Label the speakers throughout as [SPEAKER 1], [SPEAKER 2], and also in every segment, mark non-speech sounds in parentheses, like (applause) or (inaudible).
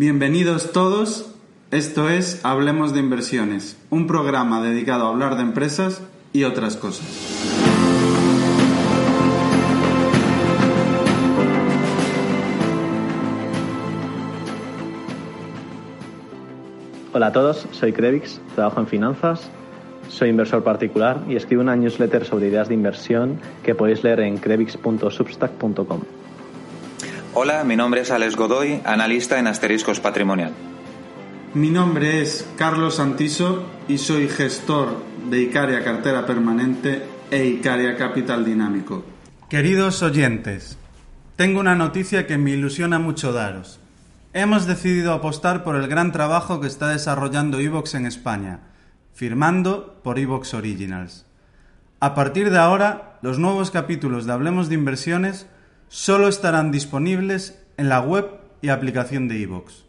[SPEAKER 1] Bienvenidos todos. Esto es Hablemos de Inversiones, un programa dedicado a hablar de empresas y otras cosas.
[SPEAKER 2] Hola a todos, soy Crevix, trabajo en finanzas, soy inversor particular y escribo una newsletter sobre ideas de inversión que podéis leer en crevix.substack.com.
[SPEAKER 3] Hola, mi nombre es Alex Godoy, analista en asteriscos patrimonial.
[SPEAKER 1] Mi nombre es Carlos Santiso y soy gestor de Icaria Cartera Permanente e Icaria Capital Dinámico. Queridos oyentes, tengo una noticia que me ilusiona mucho daros. Hemos decidido apostar por el gran trabajo que está desarrollando Evox en España, firmando por Evox Originals. A partir de ahora, los nuevos capítulos de Hablemos de Inversiones solo estarán disponibles en la web y aplicación de iVoox.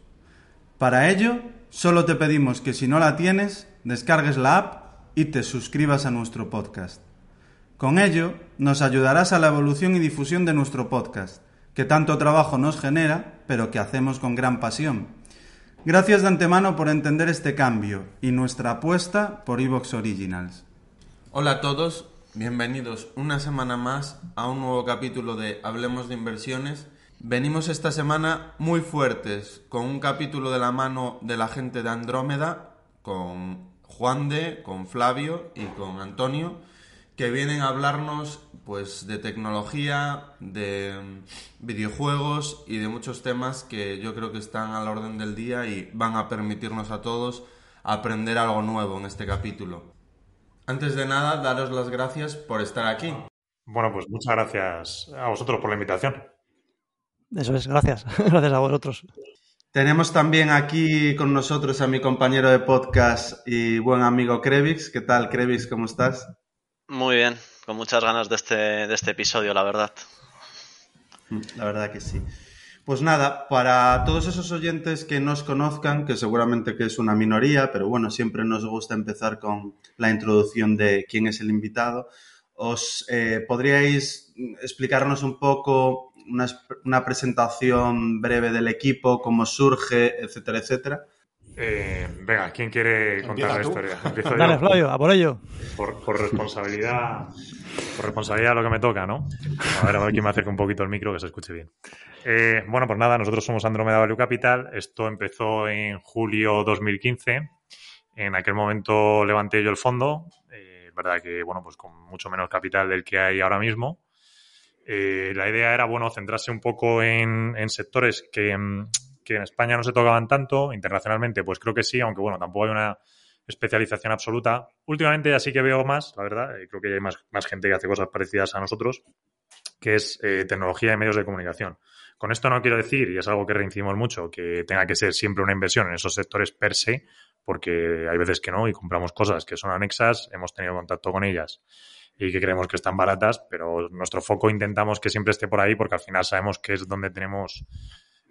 [SPEAKER 1] Para ello, solo te pedimos que si no la tienes, descargues la app y te suscribas a nuestro podcast. Con ello, nos ayudarás a la evolución y difusión de nuestro podcast, que tanto trabajo nos genera, pero que hacemos con gran pasión. Gracias de antemano por entender este cambio y nuestra apuesta por iVoox Originals. Hola a todos, Bienvenidos una semana más a un nuevo capítulo de Hablemos de Inversiones. Venimos esta semana muy fuertes con un capítulo de la mano de la gente de Andrómeda, con Juan de, con Flavio y con Antonio, que vienen a hablarnos pues de tecnología, de videojuegos y de muchos temas que yo creo que están a la orden del día y van a permitirnos a todos aprender algo nuevo en este capítulo. Antes de nada, daros las gracias por estar aquí.
[SPEAKER 4] Bueno, pues muchas gracias a vosotros por la invitación.
[SPEAKER 5] Eso es, gracias. (laughs) gracias a vosotros.
[SPEAKER 1] Tenemos también aquí con nosotros a mi compañero de podcast y buen amigo Krevix. ¿Qué tal, Krevix? ¿Cómo estás?
[SPEAKER 6] Muy bien, con muchas ganas de este, de este episodio, la verdad.
[SPEAKER 1] La verdad que sí. Pues nada, para todos esos oyentes que nos conozcan, que seguramente que es una minoría, pero bueno, siempre nos gusta empezar con la introducción de quién es el invitado. ¿Os eh, podríais explicarnos un poco una, una, presentación breve del equipo, cómo surge, etcétera, etcétera?
[SPEAKER 4] Eh, venga, ¿quién quiere contar la historia?
[SPEAKER 5] Dale, Flavio, a por ello.
[SPEAKER 4] Por, por, responsabilidad, por responsabilidad lo que me toca, ¿no? A ver, a ver quién me acerca un poquito el micro que se escuche bien. Eh, bueno, pues nada, nosotros somos Andromeda Value Capital. Esto empezó en julio 2015. En aquel momento levanté yo el fondo. Eh, verdad que, bueno, pues con mucho menos capital del que hay ahora mismo. Eh, la idea era, bueno, centrarse un poco en, en sectores que, mm, que en España no se tocaban tanto, internacionalmente pues creo que sí, aunque bueno, tampoco hay una especialización absoluta. Últimamente ya sí que veo más, la verdad, eh, creo que hay más, más gente que hace cosas parecidas a nosotros, que es eh, tecnología y medios de comunicación. Con esto no quiero decir, y es algo que reincimos mucho, que tenga que ser siempre una inversión en esos sectores per se, porque hay veces que no y compramos cosas que son anexas, hemos tenido contacto con ellas y que creemos que están baratas, pero nuestro foco intentamos que siempre esté por ahí porque al final sabemos que es donde tenemos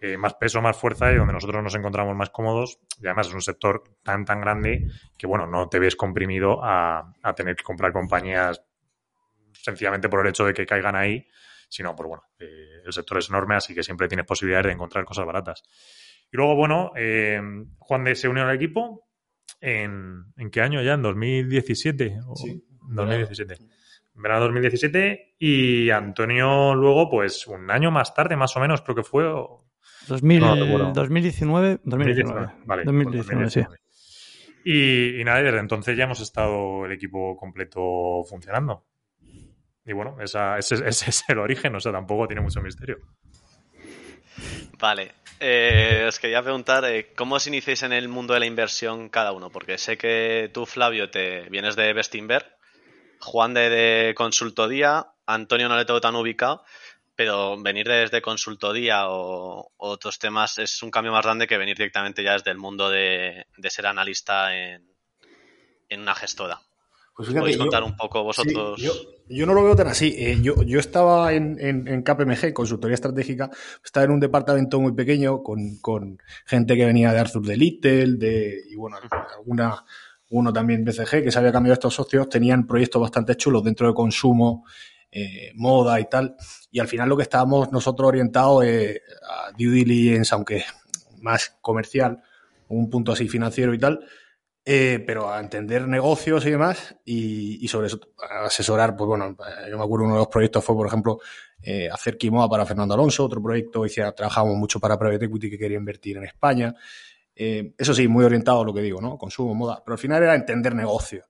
[SPEAKER 4] eh, más peso, más fuerza y donde nosotros nos encontramos más cómodos. Y además es un sector tan, tan grande que, bueno, no te ves comprimido a, tener que comprar compañías sencillamente por el hecho de que caigan ahí, sino por, bueno, eh, el sector es enorme, así que siempre tienes posibilidades de encontrar cosas baratas. Y luego, bueno, eh, Juan de se unió al equipo. ¿En, ¿En qué año ya? ¿En 2017? Sí. 2017 verano 2017 y Antonio luego, pues un año más tarde, más o menos, creo que fue,
[SPEAKER 5] 2019, 2019.
[SPEAKER 4] Vale, 2019, sí. Y, nada, desde entonces ya hemos estado el equipo completo funcionando. Y bueno, (laughs) ese, es el origen, o sea, tampoco tiene mucho misterio.
[SPEAKER 6] Vale, eh, os quería preguntar eh, cómo os iniciáis en el mundo de la inversión cada uno, porque sé que tú, Flavio, te vienes de Bestinberg, Juan de, de Consultoría, Antonio no le tengo tan ubicado, pero venir desde consultoría o, otros temas es un cambio más grande que venir directamente ya desde el mundo de, ser analista en, una gestora. Pues ¿Podéis contar un poco vosotros?
[SPEAKER 7] yo, no lo veo tan así. Eh, yo, yo, estaba en, en, KPMG, consultoría estratégica, estaba en un departamento muy pequeño con, con gente que venía de Arthur de Little, de, y bueno, alguna, uno también BCG, que se había cambiado estos socios, tenían proyectos bastante chulos dentro de consumo eh, moda y tal. Y al final lo que estábamos nosotros orientados a due diligence, aunque más comercial, un punto así financiero y tal, eh, pero a entender negocios y demás, y, sobre eso asesorar, pues bueno, yo me acuerdo uno de los proyectos fue, por ejemplo, eh, hacer Quimoa para Fernando Alonso, otro proyecto, decía, trabajamos mucho para Private Equity que quería invertir en España. Eso sí, muy orientado a lo que digo, ¿no? Consumo, moda, pero al final era entender negocios.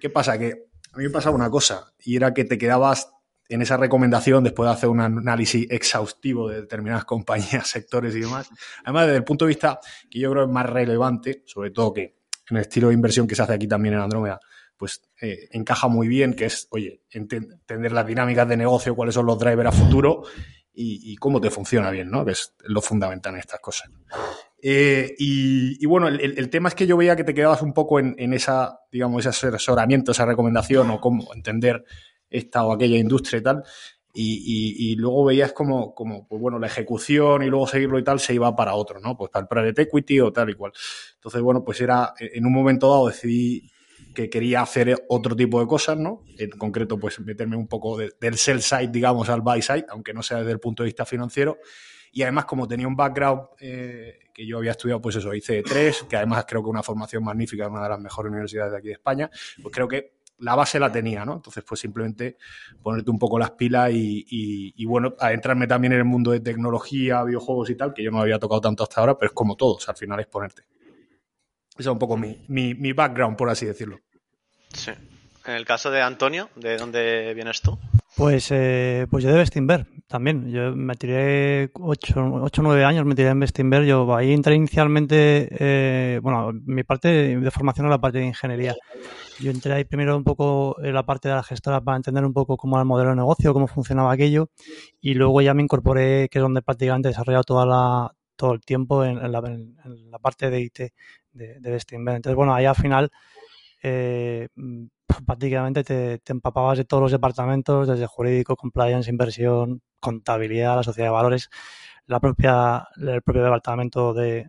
[SPEAKER 7] ¿Qué pasa? Que a mí me pasaba una cosa, y era que te quedabas en esa recomendación después de hacer un análisis exhaustivo de determinadas (laughs) compañías, sectores y demás. Además, desde el punto de vista que yo creo es más relevante, sobre todo que en el estilo de inversión que se hace aquí también en Andrómeda, pues eh, encaja muy bien, que es, oye, entender las dinámicas de negocio, cuáles son los drivers a futuro y, cómo te funciona bien, ¿no? Que es lo fundamental en estas cosas. Eh, y, bueno, el, tema es que yo veía que te quedabas un poco en, en esa, digamos, ese asesoramiento, esa recomendación o cómo entender esta o aquella industria y tal. Y, luego veías como, como, pues bueno, la ejecución y luego seguirlo y tal se iba para otro, ¿no? Pues para el private equity o tal y cual. Entonces, bueno, pues era, en un momento dado decidí que quería hacer otro tipo de cosas, ¿no? En concreto, pues meterme un poco del sell side, digamos, al buy side, aunque no sea desde el punto de vista financiero. Y además, como tenía un background eh, que yo había estudiado, pues eso, hice tres, que además creo que una formación magnífica en una de las mejores universidades de aquí de España, pues creo que la base la tenía, ¿no? Entonces, pues simplemente ponerte un poco las pilas y, y, bueno, adentrarme también en el mundo de tecnología, videojuegos y tal, que yo no había tocado tanto hasta ahora, pero es como todos, al final es ponerte. Ese es un poco mi, mi, mi background, por así decirlo.
[SPEAKER 6] Sí. En el caso de Antonio, ¿de dónde vienes tú?
[SPEAKER 5] Pues, eh, pues yo de Bestinver también. Yo me tiré 8 o 9 años, me tiré en Bestinver. Yo ahí entré inicialmente, eh, bueno, mi parte de formación era la parte de ingeniería. Yo entré ahí primero un poco en la parte de la gestora para entender un poco cómo era el modelo de negocio, cómo funcionaba aquello. Y luego ya me incorporé, que es donde prácticamente he desarrollado toda la, todo el tiempo en, la, parte de IT de, de Bestinver. Entonces, bueno, ahí al final eh, prácticamente te, empapabas de todos los departamentos, desde jurídico, compliance, inversión, contabilidad, la sociedad de valores, la propia, el propio departamento de,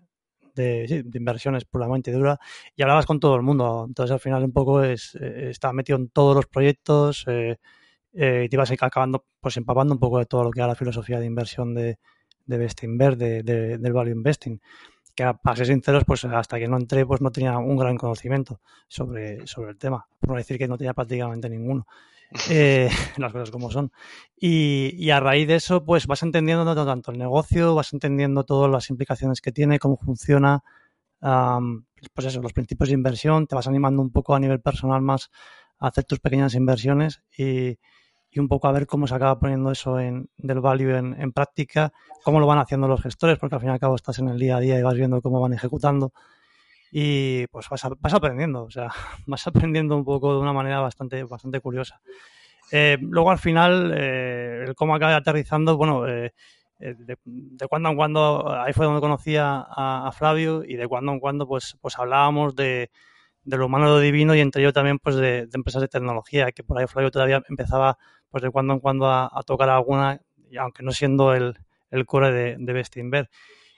[SPEAKER 5] inversiones puramente dura y hablabas con todo el mundo. Entonces al final un poco es, eh, estaba metido en todos los proyectos eh, y te ibas acabando pues empapando un poco de todo lo que era la filosofía de inversión de, de Bestinver, de, del value investing que para ser sinceros, pues hasta que no entré, pues no tenía un gran conocimiento sobre, sobre el tema, por no decir que no tenía prácticamente ninguno. Eh, (laughs) (laughs) las cosas como son. Y, a raíz de eso, pues vas entendiendo no tanto el negocio, vas entendiendo todas las implicaciones que tiene, cómo funciona, pues eso, los principios de inversión, te vas animando un poco a nivel personal más a hacer tus pequeñas inversiones y, y un poco a ver cómo se acaba poniendo eso en, del value en, práctica, cómo lo van haciendo los gestores, porque al fin y al cabo estás en el día a día y vas viendo cómo van ejecutando y pues vas, aprendiendo, o sea, (laughs) vas aprendiendo un poco de una manera bastante, bastante curiosa. Eh, luego al final, eh, el cómo acaba aterrizando, bueno, eh, de, cuando en cuando, ahí fue donde conocí a, Flavio y de cuando en cuando pues, pues hablábamos de, de lo humano y lo divino y entre ello también pues de, de, empresas de tecnología, que por ahí Flavio todavía empezaba pues de cuando en cuando a, tocar alguna, aunque no siendo el, el core de, de Bestinver.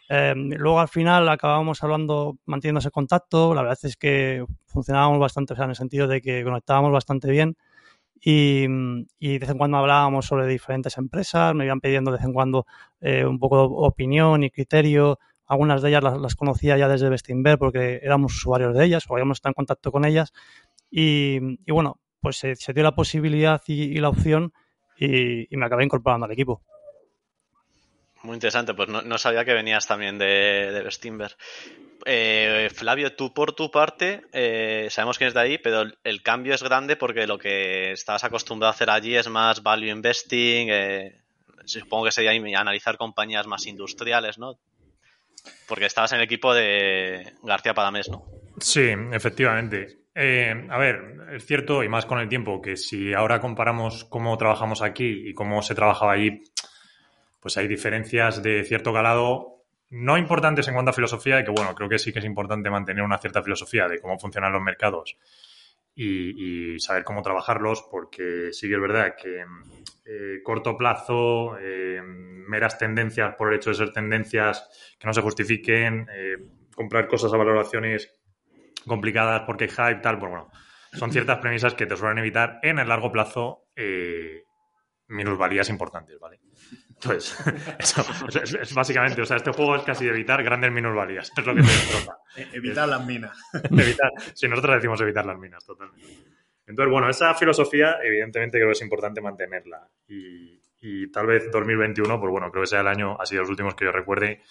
[SPEAKER 5] Em, luego al final acabábamos hablando, manteniendo ese contacto. La verdad es que funcionábamos bastante, o sea, en el sentido de que conectábamos bastante bien. Y, y, de vez en cuando hablábamos sobre diferentes empresas, me iban pidiendo de vez en cuando eh, un poco de opinión y criterio. Algunas de ellas las, conocía ya desde Bestinver porque éramos usuarios de ellas o habíamos estado en contacto con ellas. Y, bueno, pues se, dio la posibilidad y, la opción y, me acabé incorporando al equipo.
[SPEAKER 6] Muy interesante, pues no, sabía que venías también de, de. Eh, Flavio, tú por tu parte, eh, sabemos que es de ahí, pero el, cambio es grande porque lo que estabas acostumbrado a hacer allí es más value investing, eh, supongo que sería analizar compañías más industriales, ¿no? Porque estabas en el equipo de García Padamés, ¿no?
[SPEAKER 4] Sí, efectivamente. Eh, a ver, es cierto, y más con el tiempo, que si ahora comparamos cómo trabajamos aquí y cómo se trabajaba allí, pues hay diferencias de cierto calado, no importantes en cuanto a filosofía, y que bueno, creo que sí que es importante mantener una cierta filosofía de cómo funcionan los mercados y, saber cómo trabajarlos, porque sí que es verdad que eh, corto plazo, eh, meras tendencias por el hecho de ser tendencias que no se justifiquen, comprar cosas a valoraciones complicadas porque hype, tal, pues bueno, son ciertas premisas que te suelen evitar en el largo plazo eh, minusvalías importantes, ¿vale? Entonces, (laughs) eso, es, es básicamente, o sea, este juego es casi evitar grandes minusvalías, es lo que te destroza. (laughs)
[SPEAKER 7] E- Evitar las minas. (laughs)
[SPEAKER 4] evitar, si nosotros decimos evitar las minas, totalmente. Entonces, bueno, esa filosofía, evidentemente, creo que es importante mantenerla. Y, y tal vez 2021, pues bueno, creo que sea el año, así de los últimos que yo recuerde,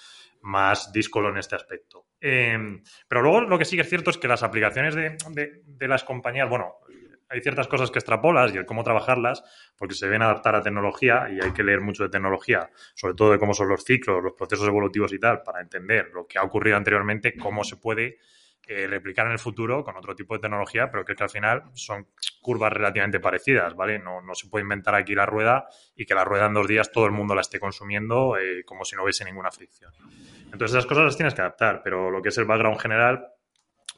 [SPEAKER 4] más díscolo en este aspecto. Eh, pero luego lo que sí que es cierto es que las aplicaciones de, de- de las compañías, bueno, hay ciertas cosas que extrapolas y el cómo trabajarlas, porque se deben adaptar a tecnología y hay que leer mucho de tecnología, sobre todo de cómo son los ciclos, los procesos evolutivos y tal, para entender lo que ha ocurrido anteriormente, cómo se puede eh, replicar en el futuro con otro tipo de tecnología, pero que, es que al final son curvas relativamente parecidas, ¿vale? No, no se puede inventar aquí la rueda y que la rueda en dos días todo el mundo la esté consumiendo eh, como si no hubiese ninguna fricción. Entonces esas cosas las tienes que adaptar, pero lo que es el background general,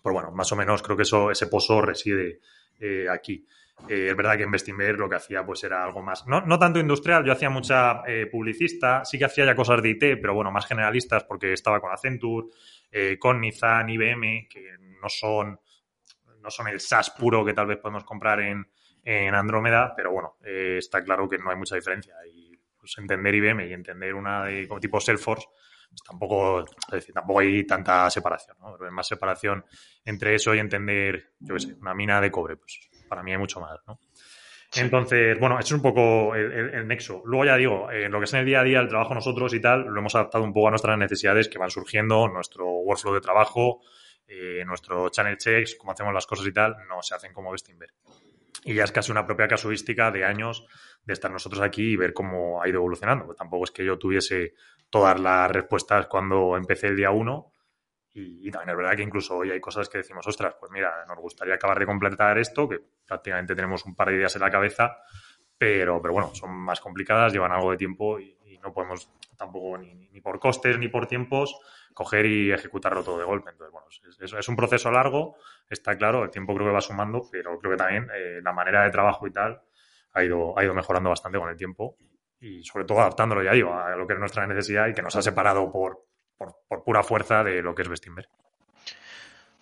[SPEAKER 4] pues bueno, más o menos creo que eso, ese pozo reside eh, aquí. Eh, es verdad que en lo que hacía pues era algo más, no, no tanto industrial, yo hacía mucha eh, publicista, sí que hacía ya cosas de IT, pero bueno, más generalistas porque estaba con Accenture, eh, con Nissan, IBM, que no son, no son el SaaS puro que tal vez podemos comprar en, en Andrómeda, pero bueno, eh, está claro que no hay mucha diferencia. Y pues, entender IBM y entender una de como tipo Salesforce, pues, tampoco, es decir, tampoco hay tanta separación, ¿no? Pero hay más separación entre eso y entender, yo qué sé, una mina de cobre, pues para mí hay mucho más, ¿no? Entonces, bueno, eso es un poco el, el- el nexo. Luego ya digo, eh, lo que es en el día a día, el trabajo nosotros y tal, lo hemos adaptado un poco a nuestras necesidades que van surgiendo, nuestro workflow de trabajo, eh, nuestro channel checks, cómo hacemos las cosas y tal, no se hacen como Bestinver. Y ya es casi una propia casuística de años de estar nosotros aquí y ver cómo ha ido evolucionando. Porque tampoco es que yo tuviese todas las respuestas cuando empecé el día uno. Y, y también es verdad que incluso hoy hay cosas que decimos, ostras, pues mira, nos gustaría acabar de completar esto, que prácticamente tenemos un par de ideas en la cabeza, pero, pero bueno, son más complicadas, llevan algo de tiempo y, y no podemos tampoco ni, ni- por costes ni por tiempos coger y ejecutarlo todo de golpe. Entonces, bueno, es- es un proceso largo, está claro, el tiempo creo que va sumando, pero creo que también eh, la manera de trabajo y tal ha ido, ha ido mejorando bastante con el tiempo y sobre todo adaptándolo, ya digo, a lo que es nuestra necesidad y que nos ha separado por, por, pura fuerza de lo que es Bestinver.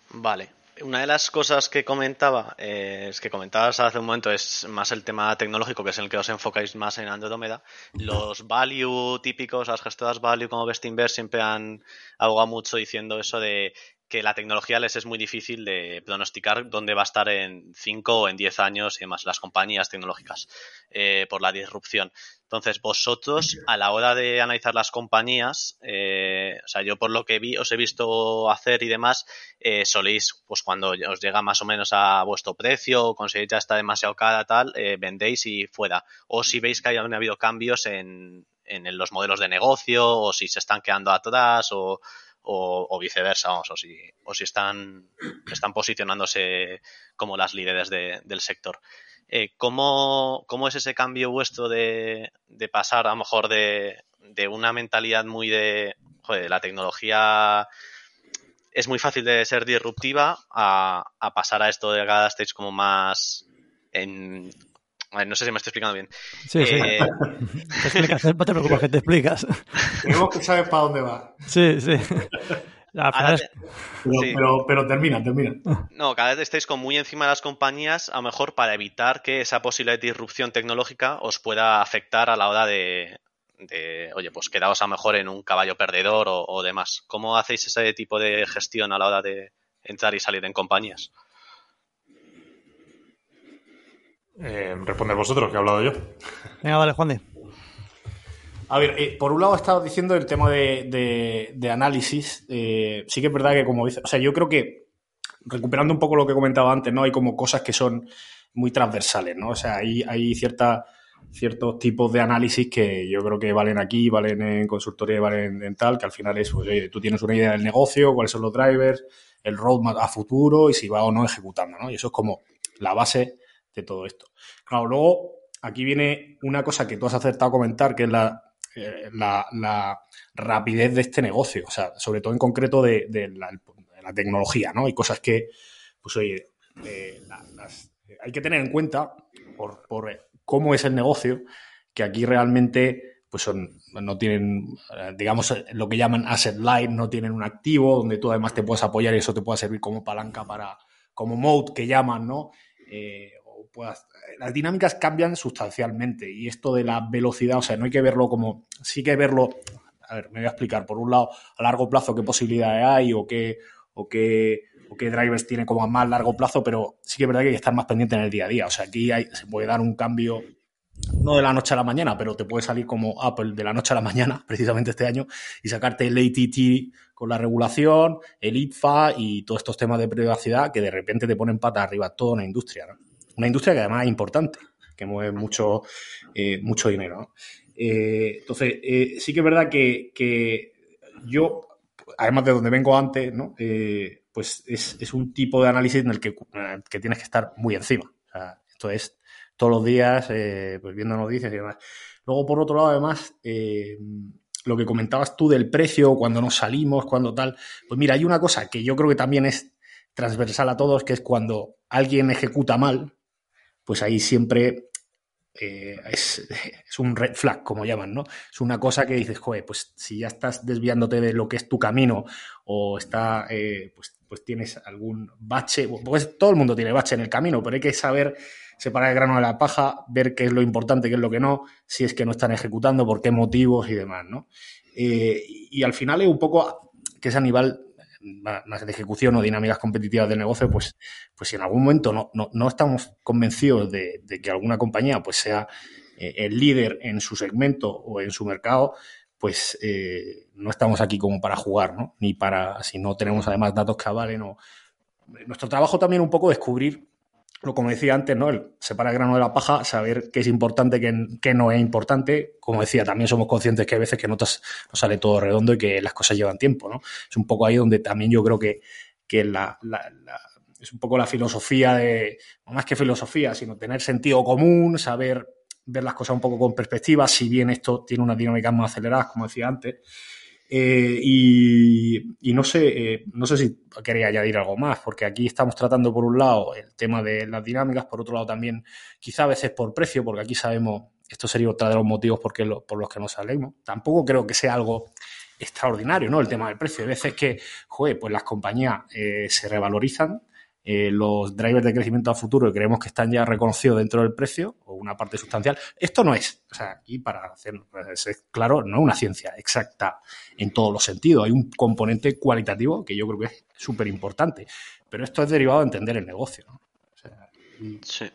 [SPEAKER 6] Vale. Una de las cosas que comentaba, eh, es que comentabas hace un momento, es más el tema tecnológico, que es en el que os enfocáis más en Andrómeda. Los value típicos, las gestoras value como Bestinver siempre han abogado mucho diciendo eso de que la tecnología les es muy difícil de pronosticar dónde va a estar en 5 o en 10 años y demás, las compañías tecnológicas, eh, por la disrupción. Entonces, vosotros, a la hora de analizar las compañías, eh, o sea, yo por lo que vi, os he visto hacer y demás, eh, soléis, pues cuando os llega más o menos a vuestro precio, o conseguís ya está demasiado cara, tal, eh, vendéis y fuera. O si veis que hayan habido cambios en, en los modelos de negocio, o si se están quedando atrás, o, o, viceversa, vamos, o si, o si están, están posicionándose como las líderes de- del sector. Eh, ¿cómo, cómo es ese cambio vuestro de, de pasar a lo mejor de, de una mentalidad muy de, joder, la tecnología es muy fácil de ser disruptiva a, a pasar a esto de cada stage como más en... a ver, no sé si me estoy explicando bien.
[SPEAKER 5] Sí, sí.
[SPEAKER 6] Eh, (laughs)
[SPEAKER 5] Te explicas, no te preocupes que te explicas.
[SPEAKER 7] Tenemos que saber para dónde va.
[SPEAKER 5] Sí, sí.
[SPEAKER 6] Ahora
[SPEAKER 5] es-
[SPEAKER 7] Pero,
[SPEAKER 6] Sí.
[SPEAKER 7] pero, pero termina, termina.
[SPEAKER 6] No, cada vez estáis como muy encima de las compañías, a lo mejor para evitar que esa posible disrupción tecnológica os pueda afectar a la hora de, de, oye, pues quedaos a lo mejor en un caballo perdedor o, o demás. ¿Cómo hacéis ese tipo de gestión a la hora de entrar y salir en compañías?
[SPEAKER 4] Eh, responder vosotros, que he hablado yo.
[SPEAKER 5] Venga, vale, Juan de.
[SPEAKER 7] A ver, eh, por un lado estaba diciendo el tema de, de- de análisis. eh, sí que es verdad que como dice, o sea, yo creo que recuperando un poco lo que comentaba antes, ¿no? Hay como cosas que son muy transversales, ¿no? O sea, hay, hay cierta, ciertos tipos de análisis que yo creo que valen aquí, valen en consultoría y valen en tal, que al final es, pues, oye, tú tienes una idea del negocio, cuáles son los drivers, el roadmap a futuro y si va o no ejecutando, ¿no? Y eso es como la base todo esto. Claro, luego aquí viene una cosa que tú has acertado a comentar, que es la, eh, la, rapidez de este negocio, o sea, sobre todo en concreto de, la, tecnología, ¿no? Hay cosas que, pues oye, eh, hay que tener en cuenta por, por cómo es el negocio, que aquí realmente pues son, no tienen, eh, digamos, lo que llaman asset light, no tienen un activo donde tú además te puedes apoyar y eso te puede servir como palanca para, como mode que llaman, ¿no? Eh, o puedas... Las dinámicas cambian sustancialmente y esto de la velocidad, o sea, no hay que verlo como... Sí que verlo... A ver, me voy a explicar. Por un lado, a largo plazo, qué posibilidades hay o qué, o qué, o qué drivers tiene como a más largo plazo, pero sí que es verdad que hay que estar más pendiente en el día a día. O sea, aquí hay, se puede dar un cambio no de la noche a la mañana, pero te puede salir como Apple de la noche a la mañana, (laughs) precisamente este año, y sacarte el ATT con la regulación, el ITFA y todos estos temas de privacidad que de repente te ponen patas arriba toda una industria. ¿no? Una industria que además es importante, que mueve mucho, eh, mucho dinero. Eh, entonces, eh, sí que es verdad que, que, yo, además de donde vengo antes, ¿no? Eh, pues es, es, un tipo de análisis en el que, que tienes que estar muy encima. O sea, esto es todos los días pues viendo noticias y demás. Luego, por otro lado, además, lo que comentabas tú del precio, cuando nos salimos, cuando tal, pues mira, hay una cosa que yo creo que también es transversal a todos, que es cuando alguien ejecuta mal, pues ahí siempre eh, (laughs) es, un red flag, como llaman, ¿no? Es una cosa que dices, joder, pues si ya estás desviándote de lo que es tu camino o está, eh, pues, pues tienes algún bache, pues todo el mundo tiene bache en el camino, pero hay que saber separar el grano de la paja, ver qué es lo importante, qué es lo que no, si es que no están ejecutando, por qué motivos y demás, ¿no? Eh, y al final es un poco que es a nivel más de ejecución o dinámicas competitivas del negocio, pues, pues si en algún momento no, no, no estamos convencidos de, que alguna compañía pues sea eh, el líder en su segmento o en su mercado, pues eh, no estamos aquí como para jugar, ¿no? Ni para, si no tenemos además datos que avalen. Nuestro trabajo también un poco descubrir como decía antes, ¿no? El separar el grano de la paja, saber qué es importante, qué, no es importante. Como decía, también somos conscientes que hay veces que no, te, no, sale todo redondo y que las cosas llevan tiempo, ¿no? Es un poco ahí donde también yo creo que, que la, es un poco la filosofía de, no más que filosofía, sino tener sentido común, saber ver las cosas un poco con perspectiva, si bien esto tiene unas dinámicas más aceleradas, como decía antes. Eh, y, no sé, eh, no sé si quería añadir algo más, porque aquí estamos tratando por un lado el tema de las dinámicas, por otro lado también quizá a veces por precio, porque aquí sabemos, esto sería otro de los motivos por los que nos salimos. Tampoco creo que sea algo extraordinario, ¿no? El tema del precio. Hay veces que, joder, pues las compañías eh, se revalorizan, eh, los drivers de crecimiento a futuro que creemos que están ya reconocidos dentro del precio o una parte sustancial. Esto no es, o sea, aquí para hacer pues, claro, no es una ciencia exacta en todos los sentidos. Hay un componente cualitativo que yo creo que es súper importante, pero esto es derivado de entender el negocio. ¿no? O sea.
[SPEAKER 6] Sí.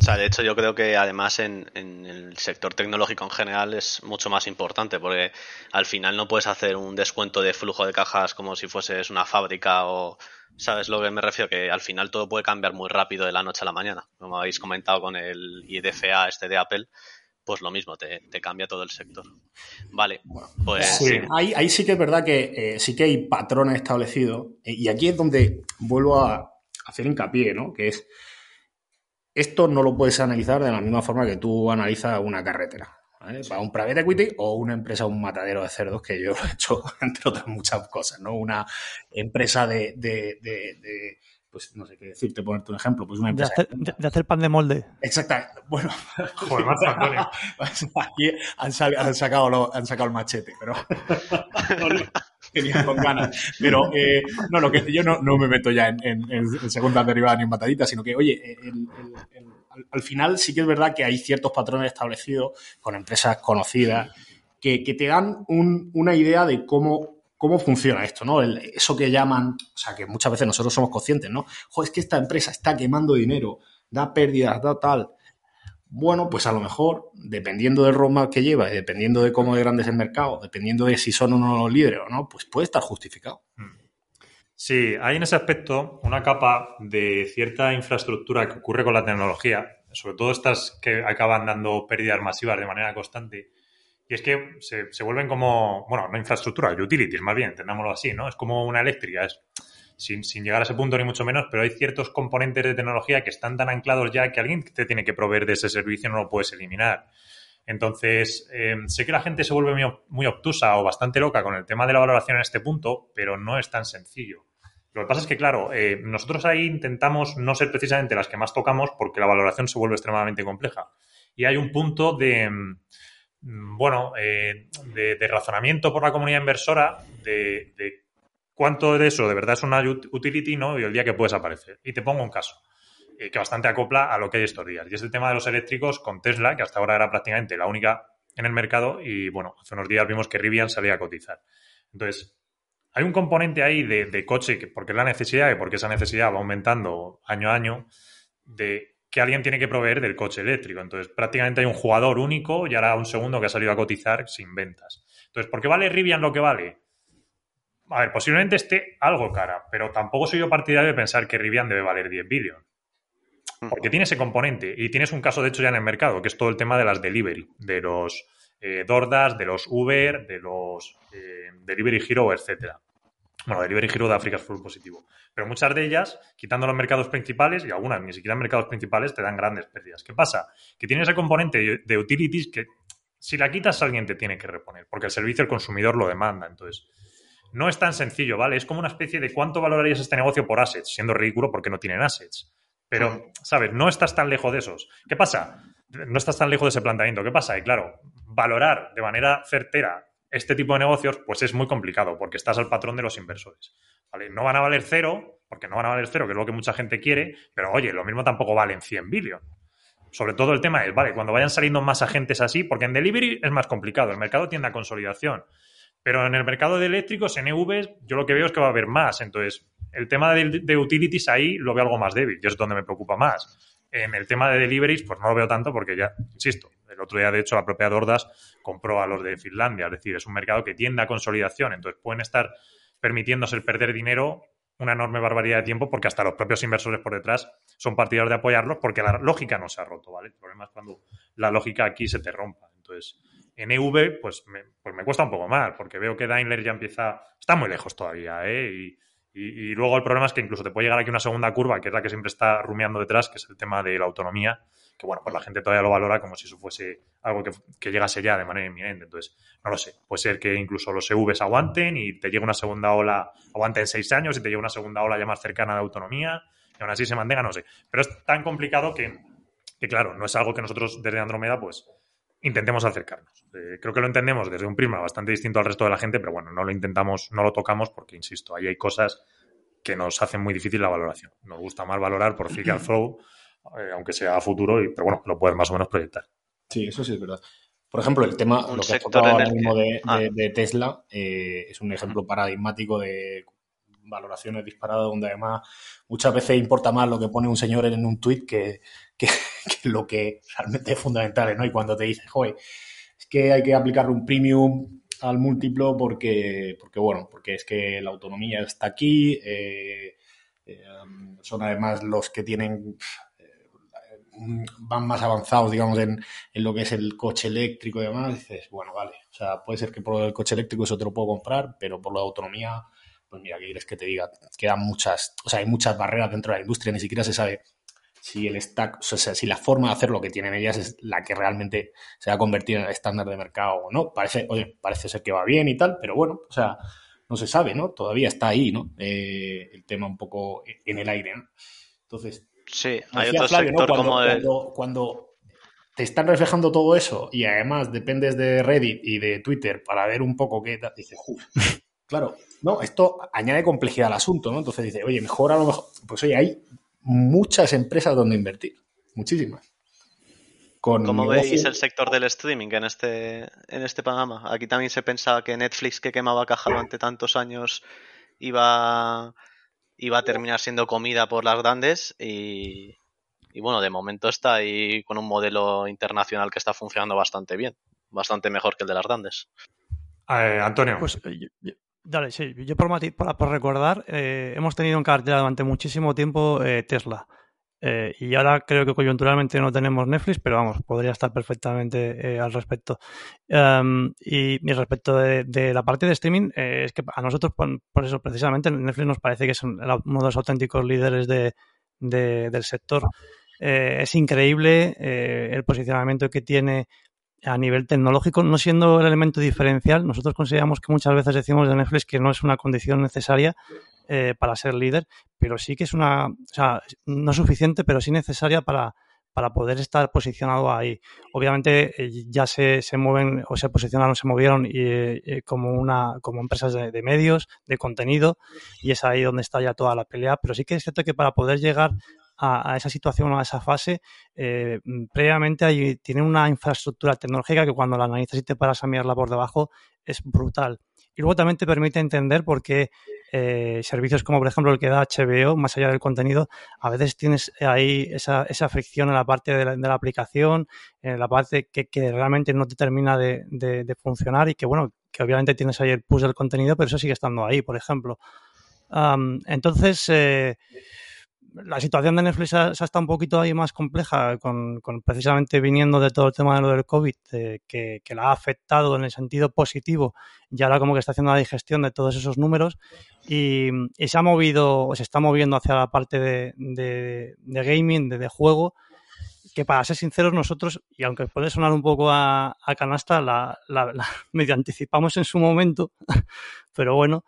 [SPEAKER 6] O sea, de hecho, yo creo que además en, en, el sector tecnológico en general es mucho más importante, porque al final no puedes hacer un descuento de flujo de cajas como si fueses una fábrica o, ¿Sabes lo que me refiero? Que al final todo puede cambiar muy rápido de la noche a la mañana. Como habéis comentado con el IDFA este de Apple, pues lo mismo, te, te cambia todo el sector. Vale, pues...
[SPEAKER 7] Sí. Ahí, ahí, sí que es verdad que eh, sí que hay patrones establecidos y aquí es donde vuelvo a hacer hincapié, ¿no? Que es, esto no lo puedes analizar de la misma forma que tú analizas una carretera. ¿Vale? Para un private equity o una empresa, un matadero de cerdos, que yo lo (laughs) he hecho, entre otras muchas cosas, ¿no? Una empresa de, de, de, de pues no sé qué decirte, ponerte un ejemplo, pues una empresa...
[SPEAKER 5] De hacer, de, de hacer pan de molde.
[SPEAKER 7] Exactamente. Bueno, (laughs) Joder, más (laughs) aquí han, sal, han, sacado lo, han sacado el machete, pero tenía con ganas. Pero eh, no, lo que yo no, no me meto ya en, en, en segundas derivadas ni en bataditas, sino que, oye, el, el, el al, al, final sí que es verdad que hay ciertos patrones establecidos con empresas conocidas que, te dan un, una idea de cómo, cómo funciona esto, ¿no? Eso que llaman, o sea, que muchas veces nosotros somos conscientes, ¿no? Joder, es que esta empresa está quemando dinero, da pérdidas, da tal. Bueno, pues a lo mejor, dependiendo del roadmap que lleva y dependiendo de cómo de grande es el mercado, dependiendo de si son o no los líderes o no, pues puede estar justificado.
[SPEAKER 4] Sí, hay en ese aspecto una capa de cierta infraestructura que ocurre con la tecnología, sobre todo estas que acaban dando pérdidas masivas de manera constante. Y es que se, se vuelven como, bueno, no infraestructura, utilities más bien, entendámoslo así, ¿no? Es como una eléctrica, es, sin, sin, llegar a ese punto ni mucho menos, pero hay ciertos componentes de tecnología que están tan anclados ya que alguien te tiene que proveer de ese servicio no lo puedes eliminar. Entonces, eh, sé que la gente se vuelve muy, muy obtusa o bastante loca con el tema de la valoración en este punto, pero no es tan sencillo. Lo que pasa es que, claro, eh, nosotros ahí intentamos no ser precisamente las que más tocamos porque la valoración se vuelve extremadamente compleja. Y hay un punto de, mm, bueno, eh, de, razonamiento por la comunidad inversora de, de, cuánto de eso de verdad es una utility, ¿no? Y el día que puedes aparecer. Y te pongo un caso. eh, que bastante acopla a lo que hay estos días. Y es el tema de los eléctricos con Tesla, que hasta ahora era prácticamente la única en el mercado y bueno, hace unos días vimos que Rivian salía a cotizar. Entonces, hay un componente ahí de, coche, que, porque es la necesidad y porque esa necesidad va aumentando año a año, de que alguien tiene que proveer del coche eléctrico. Entonces, prácticamente hay un jugador único y ahora un segundo que ha salido a cotizar sin ventas. Entonces, ¿por qué vale Rivian lo que vale? A ver, posiblemente esté algo cara, pero tampoco soy yo partidario de pensar que Rivian debe valer 10 billones. Porque tiene ese componente. Y tienes un caso, de hecho, ya en el mercado, que es todo el tema de las delivery, de los eh, Dordas, de los Uber, de los eh, Delivery Hero, etcétera. Bueno, Delivery Hero de África es full positivo. Pero muchas de ellas, quitando los mercados principales, y algunas ni siquiera en mercados principales, te dan grandes pérdidas. ¿Qué pasa? Que tiene ese componente de utilities que si la quitas alguien te tiene que reponer, porque el servicio el consumidor lo demanda. Entonces, no es tan sencillo, ¿vale? Es como una especie de cuánto valorarías este negocio por assets, siendo ridículo porque no tienen assets. Pero, ¿sabes? No estás tan lejos de esos. ¿Qué pasa? No estás tan lejos de ese planteamiento. ¿Qué pasa? Y claro, valorar de manera certera este tipo de negocios, pues es muy complicado, porque estás al patrón de los inversores. No van a valer cero, porque no van a valer cero, que es lo que mucha gente quiere, pero oye, lo mismo tampoco valen 100 billones. Sobre todo el tema es, vale, cuando vayan saliendo más agentes así, porque en delivery es más complicado, el mercado tiende a consolidación. Pero en el mercado de eléctricos, en EVs, yo lo que veo es que va a haber más. Entonces, el tema de, utilities ahí lo veo algo más débil y es donde me preocupa más. En el tema de deliveries, pues no lo veo tanto porque ya, insisto, el otro día, de hecho, la propia Dordas compró a los de Finlandia. Es decir, es un mercado que tiende a consolidación. Entonces, pueden estar permitiéndose perder dinero una enorme barbaridad de tiempo porque hasta los propios inversores por detrás son partidarios de apoyarlos porque la lógica no se ha roto, ¿vale? El problema es cuando la lógica aquí se te rompa. Entonces, en EV, pues me, pues me cuesta un poco más porque veo que Daimler ya empieza... Está muy lejos todavía, ¿eh? Y, luego el problema es que incluso te puede llegar aquí una segunda curva, que es la que siempre está rumiando detrás, que es el tema de la autonomía, que bueno, pues la gente todavía lo valora como si eso fuese algo que, llegase ya de manera inminente. Entonces, no lo sé. Puede ser que incluso los EVs aguanten y te llegue una segunda ola, aguanten seis años y te llegue una segunda ola ya más cercana de autonomía y aún así se mantenga, no sé. Pero es tan complicado que, que claro, no es algo que nosotros desde Andromeda, pues intentemos acercarnos. Eh, creo que lo entendemos desde un prisma bastante distinto al resto de la gente, pero bueno, no lo intentamos, no lo tocamos porque, insisto, ahí hay cosas que nos hacen muy difícil la valoración. Nos gusta más valorar por free (clears throat) flow, eh, aunque sea a futuro, y, pero bueno, lo puedes más o menos proyectar.
[SPEAKER 7] Sí, eso sí es verdad. Por ejemplo, el tema, lo que ha tocado ahora mismo ah. de, Tesla eh, es un ejemplo paradigmático de valoraciones disparadas donde además muchas veces importa más lo que pone un señor en un tuit que, que, (laughs) lo que realmente es fundamental, ¿no? Y cuando te dice, joder, es que hay que aplicarle un premium al múltiplo porque, porque bueno, porque es que la autonomía está aquí, eh, eh, son además los que tienen eh, van más avanzados, digamos, en, en, lo que es el coche eléctrico y demás, dices, bueno, vale, o sea, puede ser que por el coche eléctrico eso te lo puedo comprar, pero por la autonomía, pues mira, ¿qué quieres que te diga? Quedan muchas, o sea, hay muchas barreras dentro de la industria, ni siquiera se sabe si el stack, o sea, si la forma de hacer lo que tienen ellas es la que realmente se va a convertir en el estándar de mercado o no. Parece, oye, parece ser que va bien y tal, pero bueno, o sea, no se sabe, ¿no? Todavía está ahí, ¿no? Eh, el tema un poco en el aire, ¿no? Entonces,
[SPEAKER 6] sí, hay otro sector
[SPEAKER 7] cuando,
[SPEAKER 6] como
[SPEAKER 7] cuando, cuando, te están reflejando todo eso y además dependes de Reddit y de Twitter para ver un poco qué tal, dices, claro, no, esto añade complejidad al asunto, ¿no? Entonces dice, oye, mejor a lo mejor, pues oye, hay muchas empresas donde invertir, muchísimas.
[SPEAKER 6] ¿Cómo veis el sector del streaming en este, en este panorama? Aquí también se pensaba que Netflix, que quemaba caja durante tantos años, iba, iba a terminar siendo comida por las grandes y, bueno, de momento está ahí con un modelo internacional que está funcionando bastante bien, bastante mejor que el de las grandes.
[SPEAKER 4] Eh, Antonio.
[SPEAKER 5] Pues Dale, sí, yo por, por recordar, eh, hemos tenido en cartera durante muchísimo tiempo eh, Tesla. Eh, y ahora creo que coyunturalmente no tenemos Netflix, pero vamos, podría estar perfectamente al respecto. Em, y, respecto de, la parte de streaming, es que a nosotros, por, eso precisamente, Netflix nos parece que es uno de los auténticos líderes de, del sector. es increíble el posicionamiento que tiene a nivel tecnológico, no siendo el elemento diferencial, nosotros consideramos que muchas veces decimos de Netflix que no es una condición necesaria eh, para ser líder, pero sí que es una, o sea, no suficiente, pero sí necesaria para, para poder estar posicionado ahí. Obviamente eh, ya se, se, mueven o se posicionaron, se movieron y, eh, como una como empresas de, de, medios, de contenido, y es ahí donde está ya toda la pelea, pero sí que es cierto que para poder llegar a, esa situación o a esa fase, eh, previamente hay, tienen una infraestructura tecnológica que cuando la analizas y te paras a mirarla por debajo es brutal. Y luego también te permite entender por qué eh, servicios como por ejemplo el que da HBO, más allá del contenido, a veces tienes ahí esa, esa fricción en la parte de la, aplicación, en la parte que, realmente no te termina de, de, funcionar y que bueno, que obviamente tienes ahí el push del contenido, pero eso sigue estando ahí, por ejemplo. entonces, eh, la situación de Netflix ha, estado un poquito ahí más compleja, con, precisamente viniendo de todo el tema de lo del COVID, que, la ha afectado en el sentido positivo, y ahora como que está haciendo la digestión de todos esos números, y, se ha movido, o se está moviendo hacia la parte de, gaming, de, juego, que para ser sinceros nosotros, y aunque puede sonar un poco a, canasta, la, la, (laughs) medio anticipamos en su momento, (laughs) pero bueno,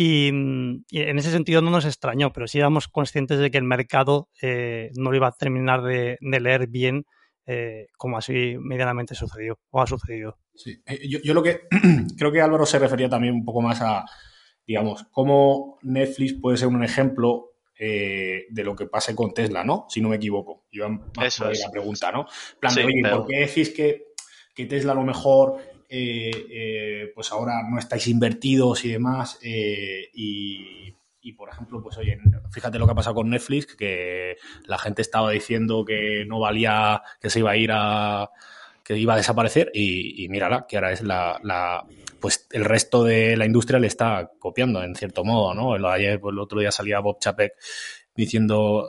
[SPEAKER 5] Mm, y, en ese sentido no nos extrañó, pero sí éramos conscientes de que el mercado eh, no lo iba a terminar de, leer bien eh, como así medianamente sucedió o ha sucedido.
[SPEAKER 7] Sí. Eh, yo, lo que (clears throat) creo que Álvaro se refería también un poco más a, digamos, cómo Netflix puede ser un ejemplo de lo que pase con Tesla, ¿no? Si no me equivoco. Yo
[SPEAKER 6] Eso es.
[SPEAKER 7] la pregunta, ¿no? plan oye, ¿por qué decís que, que Tesla a lo mejor eh, eh, pues ahora no estáis invertidos y demás. Eh, y, por ejemplo, pues oye, fíjate lo que ha pasado con Netflix, que la gente estaba diciendo que no valía, que se iba a ir a que iba a desaparecer y, mírala, que ahora es la, pues el resto de la industria le está copiando en cierto modo, ¿no? El, ayer, pues, el otro día salía Bob Chapek diciendo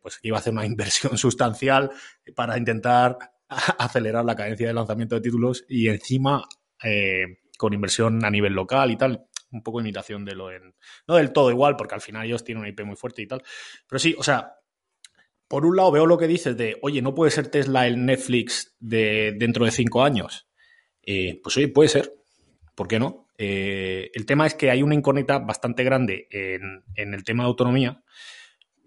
[SPEAKER 7] pues que iba a hacer una (laughs) inversión sustancial para intentar (laughs) acelerar la cadencia de lanzamiento de títulos y encima eh, con inversión a nivel local y tal. Un poco imitación de lo en. No del todo igual, porque al final ellos tienen una IP muy fuerte y tal. Pero sí, o sea, por un lado veo lo que dices de, oye, no puede ser Tesla el Netflix de dentro de cinco años. Eh, pues oye, puede ser. ¿Por qué no? Eh, el tema es que hay una incógnita bastante grande en, el tema de autonomía.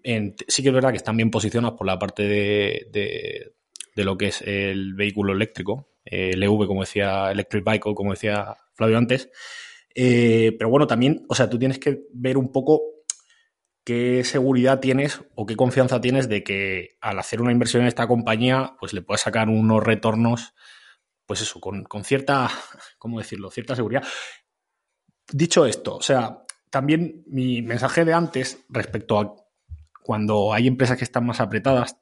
[SPEAKER 7] sí que es verdad que están bien posicionados por la parte de, de lo que es el vehículo eléctrico, el EV, como decía, Electric Vehicle, como decía Flavio antes. Eh, pero bueno, también, o sea, tú tienes que ver un poco qué seguridad tienes o qué confianza tienes de que al hacer una inversión en esta compañía, pues le puedes sacar unos retornos, pues eso, con, con cierta, ¿cómo decirlo?, cierta seguridad. Dicho esto, o sea, también mi mensaje de antes respecto a cuando hay empresas que están más apretadas,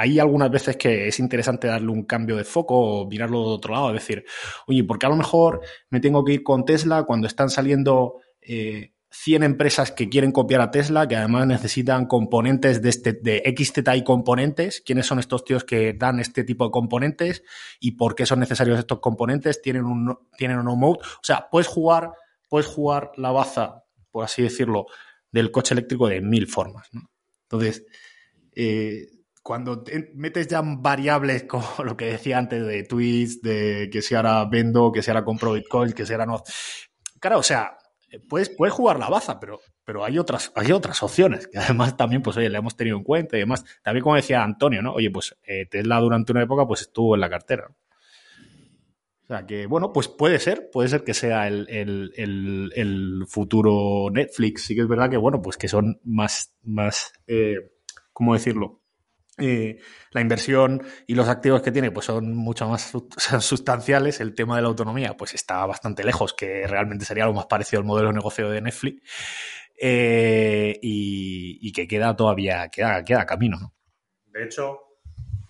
[SPEAKER 7] hay algunas veces que es interesante darle un cambio de foco o mirarlo de otro lado, es decir, oye, ¿por qué a lo mejor me tengo que ir con Tesla cuando están saliendo 100 eh, empresas que quieren copiar a Tesla, que además necesitan componentes de, este, de XTI componentes? ¿Quiénes son estos tíos que dan este tipo de componentes? ¿Y por qué son necesarios estos componentes? ¿Tienen un, tienen un no mode? O sea, puedes jugar, puedes jugar la baza, por así decirlo, del coche eléctrico de mil formas. Entonces, eh, cuando metes ya variables como (laughs) lo que decía antes de tweets, de que si ahora vendo, que si ahora compro Bitcoin, que si ahora no. Claro, o sea, puedes, puedes jugar la baza, pero, pero hay otras, hay otras opciones que además también, pues oye, le hemos tenido en cuenta y demás. También como decía Antonio, ¿no? Oye, pues eh, Tesla durante una época pues estuvo en la cartera. O sea que, bueno, pues puede ser, puede ser que sea el, el, futuro Netflix. Sí que es verdad que, bueno, pues que son más, más, eh, ¿cómo decirlo? Eh, la inversión y los activos que tiene pues son mucho más (laughs) sustanciales. El tema de la autonomía pues está bastante lejos, que realmente sería lo más parecido al modelo de negocio de Netflix. Eh, y, que queda todavía, queda, queda camino. ¿no?
[SPEAKER 4] De hecho,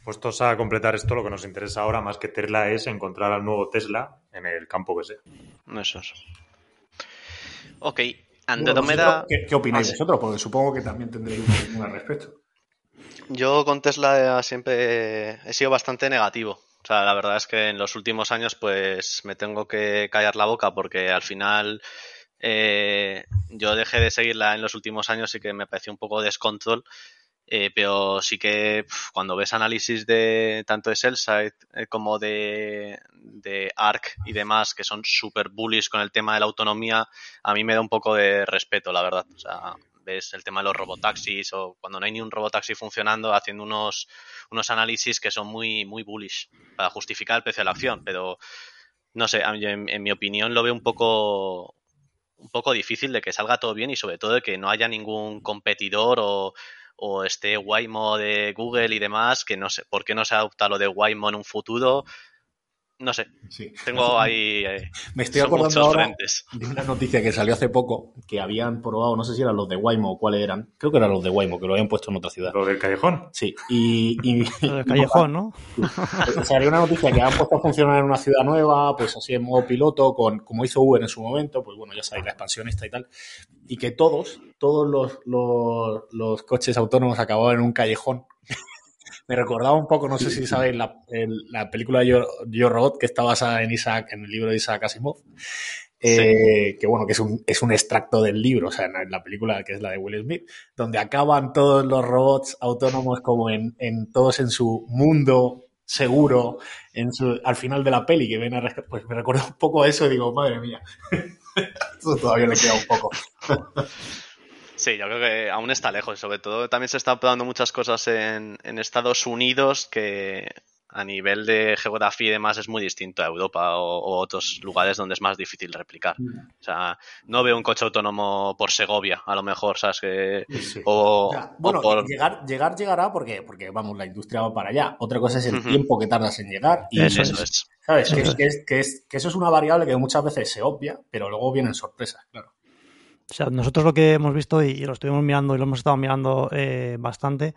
[SPEAKER 4] puestos a completar esto, lo que nos interesa ahora más que Tesla es encontrar al nuevo Tesla en el campo que sea.
[SPEAKER 6] Eso es. Ok, Andrómeda...
[SPEAKER 7] ¿Qué, ¿Qué, opináis ah, vosotros? Porque supongo que también tendréis una al respecto.
[SPEAKER 6] Yo con Tesla siempre he sido bastante negativo. O sea, la verdad es que en los últimos años pues me tengo que callar la boca porque al final eh, yo dejé de seguirla en los últimos años y que me pareció un poco descontrol. Eh, pero sí que cuando ves análisis de tanto de Sellside eh, como de, de ARC y demás, que son súper bullish con el tema de la autonomía, a mí me da un poco de respeto, la verdad. O sea, ves el tema de los robotaxis o cuando no hay ni un robotaxi funcionando, haciendo unos, unos análisis que son muy, muy bullish para justificar el precio de la acción. Pero no sé, en, mi opinión lo veo un poco, un poco difícil de que salga todo bien y sobre todo de que no haya ningún competidor o, o esté Waymo de Google y demás, que no sé, ¿por qué no se adopta lo de Waymo en un futuro? No sé.
[SPEAKER 7] Sí.
[SPEAKER 6] Tengo (laughs) ahí. eh,
[SPEAKER 7] Me estoy acordando ahora
[SPEAKER 6] frentes.
[SPEAKER 7] de una noticia que salió hace poco que habían probado, no sé si eran los de Waymo o cuáles eran. Creo que eran los de Waymo, que lo habían puesto en otra ciudad.
[SPEAKER 4] Lo del callejón.
[SPEAKER 7] Sí, y, y- (laughs)
[SPEAKER 5] Lo del callejón, ¿no?
[SPEAKER 7] O sea, había una noticia que han puesto a funcionar en una ciudad nueva, pues así en modo piloto, con, como hizo Uber en su momento, pues bueno, ya sabéis, la expansionista y tal, y que todos, todos los, los, los coches autónomos acababan en un callejón. Me recordaba un poco, no sé si sabéis, la, el- la película Yo, Yo Robot, que está basada en Isaac, en el libro de Isaac Asimov. eh, que bueno, que es un, es un extracto del libro, o sea, en la película que es la de Will Smith, donde acaban todos los robots autónomos como en, en todos en su mundo seguro, en su, al final de la peli que ven a pues me recuerda un poco a eso y digo, madre mía, (laughs) esto todavía le queda un poco. (laughs)
[SPEAKER 6] Sí, yo creo que aún está lejos. Sobre todo también se están probando muchas cosas en, en Estados Unidos que a nivel de geografía y demás es muy distinto a Europa o, o otros lugares donde es más difícil replicar. O sea, no veo un coche autónomo por Segovia, a lo mejor, ¿sabes? Que, o,
[SPEAKER 7] bueno,
[SPEAKER 6] por...
[SPEAKER 7] llegar, llegar llegará porque, porque, vamos, la industria va para allá. Otra cosa es el tiempo que tardas en llegar. Y
[SPEAKER 5] Eso
[SPEAKER 6] Eso es.
[SPEAKER 7] ¿Sabes? Que,
[SPEAKER 5] Eso
[SPEAKER 7] es, que, es, que, es- que eso es una variable que muchas veces se obvia, pero luego vienen sorpresas, claro.
[SPEAKER 5] O sea, nosotros lo que hemos visto y lo estuvimos mirando y lo hemos estado mirando eh, bastante,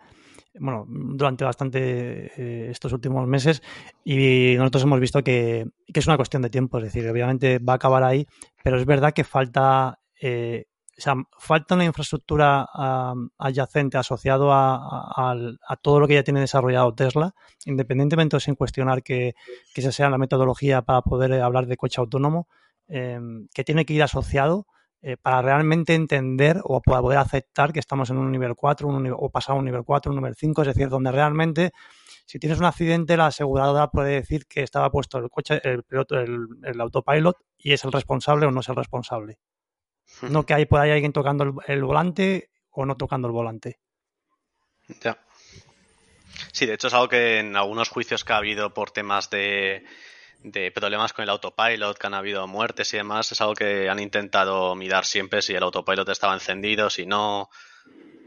[SPEAKER 5] bueno, durante bastante eh, estos últimos meses y nosotros hemos visto que, que es una cuestión de tiempo, es decir, obviamente va a acabar ahí, pero es verdad que falta, eh, o sea, falta una infraestructura ah, adyacente asociado a, a- a todo lo que ya tiene desarrollado Tesla, independientemente o sin cuestionar que, que esa sea la metodología para poder eh, hablar de coche autónomo, eh, que tiene que ir asociado eh, para realmente entender o para poder aceptar que estamos en un nivel 4 un nivel- o pasado a un nivel 4, un nivel 5, es decir, donde realmente si tienes un accidente la aseguradora puede decir que estaba puesto el coche, el piloto, el, el autopilot y es el responsable o no es el responsable. No que hay por ahí alguien tocando el, el volante o no tocando el volante.
[SPEAKER 6] Ya. Sí, de hecho es algo que en algunos juicios que ha habido por temas de, de problemas con el autopilot, que han habido muertes y demás, es algo que han intentado mirar siempre si el autopilot estaba encendido, si no,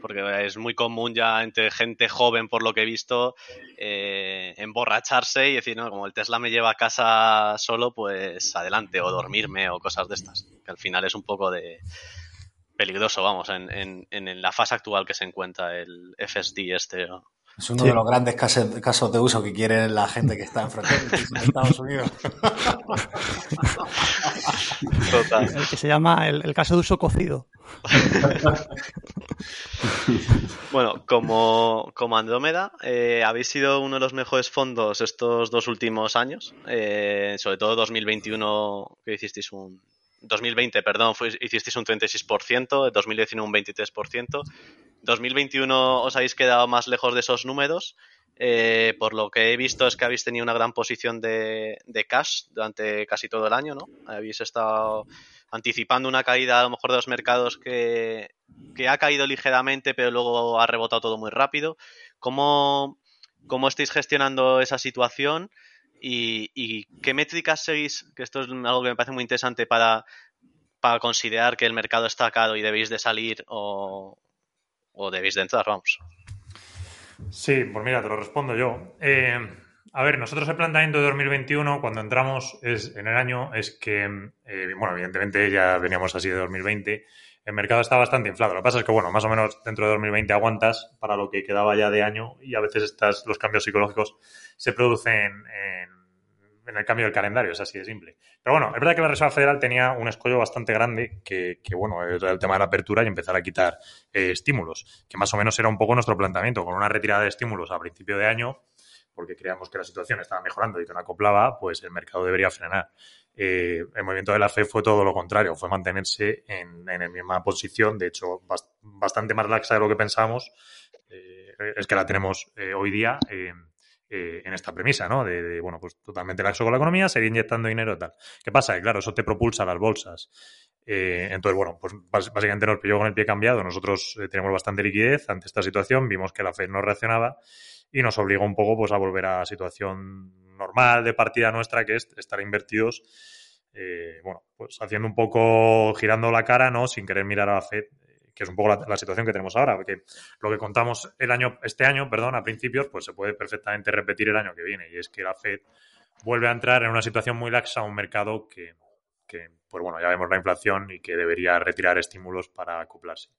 [SPEAKER 6] porque es muy común ya entre gente joven, por lo que he visto, eh, emborracharse y decir, no, como el Tesla me lleva a casa solo, pues adelante, o dormirme o cosas de estas, que al final es un poco de peligroso, vamos, en, en, en la fase actual que se encuentra el FSD este.
[SPEAKER 7] Es uno
[SPEAKER 5] Sí.
[SPEAKER 7] de los grandes casos, casos de uso que quiere la gente que está en Fronteras en Estados Unidos. (laughs)
[SPEAKER 6] Total.
[SPEAKER 5] El que se llama el, el caso de uso cocido. (laughs)
[SPEAKER 6] Bueno, como, como Andrómeda, eh, habéis sido uno de los mejores fondos estos dos últimos años, eh, sobre todo 2021, que hicisteis un... 2020, perdón, fue- hicisteis un 36%, 2019 un 23%, 2021 os habéis quedado más lejos de esos números, eh, por lo que he visto es que habéis tenido una gran posición de, de cash durante casi todo el año, ¿no? Habéis estado anticipando una caída a lo mejor de los mercados que, que ha caído ligeramente, pero luego ha rebotado todo muy rápido. ¿Cómo, cómo estáis gestionando esa situación? ¿Y, y qué métricas seguís? Que esto es algo que me parece muy interesante para, para considerar que el mercado está caro y debéis de salir o, o debéis de entrar, vamos.
[SPEAKER 4] Sí, pues mira, te lo respondo yo. Eh, a ver, nosotros el planteamiento de 2021, cuando entramos es, en el año, es que, eh, bueno, evidentemente ya veníamos así de 2020, el mercado está bastante inflado. Lo que pasa es que, bueno, más o menos dentro de 2020 aguantas para lo que quedaba ya de año y a veces estas, los cambios psicológicos se producen en, en el cambio del calendario, es así de simple. Pero bueno, es verdad que la Reserva Federal tenía un escollo bastante grande que, que bueno, era el tema de la apertura y empezar a quitar eh, estímulos, que más o menos era un poco nuestro planteamiento, con una retirada de estímulos a principio de año, porque creíamos que la situación estaba mejorando y que no acoplaba, pues el mercado debería frenar. Eh, el movimiento de la FED fue todo lo contrario, fue mantenerse en, en la misma posición, de hecho, bast- bastante más laxa de lo que pensábamos, eh, es que la tenemos eh, hoy día eh, en esta premisa, ¿no? De, bueno, pues totalmente laxo con la economía, seguir inyectando dinero y tal. ¿Qué pasa? Que claro, eso te propulsa las bolsas. Eh, entonces, bueno, pues básicamente nos pilló con el pie cambiado. Nosotros eh, tenemos bastante liquidez ante esta situación, vimos que la Fed no reaccionaba y nos obligó un poco pues, a volver a la situación normal de partida nuestra, que es estar invertidos, eh, bueno, pues haciendo un poco, girando la cara, ¿no? Sin querer mirar a la Fed, que es un poco la, situación que tenemos ahora, porque lo que contamos el año, este año, perdón, a principios, pues se puede perfectamente repetir el año que viene, y es que la Fed vuelve a entrar en una situación muy laxa a un mercado que, pues bueno, ya vemos la inflación y que debería retirar estímulos para acoplarse.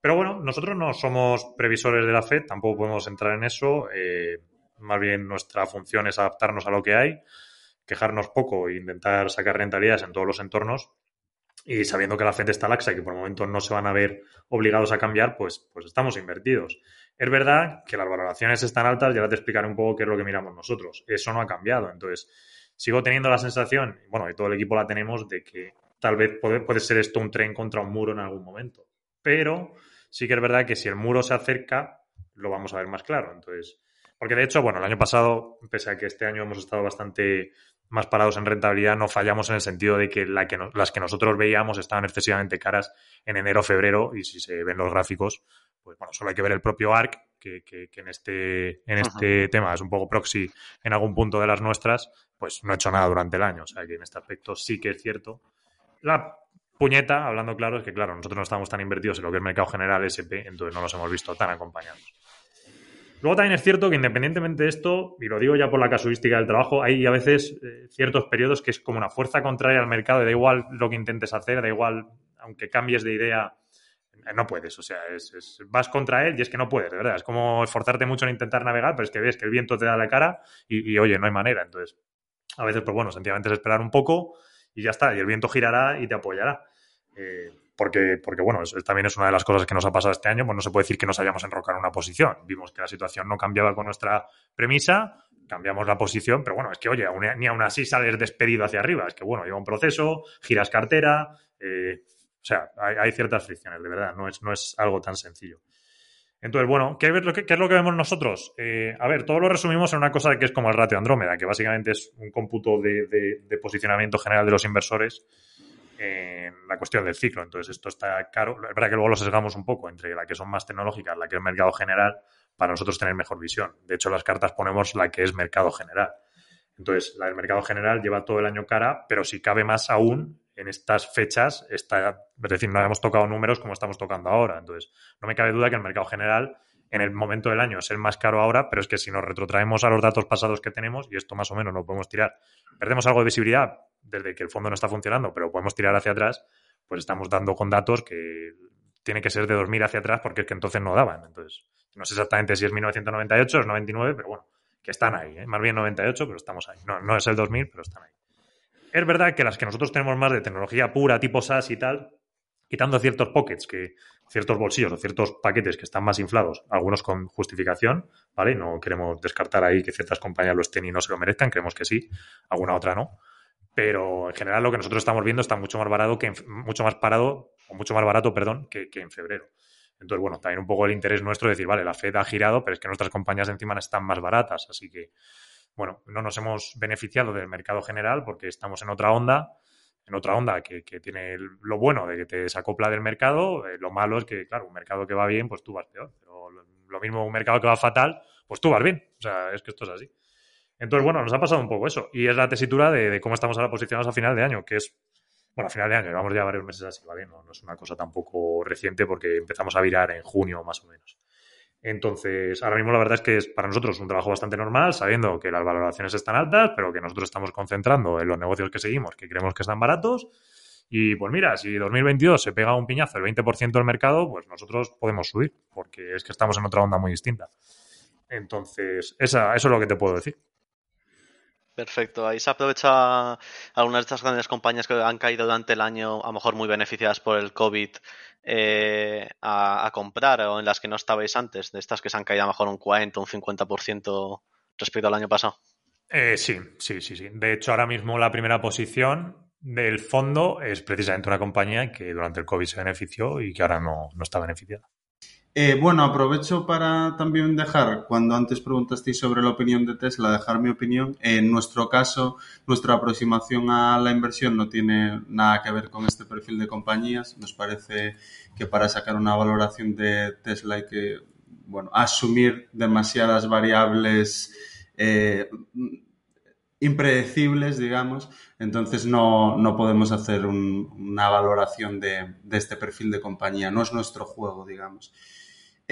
[SPEAKER 4] Pero bueno, nosotros no somos previsores de la Fed, tampoco podemos entrar en eso. Eh, más bien nuestra función es adaptarnos a lo que hay, quejarnos poco e intentar sacar rentabilidades en todos los entornos. Y sabiendo que la Fed está laxa y que por el momento no se van a ver obligados a cambiar, pues, pues estamos invertidos. Es verdad que las valoraciones están altas y ahora te explicaré un poco qué es lo que miramos nosotros. Eso no ha cambiado. Entonces, sigo teniendo la sensación, bueno, y todo el equipo la tenemos, de que tal vez puede, puede ser esto un tren contra un muro en algún momento. Pero sí que es verdad que si el muro se acerca, lo vamos a ver más claro. Entonces, porque de hecho, bueno, el año pasado, pese a que este año hemos estado bastante más parados en rentabilidad, no fallamos en el sentido de que, la que las que nosotros veíamos estaban excesivamente caras en enero, febrero, y si se ven los gráficos, pues bueno, solo hay que ver el propio ARC, que, que, en este, en este tema es un poco proxy en algún punto de las nuestras, pues no ha hecho nada durante el año. O sea que en este aspecto sí que es cierto. La puñeta, hablando claro, es que claro, nosotros no estamos tan invertidos en lo que es mercado general SP, entonces no nos hemos visto tan acompañados. Luego también es cierto que independientemente de esto, y lo digo ya por la casuística del trabajo, hay a veces eh, ciertos periodos que es como una fuerza contraria al mercado, da igual lo que intentes hacer, da igual, aunque cambies de idea, eh, no puedes, o sea, vas contra él y es que no puedes, de verdad, es como esforzarte mucho en intentar navegar, pero es que ves que el viento te da la cara y, oye, no hay manera, entonces a veces, pues bueno, sencillamente es esperar un poco y ya está, y el viento girará y te apoyará. Eh, porque, porque bueno, también es una de las cosas que nos ha pasado este año, pues no se puede decir que nos hayamos enrocado en una posición. Vimos que la situación no cambiaba con nuestra premisa, cambiamos la posición, pero bueno, es que, oye, ni aún así sales despedido hacia arriba. Es que, bueno, lleva un proceso, giras cartera, eh, o sea, hay, ciertas fricciones, de verdad, no es, no es algo tan sencillo. Entonces, bueno, ¿qué, es lo que, vemos nosotros? Eh, a ver, todo lo resumimos en una cosa que es como el ratio Andrómeda, que básicamente es un cómputo de posicionamiento general de los inversores en la cuestión del ciclo. Entonces, esto está caro. Es verdad que luego lo sesgamos un poco entre la que son más tecnológicas, la que es mercado general, para nosotros tener mejor visión. De hecho, las cartas ponemos la que es mercado general. Entonces, la del mercado general lleva todo el año cara, pero si cabe más aún, en estas fechas está, es decir, no habíamos tocado números como estamos tocando ahora. Entonces, no me cabe duda que el mercado general en el momento del año es el más caro ahora, pero es que si nos retrotraemos a los datos pasados que tenemos, y esto más o menos lo podemos tirar, perdemos algo de visibilidad desde que el fondo no está funcionando, pero podemos tirar hacia atrás, pues estamos dando con datos que tiene que ser de 2000 hacia atrás porque es que entonces no daban. Entonces, no sé exactamente si es 1998 o es 99, pero bueno, que están ahí. ¿eh? Más bien 98, pero estamos ahí. No, no es el 2000, pero están ahí. Es verdad que las que nosotros tenemos más de tecnología pura, tipo SaaS y tal, quitando ciertos pockets, que ciertos bolsillos o ciertos paquetes que están más inflados, algunos con justificación, ¿vale? No queremos descartar ahí que ciertas compañías lo estén y no se lo merezcan, creemos que sí, alguna otra no. Pero en general lo que nosotros estamos viendo está mucho más barato que mucho más parado, o mucho más barato, perdón, que, en febrero. Entonces, bueno, también un poco el interés nuestro de decir, vale, la Fed ha girado, pero es que nuestras compañías encima están más baratas. Así que, bueno, no nos hemos beneficiado del mercado general porque estamos en otra onda en otra onda que, tiene lo bueno de que te desacopla del mercado, eh, lo malo es que, claro, un mercado que va bien, pues tú vas peor. Pero lo, mismo un mercado que va fatal, pues tú vas bien. O sea, es que esto es así. Entonces, bueno, nos ha pasado un poco eso. Y es la tesitura de, cómo estamos ahora posicionados a final de año, que es, bueno, a final de año, llevamos ya varios meses así, ¿vale? No, no es una cosa tampoco reciente porque empezamos a virar en junio más o menos. Entonces, ahora mismo la verdad es que es para nosotros un trabajo bastante normal, sabiendo que las valoraciones están altas, pero que nosotros estamos concentrando en los negocios que seguimos, que creemos que están baratos. Y pues mira, si 2022 se pega un piñazo el 20% del mercado, pues nosotros podemos subir, porque es que estamos en otra onda muy distinta. Entonces, esa, eso es lo que te puedo decir.
[SPEAKER 6] Perfecto. Ahí se aprovecha algunas de estas grandes compañías que han caído durante el año, a lo mejor muy beneficiadas por el COVID, eh, a, comprar o en las que no estabais antes, de estas que se han caído a lo mejor un 40, un 50% respecto al año pasado.
[SPEAKER 4] Eh, sí, sí, sí, sí. De hecho, ahora mismo la primera posición del fondo es precisamente una compañía que durante el COVID se benefició y que ahora no, no está beneficiada.
[SPEAKER 1] Eh, bueno, aprovecho para también dejar, cuando antes preguntasteis sobre la opinión de Tesla, dejar mi opinión. En nuestro caso, nuestra aproximación a la inversión no tiene nada que ver con este perfil de compañías. Nos parece que para sacar una valoración de Tesla hay que, bueno, asumir demasiadas variables. Eh, impredecibles, digamos, entonces no, no podemos hacer una valoración de, de, este perfil de compañía, no es nuestro juego, digamos.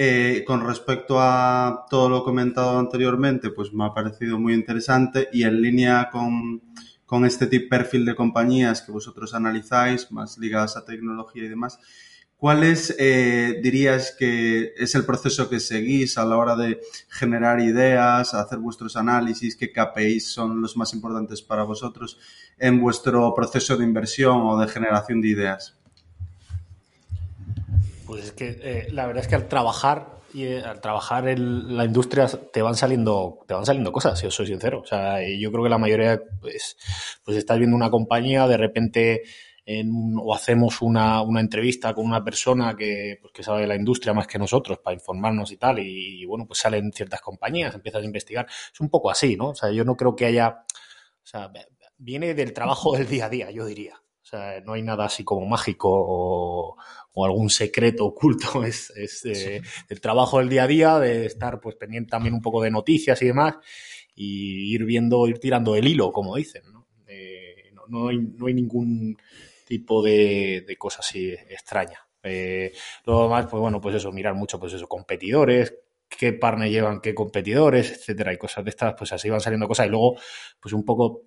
[SPEAKER 1] Eh, con respecto a todo lo comentado anteriormente, pues me ha parecido muy interesante y en línea con, con este tipo perfil de compañías que vosotros analizáis, más ligadas a tecnología y demás, ¿Cuál es, eh, dirías que es el proceso que seguís a la hora de generar ideas, hacer vuestros análisis? ¿Qué KPIs son los más importantes para vosotros en vuestro proceso de inversión o de generación de ideas?
[SPEAKER 7] Pues es que eh, la verdad es que al trabajar y eh, al trabajar en la industria te van saliendo te van saliendo cosas, si os soy sincero. O sea, yo creo que la mayoría pues, pues estás viendo una compañía, de repente o hacemos una, entrevista con una persona que, pues, que sabe de la industria más que nosotros para informarnos y tal, y, bueno, pues salen ciertas compañías, empiezas a investigar. Es un poco así, ¿no? O sea, yo no creo que haya. O sea, viene del trabajo del día a día, yo diría. O sea, no hay nada así como mágico o, algún secreto oculto. (laughs) Es, es eh, del trabajo del día a día, de estar pues pendiente también un poco de noticias y demás, y ir viendo, ir tirando el hilo, como dicen, ¿no? Eh, no, hay, no hay ningún tipo de, de cosas así extrañas. Eh, lo demás, pues bueno, pues eso, mirar mucho, pues eso, competidores, qué partner llevan qué competidores, etcétera, y cosas de estas, pues así van saliendo cosas. Y luego, pues un poco,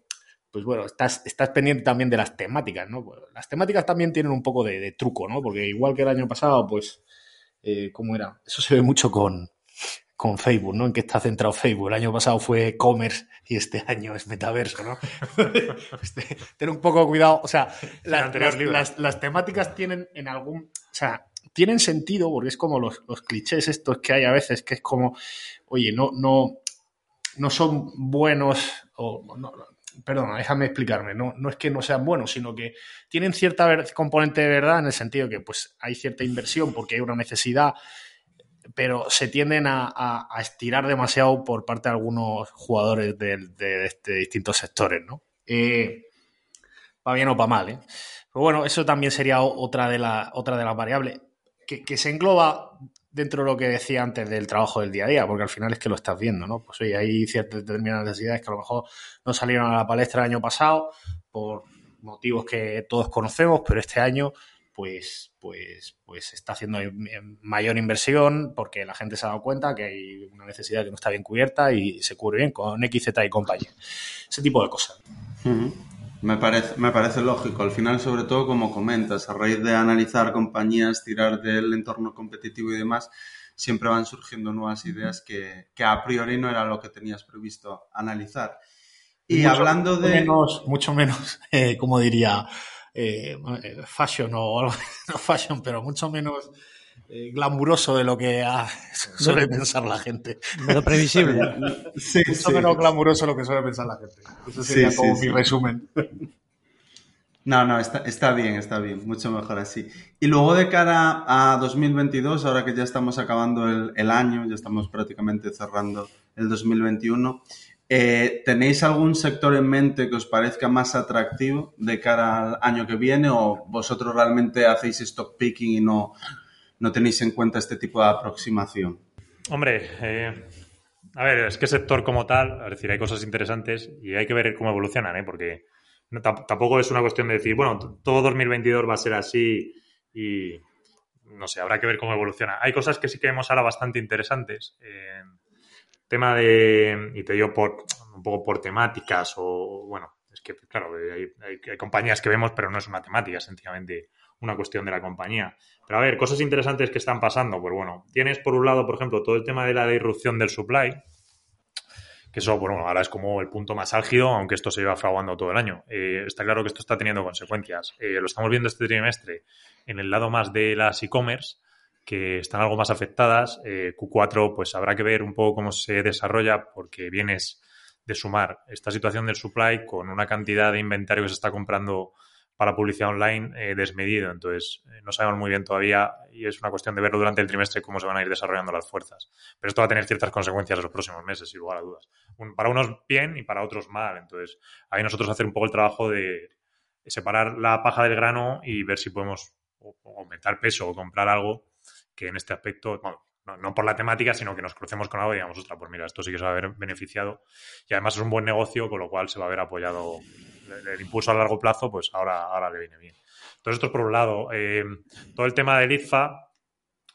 [SPEAKER 7] pues bueno, estás, estás pendiente también de las temáticas, ¿no? Pues las temáticas también tienen un poco de, truco, ¿no? Porque igual que el año pasado, pues, eh, ¿cómo era? Eso se ve mucho con, con Facebook, ¿no? En qué está centrado Facebook. El año pasado fue e-commerce y este (laughs) año es metaverso, ¿no? (laughs) Este, tener un poco cuidado. O sea, las, temáticas tienen en algún. O sea, tienen sentido porque es como los, clichés estos que hay a veces, que es como, oye, no, no, no son buenos o. No, perdona, déjame explicarme. No, no es que no sean buenos, sino que tienen cierta componente de verdad en el sentido que pues hay cierta inversión porque hay una necesidad pero se tienden a, estirar demasiado por parte de algunos jugadores de, este, distintos sectores, ¿no? Eh, bien o para mal, ¿eh? Pero bueno, eso también sería otra de, la, otra de las variables que, se engloba dentro de lo que decía antes del trabajo del día a día, porque al final es que lo estás viendo, ¿no? Pues oye, hay ciertas determinadas necesidades que a lo mejor no salieron a la palestra el año pasado por motivos que todos conocemos, pero este año pues, pues, pues está haciendo mayor inversión porque la gente se ha dado cuenta que hay una necesidad que no está bien cubierta y se cubre bien con XZ y compañía. Ese tipo de cosas.
[SPEAKER 1] Me parece, me parece lógico. Al final, sobre todo, como comentas, a raíz de analizar compañías, tirar del entorno competitivo y demás, siempre van surgiendo nuevas ideas que, a priori no era lo que tenías previsto analizar. Y hablando de...
[SPEAKER 7] Menos, mucho menos, (laughs) eh, como diría eh, eh, fashion o algo, (laughs) no fashion, pero mucho menos eh, glamuroso de lo que (laughs) suele pensar la gente.
[SPEAKER 5] Pero previsible. (laughs)
[SPEAKER 7] sí, mucho menos glamuroso de lo que suele pensar la gente. Eso sería como mi resumen.
[SPEAKER 1] No, no, está, está, bien, está bien, mucho mejor así. Y luego de cara a 2022, ahora que ya estamos acabando el, el año, ya estamos prácticamente cerrando el 2021, eh, ¿Tenéis algún sector en mente que os parezca más atractivo de cara al año que viene o vosotros realmente hacéis stock picking y no, no tenéis en cuenta este tipo de aproximación?
[SPEAKER 4] Hombre, eh, a ver, es que sector como tal, decir, hay cosas interesantes y hay que ver cómo evolucionan, ¿eh? porque tampoco es una cuestión de decir, bueno, todo 2022 va a ser así y no sé, habrá que ver cómo evoluciona. Hay cosas que sí que vemos ahora bastante interesantes. Tema de, y te digo por, un poco por temáticas o, bueno, es que, claro, hay, compañías que vemos, pero no es una temática, es sencillamente una cuestión de la compañía. Pero a ver, cosas interesantes que están pasando, pues bueno, tienes por un lado, por ejemplo, todo el tema de la disrupción del supply, que eso, bueno, ahora es como el punto más álgido, aunque esto se lleva fraguando todo el año. Eh, está claro que esto está teniendo consecuencias. Eh, lo estamos viendo este trimestre en el lado más de las e-commerce, que están algo más afectadas. Eh, Q4, pues habrá que ver un poco cómo se desarrolla, porque vienes de sumar esta situación del supply con una cantidad de inventario que se está comprando para publicidad online eh, desmedido. Entonces, eh, no sabemos muy bien todavía y es una cuestión de verlo durante el trimestre cómo se van a ir desarrollando las fuerzas. Pero esto va a tener ciertas consecuencias en los próximos meses, sin lugar a dudas. para unos bien y para otros mal. Entonces, ahí nosotros hacer un poco el trabajo de separar la paja del grano y ver si podemos aumentar peso o comprar algo que en este aspecto, bueno, no, por la temática, sino que nos crucemos con algo y digamos, ostras, pues mira, esto sí que se va a ver beneficiado y además es un buen negocio, con lo cual se va a ver apoyado el, impulso a largo plazo, pues ahora, ahora le viene bien. Entonces, esto es por un lado. Eh, todo el tema del IFA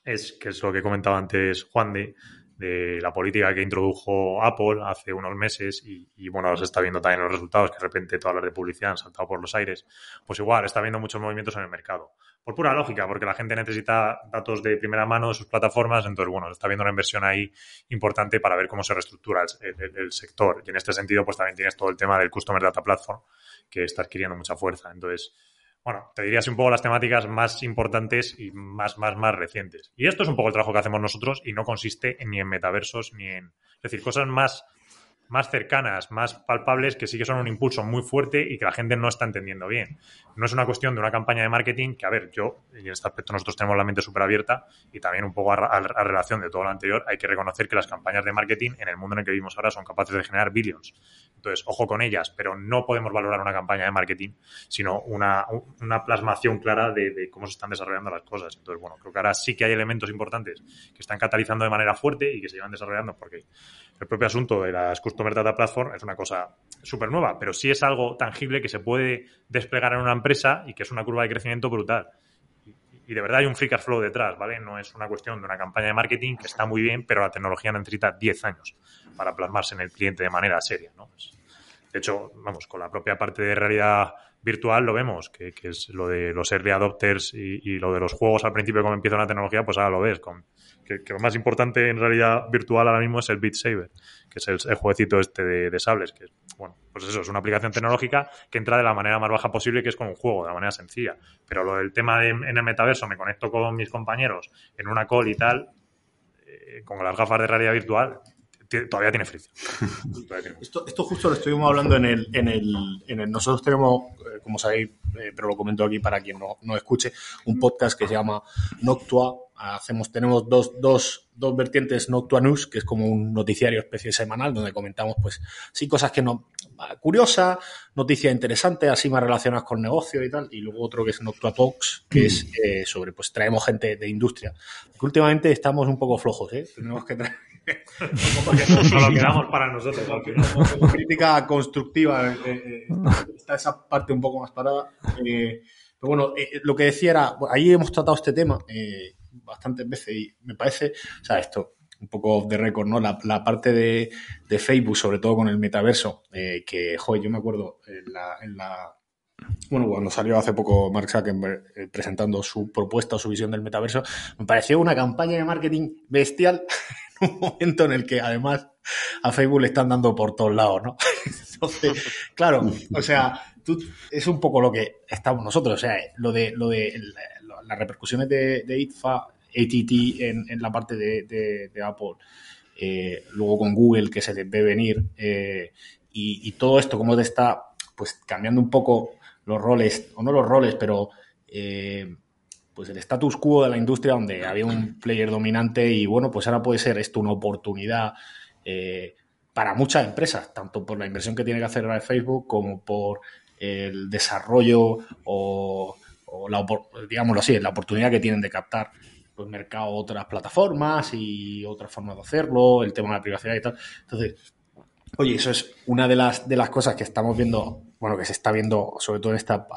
[SPEAKER 4] es, que es lo que comentaba antes Juan de, de la política que introdujo Apple hace unos meses y, bueno, se está viendo también los resultados, que de repente todas las de publicidad han saltado por los aires, pues igual está habiendo muchos movimientos en el mercado. Por pura lógica, porque la gente necesita datos de primera mano de sus plataformas, entonces bueno, está viendo una inversión ahí importante para ver cómo se reestructura el, sector. Y en este sentido, pues también tienes todo el tema del Customer Data Platform, que está adquiriendo mucha fuerza. Entonces, bueno, te dirías un poco las temáticas más importantes y más, más, más recientes. Y esto es un poco el trabajo que hacemos nosotros y no consiste ni en metaversos ni en, es decir, cosas más más cercanas, más palpables, que sí que son un impulso muy fuerte y que la gente no está entendiendo bien. No es una cuestión de una campaña de marketing que, a ver, yo, y en este aspecto nosotros tenemos la mente súper abierta y también un poco a, relación de todo lo anterior, hay que reconocer que las campañas de marketing en el mundo en el que vivimos ahora son capaces de generar billions. Entonces, ojo con ellas, pero no podemos valorar una campaña de marketing, sino una, una plasmación clara de, de cómo se están desarrollando las cosas. Entonces, bueno, creo que ahora sí que hay elementos importantes que están catalizando de manera fuerte y que se llevan desarrollando porque el propio asunto de las Customer Data Platform es una cosa súper nueva, pero sí es algo tangible que se puede desplegar en una empresa y que es una curva de crecimiento brutal. Y, de verdad hay un free cash flow detrás, ¿vale? No es una cuestión de una campaña de marketing que está muy bien, pero la tecnología necesita 10 años para plasmarse en el cliente de manera seria, ¿no? De hecho, vamos, con la propia parte de realidad virtual lo vemos, que, es lo de los early adopters y, y, lo de los juegos al principio, como empieza una tecnología, pues ahora lo ves, con que, lo más importante en realidad virtual ahora mismo es el Beat Saber, que es el, jueguecito este de, sables, que bueno, pues eso, es una aplicación tecnológica que entra de la manera más baja posible, que es con un juego, de la manera sencilla. Pero lo del tema de, en el metaverso, me conecto con mis compañeros en una call y tal, eh, con las gafas de realidad virtual, (laughs) todavía tiene fricción.
[SPEAKER 7] esto, esto, justo lo estuvimos hablando en el, en el, en el nosotros tenemos, eh, como sabéis, eh, pero lo comento aquí para quien no, no, escuche, un podcast que se llama Noctua. Hacemos, tenemos dos, dos, dos vertientes Noctua News, que es como un noticiario especie semanal, donde comentamos, pues, sí, cosas que no, curiosa, noticias interesantes, así más relacionadas con negocio y tal, y luego otro que es Noctua Talks, que es eh, sobre, pues, traemos gente de industria. Porque últimamente estamos un poco flojos, ¿eh? Tenemos que traer (laughs)
[SPEAKER 4] lo quedamos para nosotros.
[SPEAKER 7] Crítica constructiva. Eh, eh, está esa parte un poco más parada. Eh, pero bueno, lo que decía era, ahí hemos tratado este tema bastantes veces y me parece, o sea, esto, un poco de récord, ¿no? La, parte de, Facebook, sobre todo con el metaverso, que, joder, yo me acuerdo en la, bueno, cuando salió hace poco Mark Zuckerberg presentando su propuesta o su visión del metaverso, me pareció una campaña de marketing bestial (laughs) un momento en el que además a Facebook le están dando por todos lados, ¿no? (laughs) Entonces, claro, o sea, es un poco lo que estamos nosotros, o sea, lo de, lo de las repercusiones de, de ITFA, ATT en, la parte de, Apple, eh, luego con Google que se les ve venir, eh, y, todo esto, cómo te está pues cambiando un poco los roles, o no los roles, pero eh, pues el status quo de la industria donde había un player dominante y bueno, pues ahora puede ser esto una oportunidad para muchas empresas, tanto por la inversión que tiene que hacer Facebook como por el desarrollo o, la, digámoslo así, la oportunidad que tienen de captar pues mercado otras plataformas y otras formas de hacerlo, el tema de la privacidad y tal. Entonces, oye, eso es una de las, de las cosas que estamos viendo, bueno, que se está viendo sobre todo en esta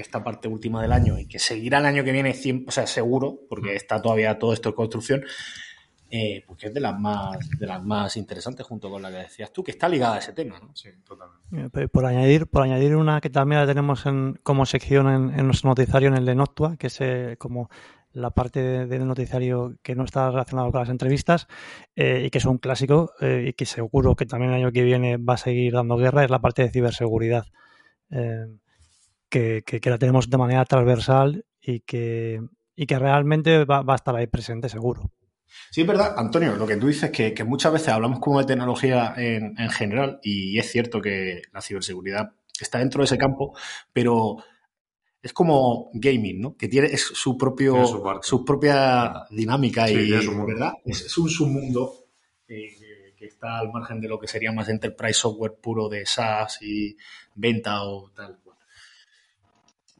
[SPEAKER 7] esta parte última del año y que seguirá el año que viene, o sea, seguro, porque está todavía todo esto en construcción, eh, porque es de las más de las más interesantes junto con la que decías tú, que está ligada a ese tema, ¿no?
[SPEAKER 4] Sí, totalmente.
[SPEAKER 5] Eh, por añadir, por añadir una que también la tenemos en, como sección en, nuestro noticiario, en el de Noctua, que es eh, como la parte del noticiario que no está relacionado con las entrevistas y que es un clásico y que seguro que también el año que viene va a seguir dando guerra, es la parte de ciberseguridad que, la tenemos de manera transversal y que, y que realmente va, a estar ahí presente seguro.
[SPEAKER 7] Sí, es verdad, Antonio, lo que tú dices que, que muchas veces hablamos como de tecnología en, general y es cierto que la ciberseguridad está dentro de ese campo, pero es como gaming, ¿no? Que tiene su propio su, propia dinámica y es ¿verdad? Es, un submundo eh, que está al margen de lo que sería más enterprise software puro de SaaS y venta o tal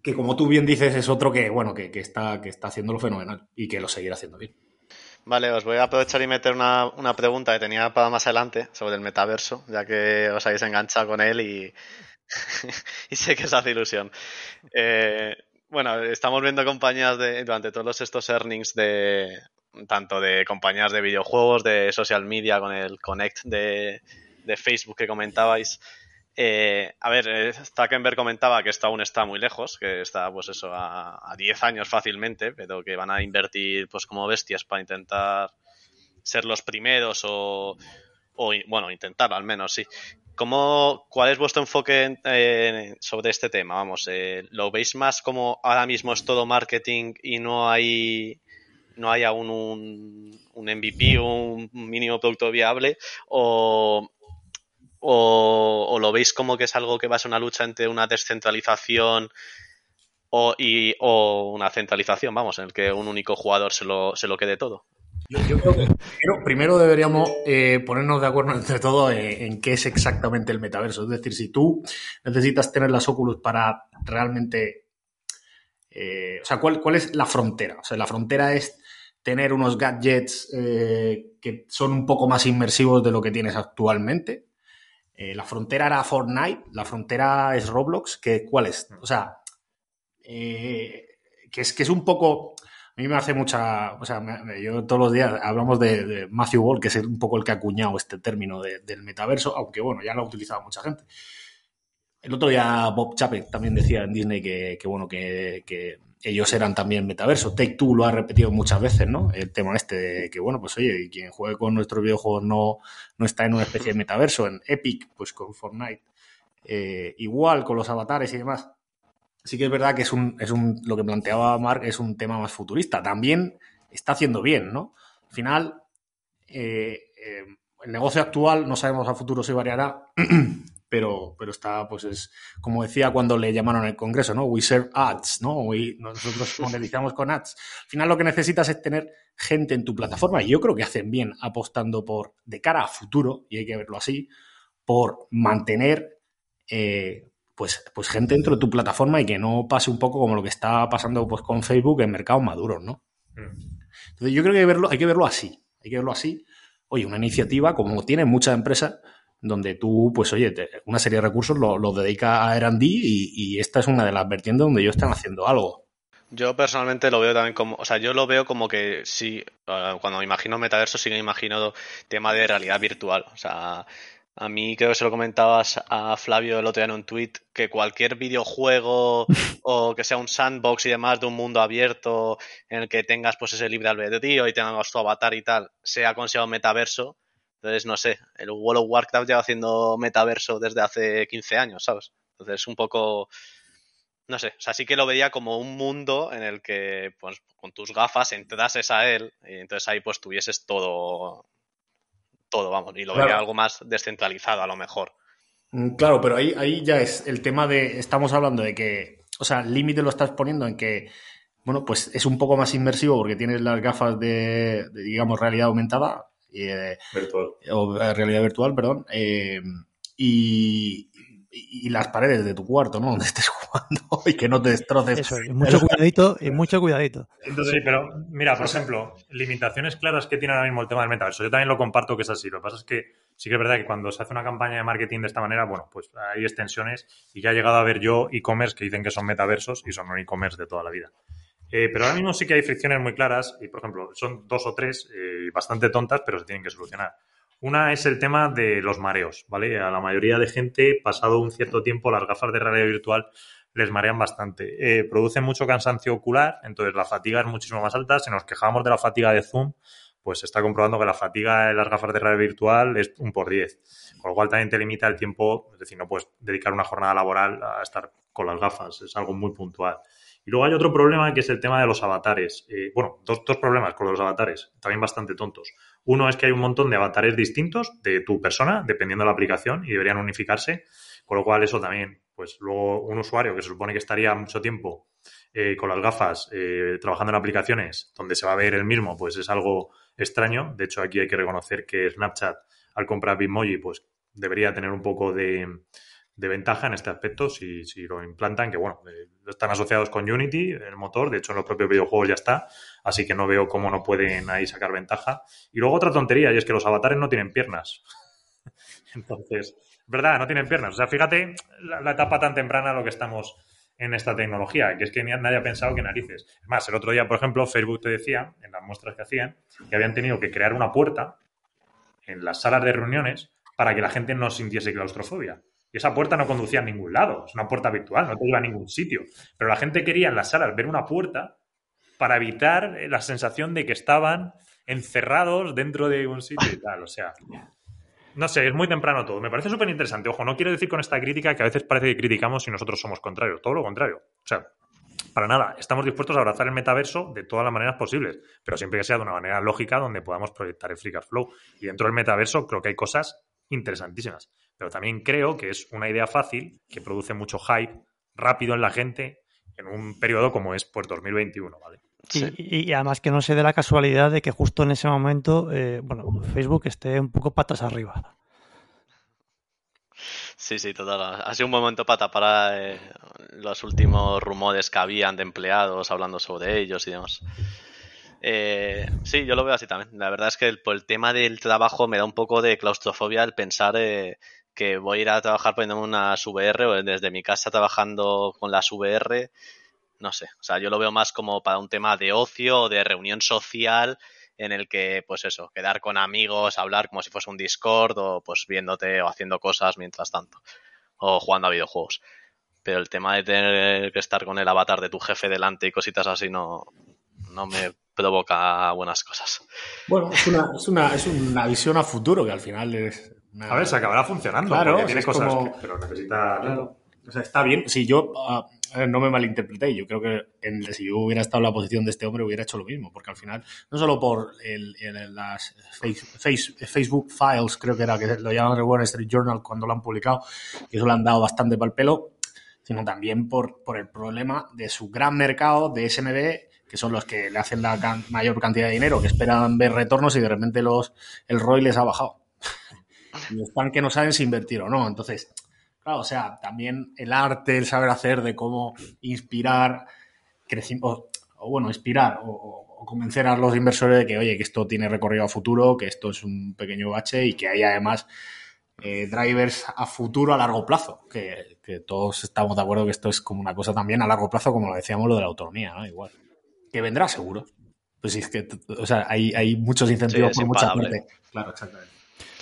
[SPEAKER 7] que como tú bien dices es otro que, bueno, que, está, que está haciéndolo fenomenal y que lo seguirá haciendo bien.
[SPEAKER 6] Vale, os voy a aprovechar y meter una, una pregunta que tenía para más adelante sobre el metaverso, ya que os habéis enganchado con él (laughs) y, sé que os hace ilusión. Eh, bueno, estamos viendo compañías de, durante todos estos earnings de tanto de compañías de videojuegos, de social media con el Connect de, de Facebook que comentabais. Eh, a ver, eh, Zuckerberg comentaba que esto aún está muy lejos, que está pues eso a, a 10 años fácilmente, pero que van a invertir pues como bestias para intentar ser los primeros o, o bueno, intentar al menos, sí. ¿Cómo, ¿Cuál es vuestro enfoque en- sobre este tema? Vamos, eh, ¿lo veis más como ahora mismo es todo marketing y no hay no hay aún un, MVP, un mínimo producto viable? ¿O, o, lo veis como que es algo que va a ser una lucha entre una descentralización o, y, una centralización, vamos, en el que un único jugador se lo, se lo quede todo?
[SPEAKER 7] Yo, creo que primero, deberíamos eh, ponernos de acuerdo entre todos en, en qué es exactamente el metaverso. Es decir, si tú necesitas tener las Oculus para realmente... eh, o sea, ¿cuál, ¿cuál es la frontera? O sea, la frontera es tener unos gadgets eh, que son un poco más inmersivos de lo que tienes actualmente. Eh, la frontera era Fortnite, la frontera es Roblox, que, ¿cuál es? O sea, eh, que, es, que es un poco... A mí me hace mucha. O sea, me- yo todos los días hablamos de, de Matthew Ball, que es un poco el que ha acuñado este término de- del metaverso, aunque bueno, ya lo ha utilizado mucha gente. El otro día Bob Chapek también decía en Disney que, que, bueno, que, que ellos eran también metaverso. Take Two lo ha repetido muchas veces, ¿no? El tema este de que, bueno, pues oye, quien juegue con nuestros videojuegos no, no está en una especie de metaverso. En Epic, pues con Fortnite. Eh, igual con los avatares y demás. Sí que es verdad que es un, es un, lo que planteaba Mark es un tema más futurista. También está haciendo bien, ¿no? Al final, eh, eh, el negocio actual no sabemos a futuro si variará, (clears throat) pero, pero está, pues es, como decía cuando le llamaron al Congreso, ¿no? We serve ads, ¿no? We- nosotros (laughs) monetizamos con ads. Al final lo que necesitas es tener gente en tu plataforma y yo creo que hacen bien apostando por, de cara a futuro, y hay que verlo así, por mantener eh, pues, pues gente dentro de tu plataforma y que no pase un poco como lo que está pasando pues, con Facebook en mercados maduros, ¿no?
[SPEAKER 4] Mm.
[SPEAKER 7] Entonces yo creo que hay, verlo, hay que verlo así, hay que verlo así. Oye, una iniciativa como tienen muchas empresas donde tú, pues oye, te- una serie de recursos los lo dedica a R&D y, y esta es una de las vertientes donde ellos están haciendo algo.
[SPEAKER 6] Yo personalmente lo veo también como, o sea, yo lo veo como que sí, eh, cuando me imagino metaverso sí me imagino tema de realidad virtual. O sea, a mí creo que se lo comentabas a Flavio el otro día en un tweet, que cualquier videojuego (laughs) o que sea un sandbox y demás de un mundo abierto en el que tengas pues ese libre albedrío y tengas tu avatar y tal, sea considerado metaverso. Entonces, no sé, el World of Warcraft lleva haciendo metaverso desde hace 15 años, ¿sabes? Entonces, un poco no sé, o sea, sí que lo veía como un mundo en el que, pues, con tus gafas entrases a él y entonces ahí pues tuvieses todo, todo, vamos, y lo
[SPEAKER 7] Claro.
[SPEAKER 6] veía algo más descentralizado a lo mejor.
[SPEAKER 7] Mm, Claro, pero ahí, ahí ya es el tema de, estamos hablando de que, o sea, el límite lo estás poniendo en que, bueno, pues es un poco más inmersivo porque tienes las gafas de, de, digamos, realidad aumentada, eh,
[SPEAKER 4] Virtual.
[SPEAKER 7] o eh, realidad virtual, perdón, eh, y, y- y las paredes de tu cuarto, ¿no? (laughs) Donde estés jugando y que no te destroces.
[SPEAKER 5] Eso, y mucho cuidadito, y mucho cuidadito.
[SPEAKER 4] Sí, pero mira, por ejemplo, limitaciones claras que tiene ahora mismo el tema del metaverso. Yo también lo comparto que es así. Lo que pasa es que sí que es verdad que cuando se hace una campaña de marketing de esta manera, bueno, pues hay extensiones y ya he llegado a ver yo e-commerce que dicen que son metaversos y son un e-commerce de toda la vida. Eh, pero ahora mismo sí que hay fricciones muy claras y, por ejemplo, son dos o tres eh, bastante tontas, pero se tienen que solucionar. Una es el tema de los mareos, ¿vale? A la mayoría de gente, pasado un cierto tiempo, las gafas de realidad virtual les marean bastante. Eh, producen mucho cansancio ocular, entonces la fatiga es muchísimo más alta. Si nos quejamos de la fatiga de Zoom, pues se está comprobando que la fatiga de las gafas de realidad virtual es un por 10. Con lo cual también te limita el tiempo, es decir, no puedes dedicar una jornada laboral a estar con las gafas, es algo muy puntual. Y luego hay otro problema que es el tema de los avatares. Eh, bueno, dos, dos problemas con los avatares, también bastante tontos. Uno es que hay un montón de avatares distintos de tu persona, dependiendo de la aplicación, y deberían unificarse. Con lo cual, eso también, pues luego un usuario que se supone que estaría mucho tiempo eh, con las gafas eh, trabajando en aplicaciones donde se va a ver el mismo, pues es algo extraño. De hecho, aquí hay que reconocer que Snapchat, al comprar Bitmoji, pues debería tener un poco de, de ventaja en este aspecto si, si lo implantan, que bueno, eh, están asociados con Unity, el motor, de hecho en los propios videojuegos ya está, así que no veo cómo no pueden ahí sacar ventaja. Y luego otra tontería, y es que los avatares no tienen piernas. (laughs) Entonces, verdad, no tienen piernas. O sea, fíjate la, etapa tan temprana a lo que estamos en esta tecnología, que es que nadie ha pensado que narices. Es más, el otro día, por ejemplo, Facebook te decía, en las muestras que hacían, que habían tenido que crear una puerta en las salas de reuniones para que la gente no sintiese claustrofobia. Y esa puerta no conducía a ningún lado, es una puerta virtual, no te lleva a ningún sitio. Pero la gente quería en las salas ver una puerta para evitar la sensación de que estaban encerrados dentro de un sitio y tal. O sea, no sé, es muy temprano todo. Me parece súper interesante. Ojo, no quiero decir con esta crítica que a veces parece que criticamos y nosotros somos contrarios. Todo lo contrario. O sea, para nada. Estamos dispuestos a abrazar el metaverso de todas las maneras posibles, pero siempre que sea de una manera lógica donde podamos proyectar el Flickr Flow. Y dentro del metaverso creo que hay cosas interesantísimas. Pero también creo que es una idea fácil que produce mucho hype rápido en la gente en un periodo como es pues 2021, ¿vale?
[SPEAKER 5] Sí. Y, y, además que no se dé la casualidad de que justo en ese momento, eh, bueno, Facebook esté un poco patas arriba.
[SPEAKER 6] Sí, sí, total. Ha sido un momento para tapar eh, los últimos rumores que habían de empleados hablando sobre ellos y demás. Eh, sí, yo lo veo así también. La verdad es que el, por el tema del trabajo me da un poco de claustrofobia el pensar eh, que voy a ir a trabajar poniéndome unas VR o desde mi casa trabajando con las VR. No sé, o sea, yo lo veo más como para un tema de ocio, de reunión social, en el que, pues eso, quedar con amigos, hablar como si fuese un Discord o pues viéndote o haciendo cosas mientras tanto, o jugando a videojuegos. Pero el tema de tener que estar con el avatar de tu jefe delante y cositas así no, no me provoca buenas cosas.
[SPEAKER 7] Bueno, es una, es una, es una visión a futuro que al final es. Una...
[SPEAKER 4] A ver, se acabará funcionando.
[SPEAKER 7] Claro,
[SPEAKER 4] porque tiene cosas,
[SPEAKER 7] como-
[SPEAKER 4] que- pero necesita.
[SPEAKER 7] Claro. O sea, está bien. Si yo ver, no me malinterpreté, yo creo que en- si yo hubiera estado en la posición de este hombre hubiera hecho lo mismo, porque al final, no solo por el, el- las face- face- Facebook Files, creo que era que lo llaman el Wall Street Journal cuando lo han publicado, que eso le han dado bastante para el pelo, sino también por, por el problema de su gran mercado de SMB, que son los que le hacen la can- mayor cantidad de dinero, que esperan ver retornos y de repente los, el ROI les ha bajado. Y están que no saben si invertir o no. Entonces, claro, o sea, también el arte, el saber hacer de cómo inspirar, o, o bueno, inspirar o, convencer a los inversores de que, oye, que esto tiene recorrido a futuro, que esto es un pequeño bache y que hay además eh, drivers a futuro a largo plazo, que, que todos estamos de acuerdo que esto es como una cosa también a largo plazo, como lo decíamos, lo de la autonomía, ¿no? Igual. Que vendrá seguro. Pues sí, es que, o sea, hay, hay muchos incentivos
[SPEAKER 6] Sí,
[SPEAKER 7] por mucha parte. Claro, exactamente.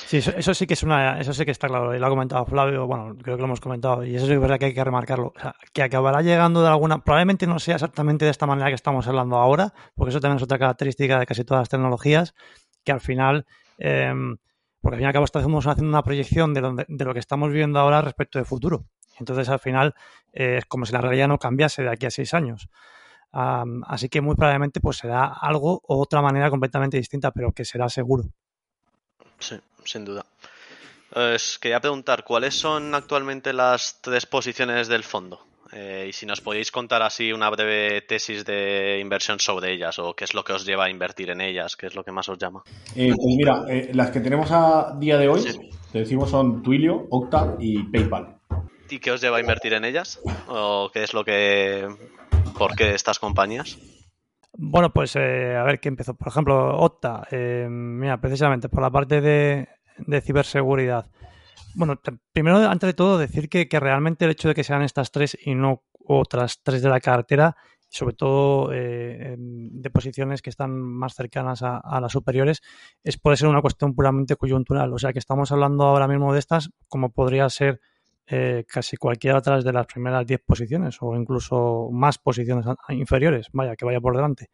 [SPEAKER 5] Sí, eso, sí que es una, eso sí que está claro, y lo ha comentado Flavio, bueno, creo que lo hemos comentado, y eso sí que es verdad que hay que remarcarlo. O sea, que acabará llegando de alguna, probablemente no sea exactamente de esta manera que estamos hablando ahora, porque eso también es otra característica de casi todas las tecnologías, que al final, eh, porque al fin y al cabo estamos haciendo una proyección de, donde- de lo que estamos viviendo ahora respecto de futuro. Entonces, al final, eh, es como si la realidad no cambiase de aquí a seis años. Así que muy probablemente pues será algo o otra manera completamente distinta, pero que será seguro.
[SPEAKER 6] Sí, sin duda. Os quería preguntar, ¿cuáles son actualmente las tres posiciones del fondo? Eh, y si nos podéis contar así una breve tesis de inversión sobre ellas, o qué es lo que os lleva a invertir en ellas, qué es lo que más os llama.
[SPEAKER 7] Eh, pues mira, eh, las que tenemos a día de hoy,
[SPEAKER 6] Sí.
[SPEAKER 7] te decimos son Twilio, Octa y PayPal.
[SPEAKER 6] ¿Y qué os lleva a invertir en ellas? ¿O qué es lo que... ¿Por qué estas compañías?
[SPEAKER 5] Bueno, pues eh, a ver qué empezó. Por ejemplo, Opta, eh, mira, precisamente por la parte de, de ciberseguridad. Bueno, primero, antes de todo, decir que, que realmente el hecho de que sean estas tres y no otras tres de la cartera, sobre todo eh, de posiciones que están más cercanas a, las superiores, es puede ser una cuestión puramente coyuntural. O sea, que estamos hablando ahora mismo de estas como podría ser eh, casi cualquiera otras de las primeras 10 posiciones o incluso más posiciones inferiores, vaya, que vaya por delante.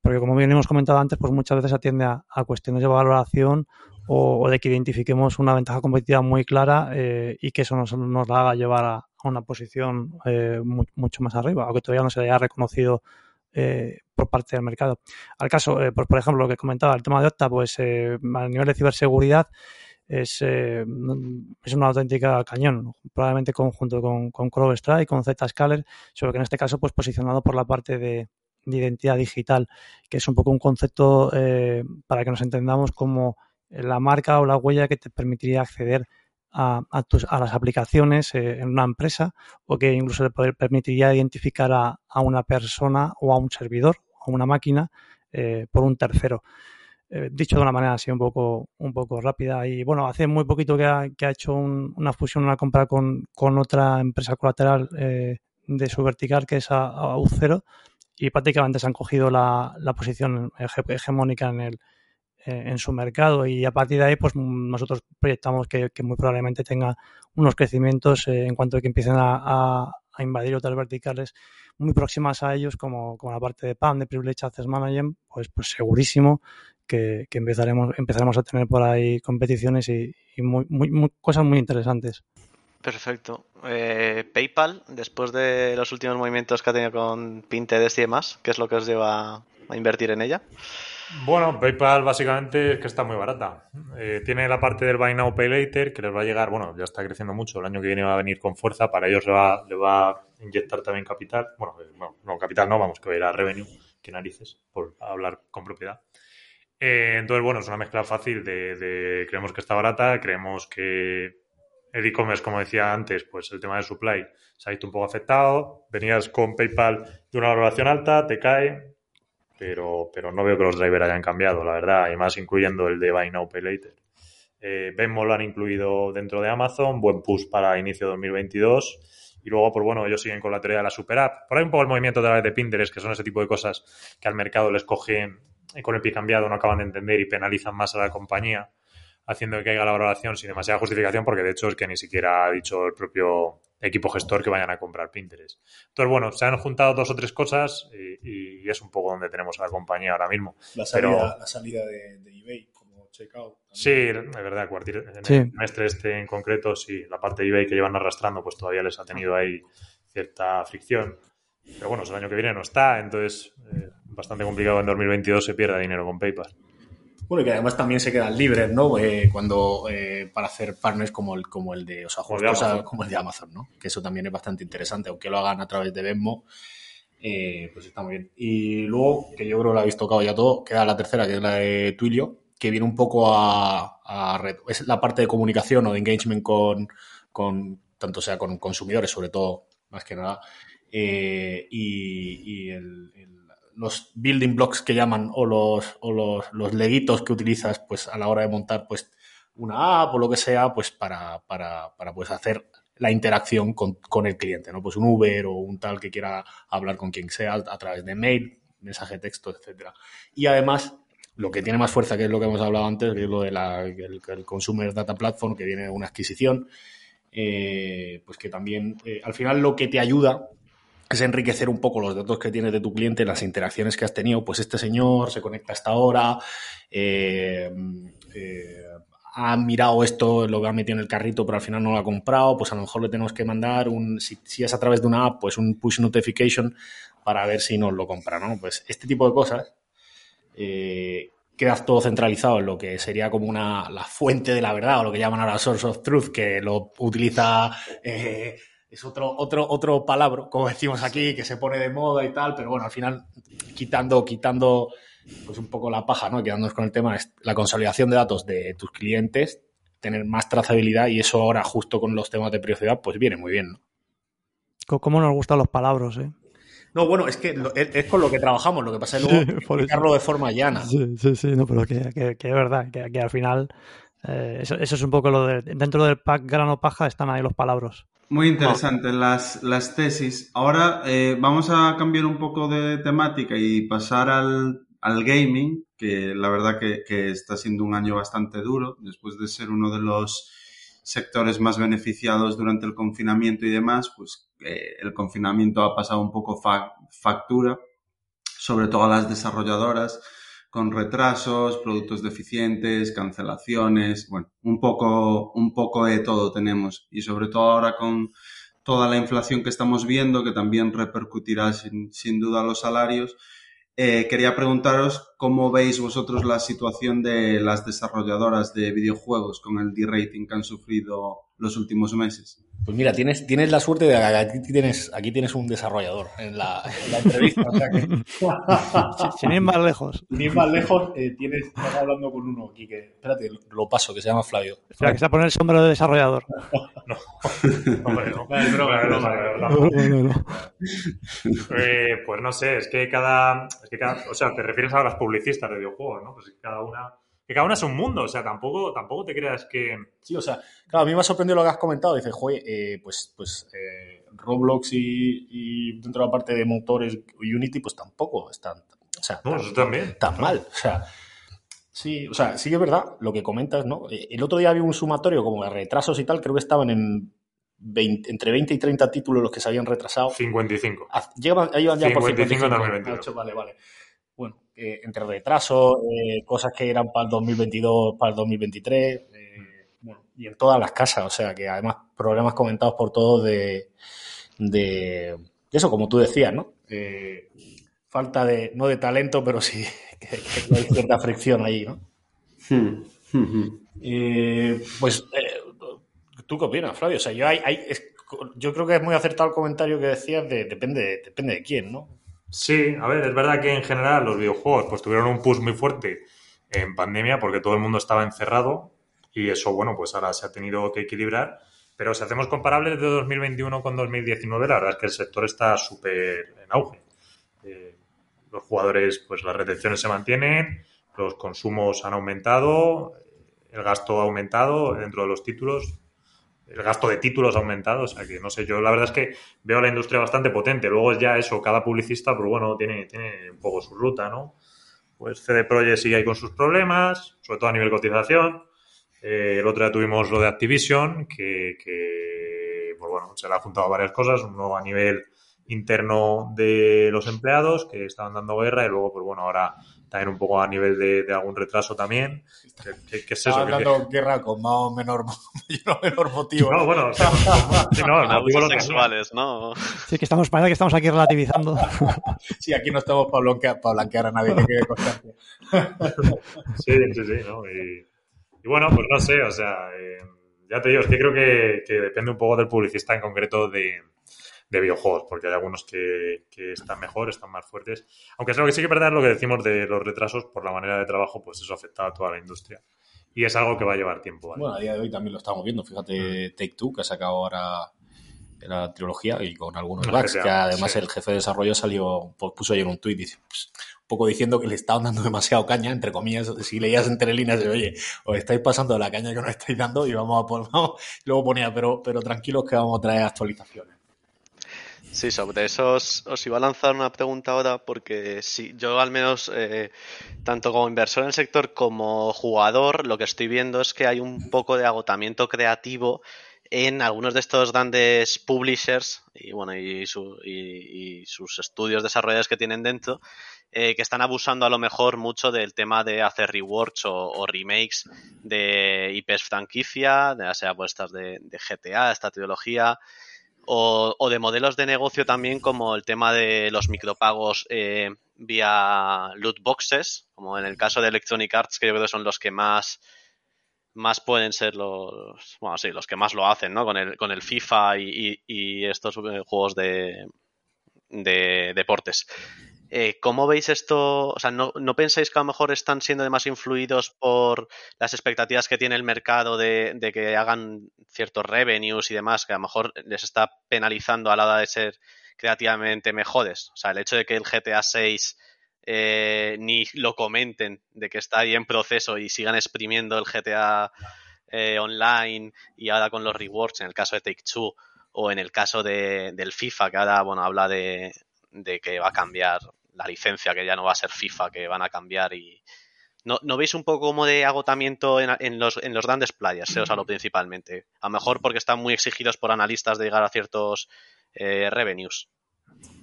[SPEAKER 5] Porque como bien hemos comentado antes, pues muchas veces atiende a cuestiones de valoración o, de que identifiquemos una ventaja competitiva muy clara eh, y que eso nos, nos la haga llevar a, una posición eh, mu- mucho más arriba, aunque todavía no se haya reconocido eh, por parte del mercado. Al caso, eh, por, ejemplo, lo que comentaba, el tema de Octa, pues eh, a nivel de ciberseguridad es, eh, es una auténtica cañón, probablemente conjunto con, con CrowdStrike, con Zscaler, solo que en este caso pues posicionado por la parte de, de identidad digital, que es un poco un concepto para que nos entendamos como la marca o la huella que te permitiría acceder a, las aplicaciones en una empresa o que incluso le permitiría identificar a, a, una persona o a un servidor o a una máquina por un tercero. Eh, dicho de una manera así un poco, un poco rápida. Y bueno, hace muy poquito que ha, que ha hecho una fusión, una compra con, con otra empresa colateral eh, de su vertical que es a, U0 y prácticamente se han cogido la, la posición hegemónica en, el, eh, en su mercado y a partir de ahí pues nosotros proyectamos que, muy probablemente tenga unos crecimientos en cuanto a que empiecen a, invadir otras verticales muy próximas a ellos como, como la parte de PAM, de Privilege Access Management, pues, pues segurísimo que, empezaremos, empezaremos a tener por ahí competiciones y, muy, cosas muy interesantes.
[SPEAKER 6] Perfecto. Eh, PayPal, después de los últimos movimientos que ha tenido con Pinterest y demás, ¿qué es lo que os lleva a invertir en ella?
[SPEAKER 4] Bueno, PayPal básicamente es que está muy barata. Eh, tiene la parte del Buy Now Pay Later que les va a llegar, bueno, ya está creciendo mucho, el año que viene va a venir con fuerza, para ellos le va, le va a inyectar también capital. Bueno, eh, no, capital no, vamos, que va a ir a revenue, que narices, por hablar con propiedad. Eh, entonces, bueno, es una mezcla fácil de, creemos que está barata, creemos que el e-commerce, como decía antes, pues el tema de supply se ha visto un poco afectado. Venías con PayPal de una valoración alta, te cae, pero, pero no veo que los drivers hayan cambiado, la verdad, y más incluyendo el de Buy Now Pay Later. Eh, Venmo lo han incluido dentro de Amazon, buen push para inicio de 2022. Y luego, pues bueno, ellos siguen con la teoría de la super app. Por ahí un poco el movimiento de la de Pinterest, que son ese tipo de cosas que al mercado les cogen con el pie cambiado no acaban de entender y penalizan más a la compañía, haciendo que caiga la valoración sin demasiada justificación, porque de hecho es que ni siquiera ha dicho el propio equipo gestor que vayan a comprar Pinterest. Entonces, bueno, se han juntado dos o tres cosas y, es un poco donde tenemos a la compañía ahora mismo.
[SPEAKER 7] La salida, la salida de, eBay como checkout.
[SPEAKER 4] Sí, es verdad, en el semestre este en concreto, sí, la parte de eBay que llevan arrastrando, pues todavía les ha tenido ahí cierta fricción. Pero bueno, el año que viene no está, entonces eh, bastante complicado en 2022 se pierda dinero con PayPal.
[SPEAKER 7] Bueno, y que además también se quedan libres, ¿no? Eh, cuando eh, para hacer partners como el, como el de, o sea, como el de Amazon, ¿no? Que eso también es bastante interesante, aunque lo hagan a través de Venmo, pues está muy bien. Y luego, que yo creo que lo habéis tocado ya todo, queda la tercera, que es la de Twilio, que viene un poco a, a es la parte de comunicación o de engagement con, con tanto sea con consumidores, sobre todo, más que nada, eh, y, los building blocks que llaman o los, o los, los, leguitos que utilizas pues a la hora de montar pues una app o lo que sea pues para, para, para pues hacer la interacción con, con, el cliente, ¿no? Pues un Uber o un tal que quiera hablar con quien sea a través de mail, mensaje texto, etcétera. Y además, lo que tiene más fuerza, que es lo que hemos hablado antes, que es lo de la, el, Consumer Data Platform, que viene de una adquisición, eh, pues que también, eh, al final lo que te ayuda es enriquecer un poco los datos que tienes de tu cliente, las interacciones que has tenido. Pues este señor se conecta a esta hora, eh, eh, ha mirado esto, lo ha metido en el carrito, pero al final no lo ha comprado. Pues a lo mejor le tenemos que mandar un, si, es a través de una app, pues un push notification para ver si nos lo compra, ¿no? Pues este tipo de cosas. Eh, queda todo centralizado en lo que sería como una, la fuente de la verdad o lo que llaman ahora source of truth, que lo utiliza es otro, otro, otro palabra, como decimos aquí, que se pone de moda y tal, pero bueno, al final, quitando, quitando pues un poco la paja, ¿no? Quedándonos con el tema, es la consolidación de datos de tus clientes, tener más trazabilidad y eso ahora, justo con los temas de privacidad, pues viene muy bien, ¿no?
[SPEAKER 5] ¿Cómo nos gustan los palabras, eh?
[SPEAKER 7] No, bueno, es que es, con lo que trabajamos, lo que pasa es luego (laughs) explicarlo de forma llana.
[SPEAKER 5] Sí, sí, sí, no, pero que, que, es verdad, que, que al final eh, eso, eso, es un poco lo de. Dentro del pack grano paja están ahí los palabras.
[SPEAKER 1] Muy interesantes las, las tesis. Ahora eh, vamos a cambiar un poco de temática y pasar al, al gaming, que la verdad que, que, está siendo un año bastante duro, después de ser uno de los sectores más beneficiados durante el confinamiento y demás, pues eh, el confinamiento ha pasado un poco factura, sobre todo a las desarrolladoras con retrasos, productos deficientes, cancelaciones, bueno, un poco, un poco de todo tenemos. Y sobre todo ahora con toda la inflación que estamos viendo, que también repercutirá sin, sin duda los salarios, eh, quería preguntaros cómo veis vosotros la situación de las desarrolladoras de videojuegos con el D-rating que han sufrido los últimos meses.
[SPEAKER 7] Pues mira, tienes, tienes la suerte de que aquí tienes, aquí tienes un desarrollador en la, en la entrevista. o sea que, (laughs)
[SPEAKER 5] Sin ir más lejos.
[SPEAKER 7] sin ir más lejos, eh, tienes, estás hablando con uno aquí que, espérate, lo paso, que se llama Flavio.
[SPEAKER 5] Espera, que se va a poner el sombrero de desarrollador. (laughs)
[SPEAKER 4] Hombre, no.
[SPEAKER 7] Vale,
[SPEAKER 5] No,
[SPEAKER 4] vale.
[SPEAKER 5] no, no.
[SPEAKER 4] Pues no sé, es que cada, es que cada- O sea, te refieres a las publicistas de videojuegos, ¿no? Pues que cada una. Que cada una es un mundo, o sea, tampoco, tampoco te creas que.
[SPEAKER 7] Sí, o sea, claro, a mí me ha sorprendido lo que has comentado. Dices, joder, eh, pues, pues eh, Roblox y, y dentro de la parte de motores Unity, pues tampoco están, o sea,
[SPEAKER 4] No,
[SPEAKER 7] tan,
[SPEAKER 4] eso también.
[SPEAKER 7] tan mal. O sea, sí, o sea, sí que es verdad lo que comentas, ¿no? Eh, El otro día había un sumatorio como de retrasos y tal, creo que estaban en 20 entre 20 y 30 títulos los que se habían retrasado.
[SPEAKER 4] 55.
[SPEAKER 7] Ah, Llevan, ahí van ya por
[SPEAKER 4] 55 en
[SPEAKER 7] 55.
[SPEAKER 4] 2022.
[SPEAKER 7] Ah, ocho, Vale, vale. Eh, entre retrasos, eh, cosas que eran para el 2022, para el 2023, eh, bueno, y en todas las casas, o sea que además problemas comentados por todos de, de, eso, como tú decías, ¿no? Eh, falta de, no de talento, pero sí (laughs) que, que hay cierta fricción ahí, ¿no?
[SPEAKER 1] Hmm, hmm, hmm.
[SPEAKER 7] Eh, pues, eh, ¿tú qué opinas, Flavio? O sea, yo, hay, hay- es- yo creo que es muy acertado el comentario que decías de depende, depende de quién, ¿no?
[SPEAKER 4] Sí, a ver, es verdad que en general los videojuegos pues tuvieron un push muy fuerte en pandemia porque todo el mundo estaba encerrado y eso, bueno, pues ahora se ha tenido que equilibrar. Pero si hacemos comparables de 2021 con 2019, la verdad es que el sector está súper en auge. Eh, los jugadores, pues las retenciones se mantienen, los consumos han aumentado, el gasto ha aumentado dentro de los títulos, el gasto de títulos ha aumentado, o sea que no sé, yo la verdad es que veo la industria bastante potente. Luego ya eso, cada publicista, pues bueno, tiene, tiene un poco su ruta, ¿no? Pues CD Projekt sigue ahí con sus problemas, sobre todo a nivel cotización. Eh, el otro día tuvimos lo de Activision, que, que, pues bueno, se le ha juntado varias cosas, uno a nivel interno de los empleados que estaban dando guerra y luego, pues bueno, ahora también un poco a nivel de, de algún retraso también. ¿Qué, qué- qué es eso?
[SPEAKER 7] Estaba
[SPEAKER 4] ¿Qué-
[SPEAKER 7] hablando guerra con más o menor, (laughs) mayor o menor motivo.
[SPEAKER 4] No, bueno, (laughs) sí, no, tenía.
[SPEAKER 6] sexuales, ¿no?
[SPEAKER 5] Sí, que estamos, parece que estamos aquí relativizando. (laughs)
[SPEAKER 7] Sí, aquí no estamos para blanquear, para blanquear a nadie, que quede constancia.
[SPEAKER 4] Sí, sí, sí, ¿no? Y, y bueno, pues no sé, o sea, eh, ya te digo, es que creo que, que depende un poco del publicista en concreto de, de videojuegos, porque hay algunos que, que están mejor, están más fuertes. Aunque es lo que sí que es verdad lo que decimos de los retrasos por la manera de trabajo, pues eso afecta a toda la industria. Y es algo que va a llevar tiempo, ¿vale?
[SPEAKER 7] Bueno, a día de hoy también lo estamos viendo. Fíjate, Take Two, que ha sacado ahora la trilogía y con algunos bugs, que además
[SPEAKER 4] sí.
[SPEAKER 7] el jefe de desarrollo salió, pues, puso ayer un tuit, dice, pues, un poco diciendo que le estaban dando demasiado caña, entre comillas, si leías entre líneas, de, oye, os estáis pasando de la caña que nos estáis dando y vamos a por, (laughs) vamos, y luego ponía, pero, pero tranquilos que vamos a traer actualizaciones.
[SPEAKER 6] Sí, sobre eso os, iba a lanzar una pregunta ahora porque sí, yo al menos, eh, tanto como inversor en el sector como jugador, lo que estoy viendo es que hay un poco de agotamiento creativo en algunos de estos grandes publishers y bueno y, su- y- sus estudios desarrolladores que tienen dentro eh, que están abusando a lo mejor mucho del tema de hacer reworks o, o remakes de IPs franquicia, ya sea pues estas de, de GTA, esta trilogía, o, de modelos de negocio también como el tema de los micropagos eh, vía loot boxes, como en el caso de Electronic Arts, que yo creo que son los que más más pueden ser los bueno sí los que más lo hacen no con el con el FIFA y, y- y estos eh, juegos de de deportes Eh, ¿Cómo veis esto? O sea, ¿no, ¿no pensáis que a lo mejor están siendo demasiado influidos por las expectativas que tiene el mercado de, que hagan ciertos revenues y demás, que a lo mejor les está penalizando a la hora de ser creativamente mejores? O sea, el hecho de que el GTA 6 eh, ni lo comenten de que está ahí en proceso y sigan exprimiendo el GTA eh, online y ahora con los rewards en el caso de Take Two o en el caso de, del FIFA que ahora bueno habla de que va a cambiar la licencia que ya no va a ser FIFA que van a cambiar y ¿No, ¿no veis un poco como de agotamiento en, en los, en los grandes playas, eh, o sea, lo principalmente? A lo mejor porque están muy exigidos por analistas de llegar a ciertos eh, revenues.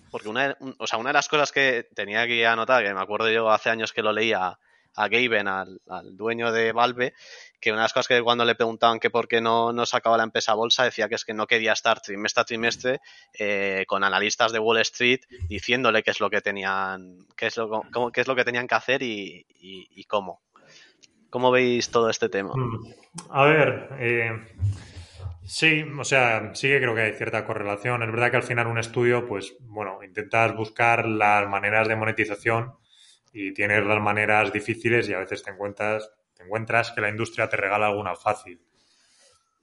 [SPEAKER 6] Porque una, o sea, una de las cosas que tenía que anotar, que me acuerdo yo hace años que lo leía a Gaben, al, al dueño de Valve, que una de las cosas que cuando le preguntaban que por qué no, no sacaba la empresa a bolsa, decía que es que no quería estar trimestre a trimestre eh, con analistas de Wall Street diciéndole qué es lo que tenían, qué es lo, es lo que tenían que hacer y cómo. ¿Cómo veis todo este tema?
[SPEAKER 4] Mm. A ver, eh, Sí, o sea, sí que creo que hay cierta correlación. Es verdad que al final un estudio, pues, bueno, intentas buscar las maneras de monetización y tienes las maneras difíciles y a veces te encuentras, te encuentras que la industria te regala alguna fácil.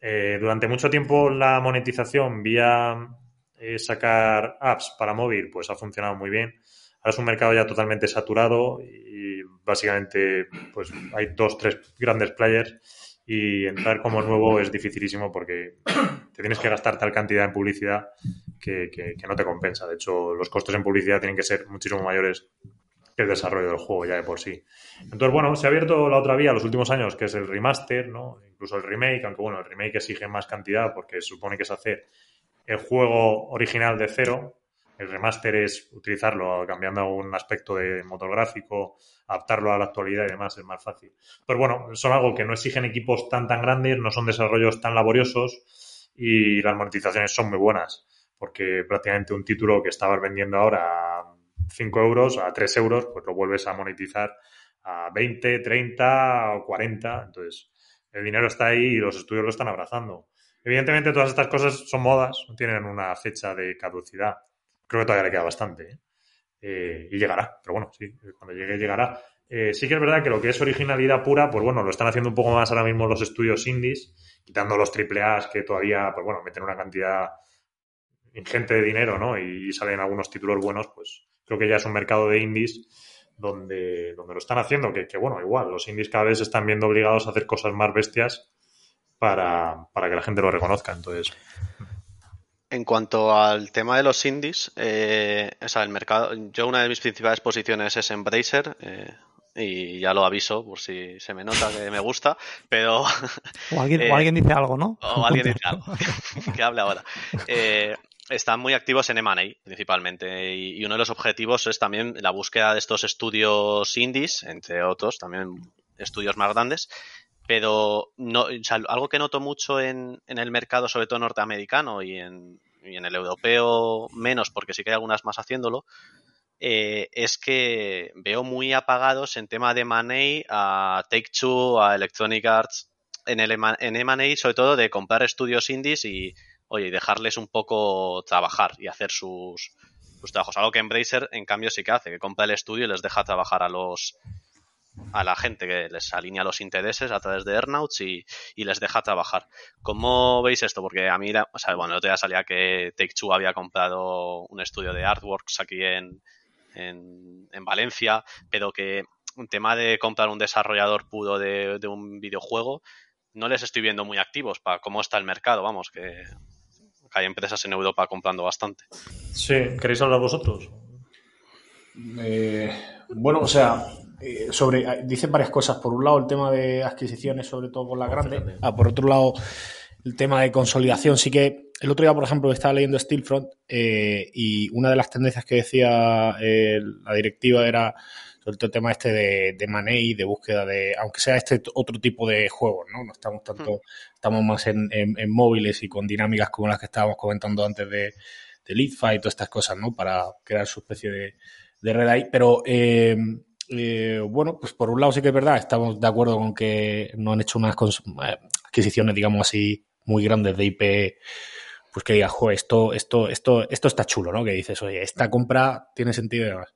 [SPEAKER 4] Eh, durante mucho tiempo la monetización vía eh, sacar apps para móvil, pues ha funcionado muy bien. Ahora es un mercado ya totalmente saturado y básicamente pues hay dos, tres grandes players y entrar como nuevo es dificilísimo porque te tienes que gastar tal cantidad en publicidad que, que, no te compensa. De hecho, los costes en publicidad tienen que ser muchísimo mayores que el desarrollo del juego ya de por sí. Entonces, bueno, se ha abierto la otra vía los últimos años, que es el remaster, ¿no? Incluso el remake, aunque bueno, el remake exige más cantidad porque supone que es hacer el juego original de cero, el remaster es utilizarlo cambiando algún aspecto de motor gráfico, adaptarlo a la actualidad y demás, es más fácil. Pero bueno, son algo que no exigen equipos tan tan grandes, no son desarrollos tan laboriosos y las monetizaciones son muy buenas, porque prácticamente un título que estabas vendiendo ahora 5 euros, a 3 euros, pues lo vuelves a monetizar a 20, 30 o 40. Entonces, el dinero está ahí y los estudios lo están abrazando. Evidentemente, todas estas cosas son modas, no tienen una fecha de caducidad creo que todavía le queda bastante. ¿eh? Eh, y llegará, pero bueno, sí, cuando llegue llegará. Eh, sí que es verdad que lo que es originalidad pura, pues bueno, lo están haciendo un poco más ahora mismo los estudios indies, quitando los triple A's que todavía, pues bueno, meten una cantidad ingente de dinero, ¿no? Y salen algunos títulos buenos, pues creo que ya es un mercado de indies donde, donde lo están haciendo, que, que bueno, igual, los indies cada vez están viendo obligados a hacer cosas más bestias para, para que la gente lo reconozca. Entonces,
[SPEAKER 6] en cuanto al tema de los indies, eh, o sea, el mercado, yo una de mis principales posiciones es Embracer, eh, y ya lo aviso por si se me nota que me gusta, pero...
[SPEAKER 5] O alguien, o (laughs) eh, alguien dice algo, ¿no?
[SPEAKER 6] O alguien dice algo, (laughs) que hable ahora. Eh, están muy activos en M&A principalmente y, uno de los objetivos es también la búsqueda de estos estudios indies, entre otros, también estudios más grandes, pero no, algo que noto mucho en, en, el mercado, sobre todo norteamericano y en, y en el europeo menos, porque sí que hay algunas más haciéndolo, eh, es que veo muy apagados en tema de money a Take Two, a Electronic Arts, en el en M&A sobre todo de comprar estudios indies y, oye, dejarles un poco trabajar y hacer sus, trabajos. Algo que Embracer, en cambio, sí que hace, que compra el estudio y les deja trabajar a los a la gente que les alinea los intereses a través de Earnouts y, y les deja trabajar. ¿Cómo veis esto? Porque a mí, o sea, bueno, el otro día salía que Take Two había comprado un estudio de artworks aquí en, en, en Valencia, pero que un tema de comprar un desarrollador puro de, de, un videojuego, no les estoy viendo muy activos para cómo está el mercado, vamos, que hay empresas en Europa comprando bastante.
[SPEAKER 4] Sí, ¿queréis hablar vosotros?
[SPEAKER 7] Eh, bueno, o sea, eh, sobre, ah, dicen varias cosas. Por un lado, el tema de adquisiciones, sobre todo por la grande. Ah, por otro lado, el tema de consolidación. Sí que el otro día, por ejemplo, estaba leyendo Steelfront eh, y una de las tendencias que decía eh, la directiva era todo el tema este de, de money, de búsqueda de, aunque sea este otro tipo de juegos, ¿no? No estamos tanto, hmm. estamos más en, en, en, móviles y con dinámicas como las que estábamos comentando antes de, de Lead Fight y todas estas cosas, ¿no? Para crear su especie de, de red ahí. Pero eh, eh, bueno, pues por un lado sí que es verdad, estamos de acuerdo con que no han hecho unas eh, adquisiciones, digamos así, muy grandes de IP, pues que digas, joder, esto, esto, esto, esto está chulo, ¿no? Que dices, oye, esta compra tiene sentido y demás.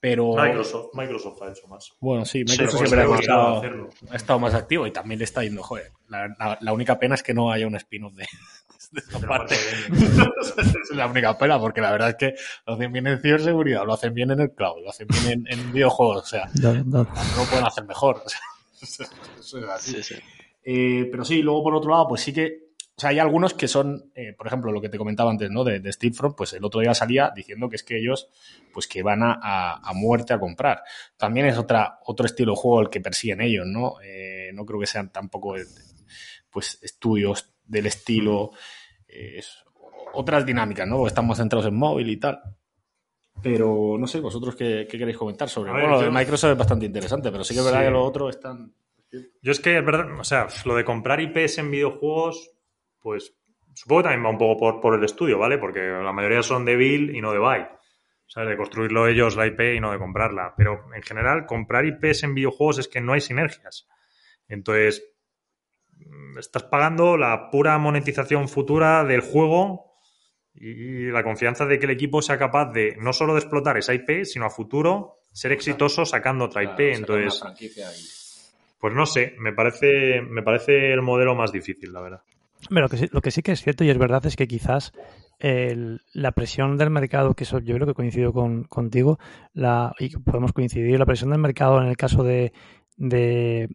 [SPEAKER 7] Pero.
[SPEAKER 4] Microsoft, Microsoft ha hecho más.
[SPEAKER 7] Bueno, sí, Microsoft sí, siempre ha estado, ha estado, más activo y también le está yendo, joder. La, la, la única pena es que no haya un spin-off de, (laughs) de esa parte. es (laughs) la única pena, porque la verdad es que lo hacen bien en ciberseguridad, lo hacen bien en el cloud, lo hacen bien en, en videojuegos, o sea, (laughs) no, no. no, lo pueden hacer mejor. O sea, eso es así. Sí, sí. Eh, pero sí, luego por otro lado, pues sí que o sea, hay algunos que son, eh, por ejemplo, lo que te comentaba antes, ¿no? De, de Steelfront, pues el otro día salía diciendo que es que ellos, pues que van a, a, a muerte a comprar. También es otra, otro estilo de juego el que persiguen ellos, ¿no? Eh, no creo que sean tampoco, pues, estudios del estilo, eh, otras dinámicas, ¿no? Porque estamos centrados en móvil y tal. Pero no sé, vosotros qué, qué queréis comentar sobre. Ver, bueno, lo de Microsoft es bastante interesante, pero sí que es verdad sí. que lo otro están.
[SPEAKER 4] Yo es que es verdad, o sea, lo de comprar IPs en videojuegos pues supongo que también va un poco por, por el estudio, ¿vale? Porque la mayoría son de build y no de buy. ¿Sabes? De construirlo ellos la IP y no de comprarla. Pero en general, comprar IPs en videojuegos es que no hay sinergias. Entonces, estás pagando la pura monetización futura del juego y la confianza de que el equipo sea capaz de no solo de explotar esa IP, sino a futuro ser exitoso sacando otra IP. Entonces, pues no sé, me parece, me parece el modelo más difícil, la verdad.
[SPEAKER 5] Lo que, sí, lo que sí que es cierto y es verdad es que quizás la presión del mercado, que eso yo creo que coincido con, contigo, la, y podemos coincidir, la presión del mercado en el caso de, de,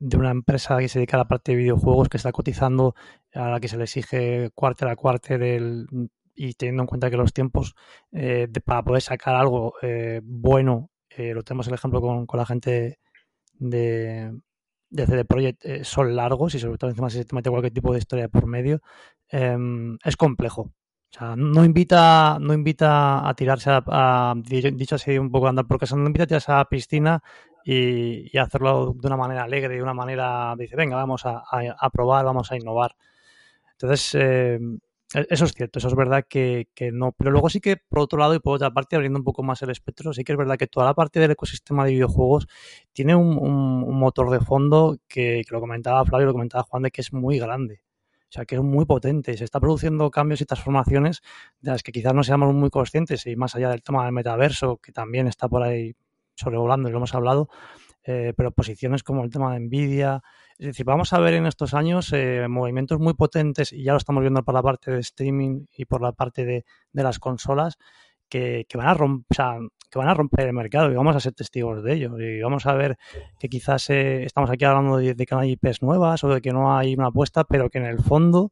[SPEAKER 5] una empresa que se dedica a la parte de videojuegos que está cotizando, a la que se le exige cuarter a cuarter del, y teniendo en cuenta que los tiempos eh, para poder sacar algo eh, bueno, eh, lo tenemos el ejemplo con, con la gente de, de CD Projekt eh, son largos y sobre todo encima si se mete cualquier tipo de historia por medio, em, es complejo. O sea, no invita, no invita a tirarse a, dicho así un poco andar por casa, no invita a tirarse a la piscina y, hacerlo de una manera alegre, de una manera, dice, venga, vamos a, a probar, vamos a innovar. Entonces, eh, eso es cierto, eso es verdad que, no. Pero luego sí que, por otro lado, y por otra parte, abriendo un poco más el espectro, sí que es verdad que toda la parte del ecosistema de videojuegos tiene un, motor de fondo que, lo comentaba Flavio, lo comentaba Juan, de que es muy grande. O sea, que es muy potente. Se está produciendo cambios y transformaciones de las que quizás no seamos muy conscientes y más allá del tema del metaverso, que también está por ahí sobrevolando y lo hemos hablado, eh, pero posiciones como el tema de Nvidia. Es decir, vamos a ver en estos años eh, movimientos muy potentes, y ya lo estamos viendo por la parte de streaming y por la parte de, las consolas, que, van a romper, que van a romper el mercado y vamos a ser testigos de ello. Y vamos a ver que quizás eh, estamos aquí hablando de, que no hay IPs nuevas o de que no hay una apuesta, pero que en el fondo,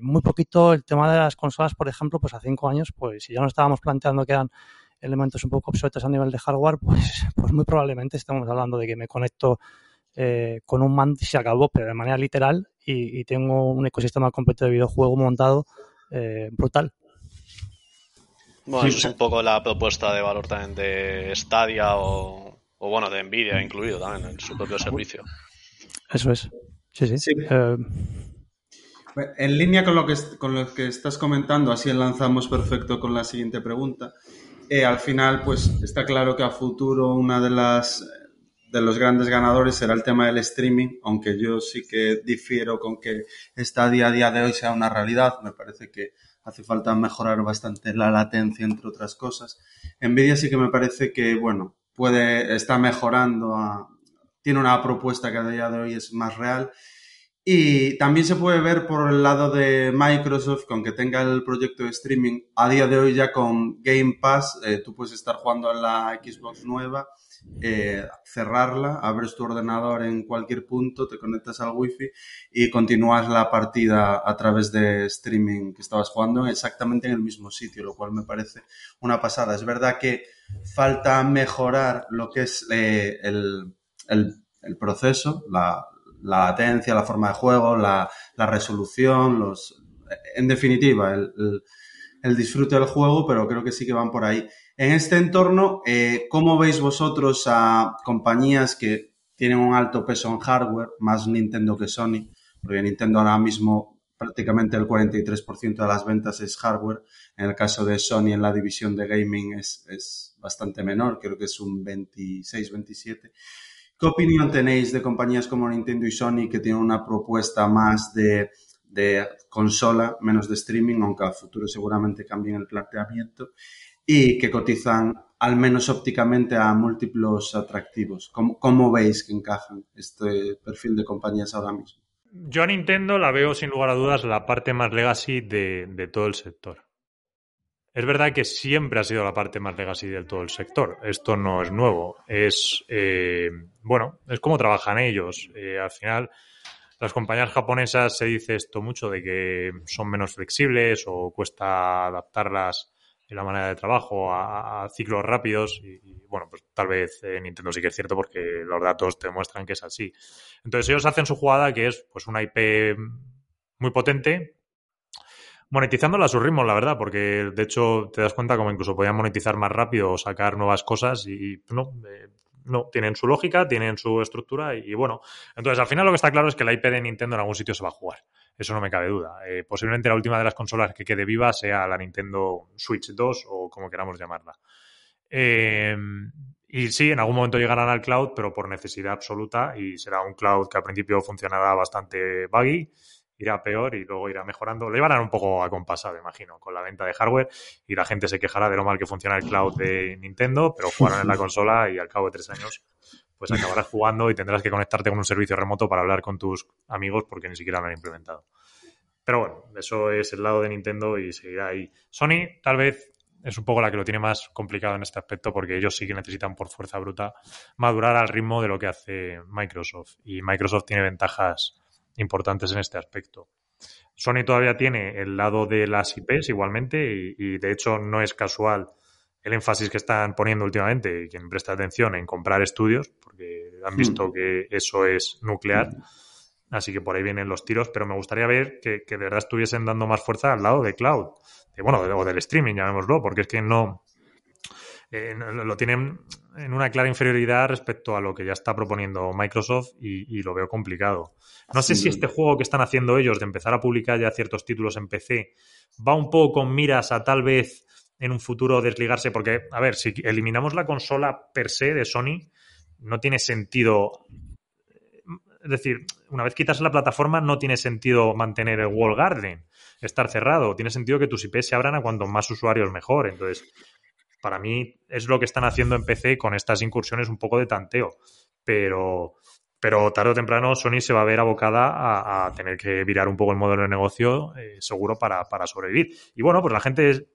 [SPEAKER 5] muy poquito el tema de las consolas, por ejemplo, pues a cinco años, pues si ya no estábamos planteando que eran elementos un poco obsoletos a nivel de hardware, pues, (laughs) pues muy probablemente estamos hablando de que me conecto eh, con un mando y se acabó, pero de manera literal y, tengo un ecosistema completo de videojuego montado eh, brutal.
[SPEAKER 6] Bueno, eso es un poco la propuesta de valor también de Stadia o, bueno, de Nvidia incluido también en su propio servicio.
[SPEAKER 5] Eso es. Sí, sí. Eh,
[SPEAKER 1] en línea con lo, que, con lo que estás comentando, así lanzamos perfecto con la siguiente pregunta. Eh, al final, pues está claro que a futuro una de las de los grandes ganadores será el tema del streaming, aunque yo sí que difiero con que esta día a día de hoy sea una realidad. Me parece que hace falta mejorar bastante la latencia, entre otras cosas. Nvidia sí que me parece que, bueno, puede, está mejorando, tiene una propuesta que a día de hoy es más real y también se puede ver por el lado de Microsoft, que aunque tenga el proyecto de streaming, a día de hoy ya con Game Pass, eh, tú puedes estar jugando en la Xbox nueva, eh, cerrarla, abres tu ordenador en cualquier punto, te conectas al Wi-Fi y continúas la partida a través de streaming que estabas jugando exactamente en el mismo sitio, lo cual me parece una pasada. Es verdad que falta mejorar lo que es eh, el, el, el proceso, la, la latencia, la forma de juego, la, resolución, los, en definitiva, el, disfrute del juego, pero creo que sí que van por ahí. En este entorno, eh, ¿cómo veis vosotros a compañías que tienen un alto peso en hardware, más Nintendo que Sony? Porque Nintendo ahora mismo prácticamente el 43% de las ventas es hardware. En el caso de Sony en la división de gaming es, es bastante menor, creo que es un 26-27%. ¿Qué opinión tenéis de compañías como Nintendo y Sony que tienen una propuesta más de, consola, menos de streaming, aunque al futuro seguramente cambien el planteamiento, y que cotizan al menos ópticamente a múltiplos atractivos? ¿Cómo, veis que encajan este perfil de compañías ahora mismo?
[SPEAKER 4] Yo a Nintendo la veo sin lugar a dudas la parte más legacy de todo el sector. Es verdad que siempre ha sido la parte más legacy del todo el sector. Esto no es nuevo. Es, eh, bueno, es como trabajan ellos. Eh, al final, las compañías japonesas se dice esto mucho de que son menos flexibles o cuesta adaptarlas en la manera de trabajo a, ciclos rápidos y, bueno, pues tal vez Nintendo sí que es cierto porque los datos te muestran que es así. Entonces ellos hacen su jugada que es pues una IP muy potente monetizándola a su ritmo, la verdad, porque de hecho te das cuenta como incluso podían monetizar más rápido o sacar nuevas cosas y no, eh, no, tienen su lógica, tienen su estructura y, bueno, entonces al final lo que está claro es que la IP de Nintendo en algún sitio se va a jugar, eso no me cabe duda. Eh, posiblemente la última de las consolas que quede viva sea la Nintendo Switch 2 o como queramos llamarla. Eh, Y sí, en algún momento llegarán al cloud, pero por necesidad absoluta y será un cloud que al principio funcionará bastante buggy, irá peor y luego irá mejorando. Lo llevarán un poco acompasado, imagino, con la venta de hardware y la gente se quejará de lo mal que funciona el cloud de Nintendo, pero jugarán en la (laughs) consola y al cabo de tres años pues acabarás jugando y tendrás que conectarte con un servicio remoto para hablar con tus amigos porque ni siquiera lo han implementado. Pero bueno, eso es el lado de Nintendo y seguirá ahí. Sony tal vez es un poco la que lo tiene más complicado en este aspecto porque ellos sí que necesitan por fuerza bruta madurar al ritmo de lo que hace Microsoft. Y Microsoft tiene ventajas importantes en este aspecto. Sony todavía tiene el lado de las IPs igualmente y, de hecho no es casual el énfasis que están poniendo últimamente y quien presta atención en comprar estudios porque han visto hmm. que eso es nuclear. Así que por ahí vienen los tiros, pero me gustaría ver que, que de verdad estuviesen dando más fuerza al lado de cloud bueno, o del streaming, llamémoslo, porque es que no, eh, lo tienen en una clara inferioridad respecto a lo que ya está proponiendo Microsoft y, lo veo complicado. No sé si este juego que están haciendo ellos de empezar a publicar ya ciertos títulos en PC va un poco con miras a tal vez en un futuro desligarse, porque, a ver, si eliminamos la consola per se de Sony, no tiene sentido. Es decir, una vez quitas la plataforma, no tiene sentido mantener el Wall Garden estar cerrado. Tiene sentido que tus IPs se abran a cuanto más usuarios mejor. Entonces, para mí es lo que están haciendo en PC con estas incursiones un poco de tanteo. Pero, pero tarde o temprano Sony se va a ver abocada a, tener que virar un poco el modelo de negocio eh, seguro para, para, sobrevivir. Y bueno, pues la gente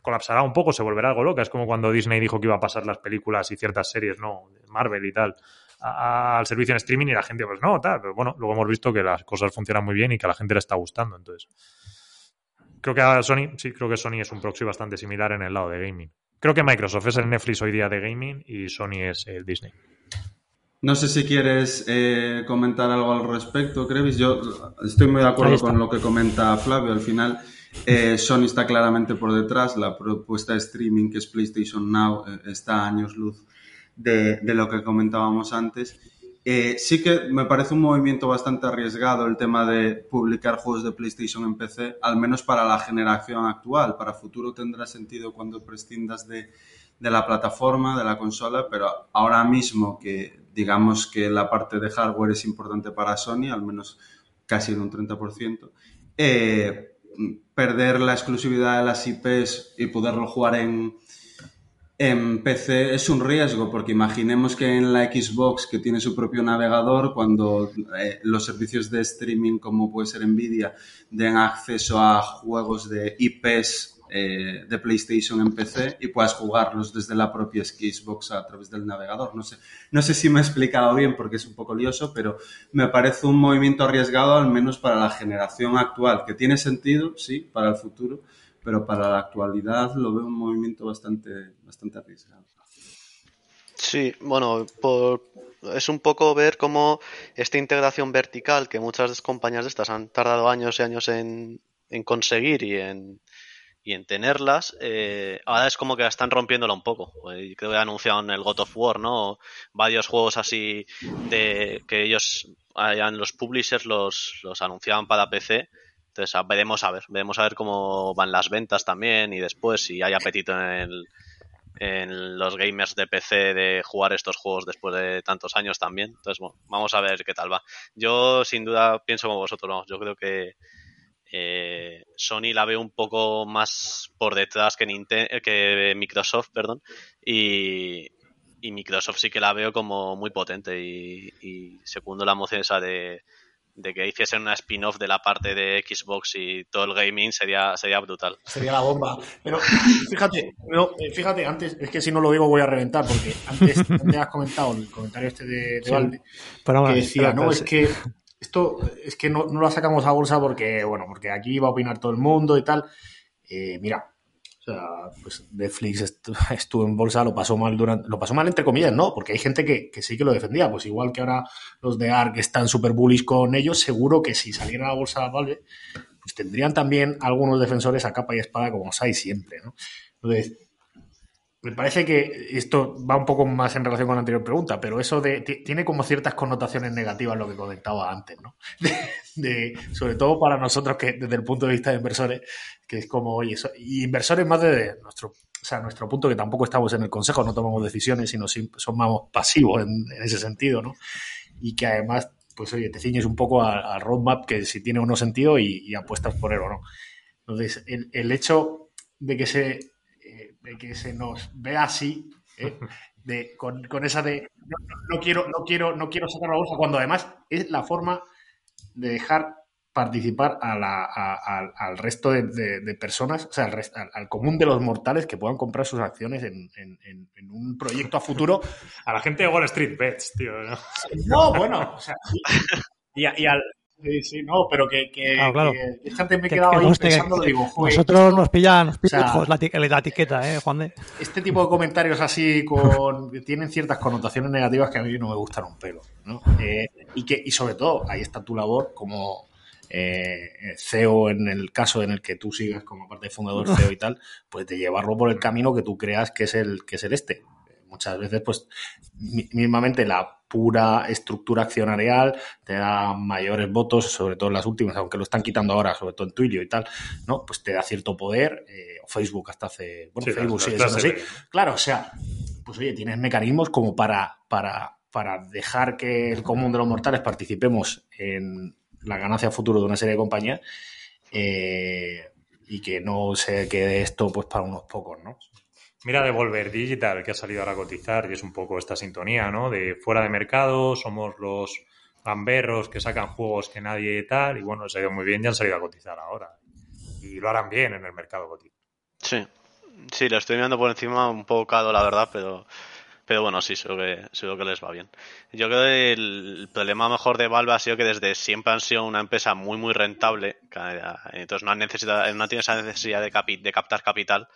[SPEAKER 4] colapsará un poco, se volverá algo loca. Es como cuando Disney dijo que iba a pasar las películas y ciertas series, ¿no? Marvel y tal, al servicio en streaming y la gente, pues no, tal. Pero bueno, luego hemos visto que las cosas funcionan muy bien y que a la gente le está gustando. Entonces, Creo que a Sony, sí, creo que Sony es un proxy bastante similar en el lado de gaming. Creo que Microsoft es el Netflix hoy día de gaming y Sony es el Disney.
[SPEAKER 1] No sé si quieres eh, comentar algo al respecto, Crevis. Yo estoy muy de acuerdo con lo que comenta Flavio. Al final, eh, Sony está claramente por detrás. La propuesta de streaming que es PlayStation Now eh, está a años luz de, de, lo que comentábamos antes. Eh, sí que me parece un movimiento bastante arriesgado el tema de publicar juegos de PlayStation en PC, al menos para la generación actual. Para futuro tendrá sentido cuando prescindas de, la plataforma, de la consola, pero ahora mismo que digamos que la parte de hardware es importante para Sony, al menos casi en un 30%, eh, perder la exclusividad de las IPs y poderlo jugar en, en PC es un riesgo, porque imaginemos que en la Xbox, que tiene su propio navegador, cuando eh, los servicios de streaming, como puede ser Nvidia, den acceso a juegos de IPs eh, de PlayStation en PC y puedas jugarlos desde la propia Xbox a través del navegador. No sé, no sé si me he explicado bien porque es un poco lioso, pero me parece un movimiento arriesgado, al menos para la generación actual, que tiene sentido, sí, para el futuro, pero para la actualidad lo veo un movimiento bastante, bastante arriesgado.
[SPEAKER 6] Sí, bueno, es un poco ver cómo esta integración vertical que muchas compañías de estas han tardado años y años en, conseguir y en, y en tenerlas, eh, ahora es como que están rompiéndola un poco. Creo que anunciaron el God of War, ¿no? Varios juegos así de que ellos, los publishers los, los anunciaban para PC entonces, veremos a ver, veremos a ver cómo van las ventas también y después si hay apetito en, en los gamers de PC de jugar estos juegos después de tantos años también. Entonces, bueno, vamos a ver qué tal va. Yo, sin duda, pienso como vosotros, ¿no? yo creo que eh, Sony la veo un poco más por detrás que, que Microsoft, perdón, y, y Microsoft sí que la veo como muy potente y, y segundo la moción esa de de que hiciesen una spin-off de la parte de Xbox y todo el gaming sería, sería brutal.
[SPEAKER 7] Sería la bomba. Pero (laughs) fíjate, eh, fíjate, antes, es que si no lo digo voy a reventar, porque antes, (laughs) has comentado el comentario este de, Valde, que decía, no, es que esto es que no, no lo sacamos a bolsa porque, bueno, porque aquí va a opinar todo el mundo y tal. Eh, mira, o sea, pues Netflix (laughs) estuvo en bolsa, lo pasó mal durante, lo pasó mal entre comillas, no, porque hay gente que, sí que lo defendía, pues igual que ahora los de ARK están súper bullish con ellos, seguro que si saliera a la bolsa Valve, pues tendrían también algunos defensores a capa y espada como hay siempre, ¿no? Entonces, me parece que esto va un poco más en relación con la anterior pregunta, pero eso de, tiene como ciertas connotaciones negativas lo que comentaba antes, ¿no? (laughs) Sobre todo para nosotros que desde el punto de vista de inversores, que es como, oye, y inversores más de nuestro, o sea, nuestro punto que tampoco estamos en el consejo, no tomamos decisiones, sino somos pasivos en, ese sentido, ¿no? Y que además, pues oye, te ciñes un poco al roadmap que si tiene o no sentido y, apuestas por él o no. Entonces, el, hecho de que se, eh, de que se nos vea así, ¿eh? (laughs) de, con, esa de no, quiero, no quiero, no quiero sacar la bolsa, cuando además es la forma de dejar participar al resto de, personas, o sea, al, común de los mortales que puedan comprar sus acciones en, un proyecto a futuro.
[SPEAKER 4] A la gente de Wall Street Bets, tío.
[SPEAKER 7] No, bueno, o sea, (laughs) y, al, Sí, sí, no, pero que, que,
[SPEAKER 5] claro,
[SPEAKER 7] me he quedado ahí pensando, digo,
[SPEAKER 5] joder, Nosotros nos pillan, nos pillan la, la, etiqueta, ¿eh, Juan de?
[SPEAKER 7] Este tipo de comentarios así con tienen ciertas connotaciones negativas que a mí no me gustan un pelo, ¿no? Eh, y, que, y sobre todo, ahí está tu labor como eh, CEO en el caso en el que tú sigas como parte de fundador CEO y tal, pues de llevarlo por el camino que tú creas que es el, que es el este. Muchas veces, pues, mismamente la pura estructura accionarial te da mayores votos, sobre todo en las últimas, aunque lo están quitando ahora, sobre todo en Twilio y tal, ¿no? Pues te da cierto poder, eh, Facebook hasta hace, bueno, Facebook sí, es así. Claro, o sea, pues oye, tienes mecanismos como para, para, para dejar que el común de los mortales participemos en la ganancia futuro de una serie de compañías eh, y que no se quede esto pues para unos pocos, ¿no?
[SPEAKER 4] Mira Devolver Digital, que ha salido ahora a cotizar, y es un poco esta sintonía, ¿no? De fuera de mercado, somos los gamberros que sacan juegos que nadie tal, y bueno, se ha ido muy bien y han salido a cotizar ahora. Y lo harán bien en el mercado cotizado.
[SPEAKER 6] Sí, sí, lo estoy mirando por encima un poco cado, la verdad, pero pero bueno, sí, seguro que, seguro que les va bien. Yo creo que el problema mejor de Valve ha sido que desde siempre han sido una empresa muy, muy rentable. Entonces no, han necesitado, no tienen esa necesidad de, de captar capital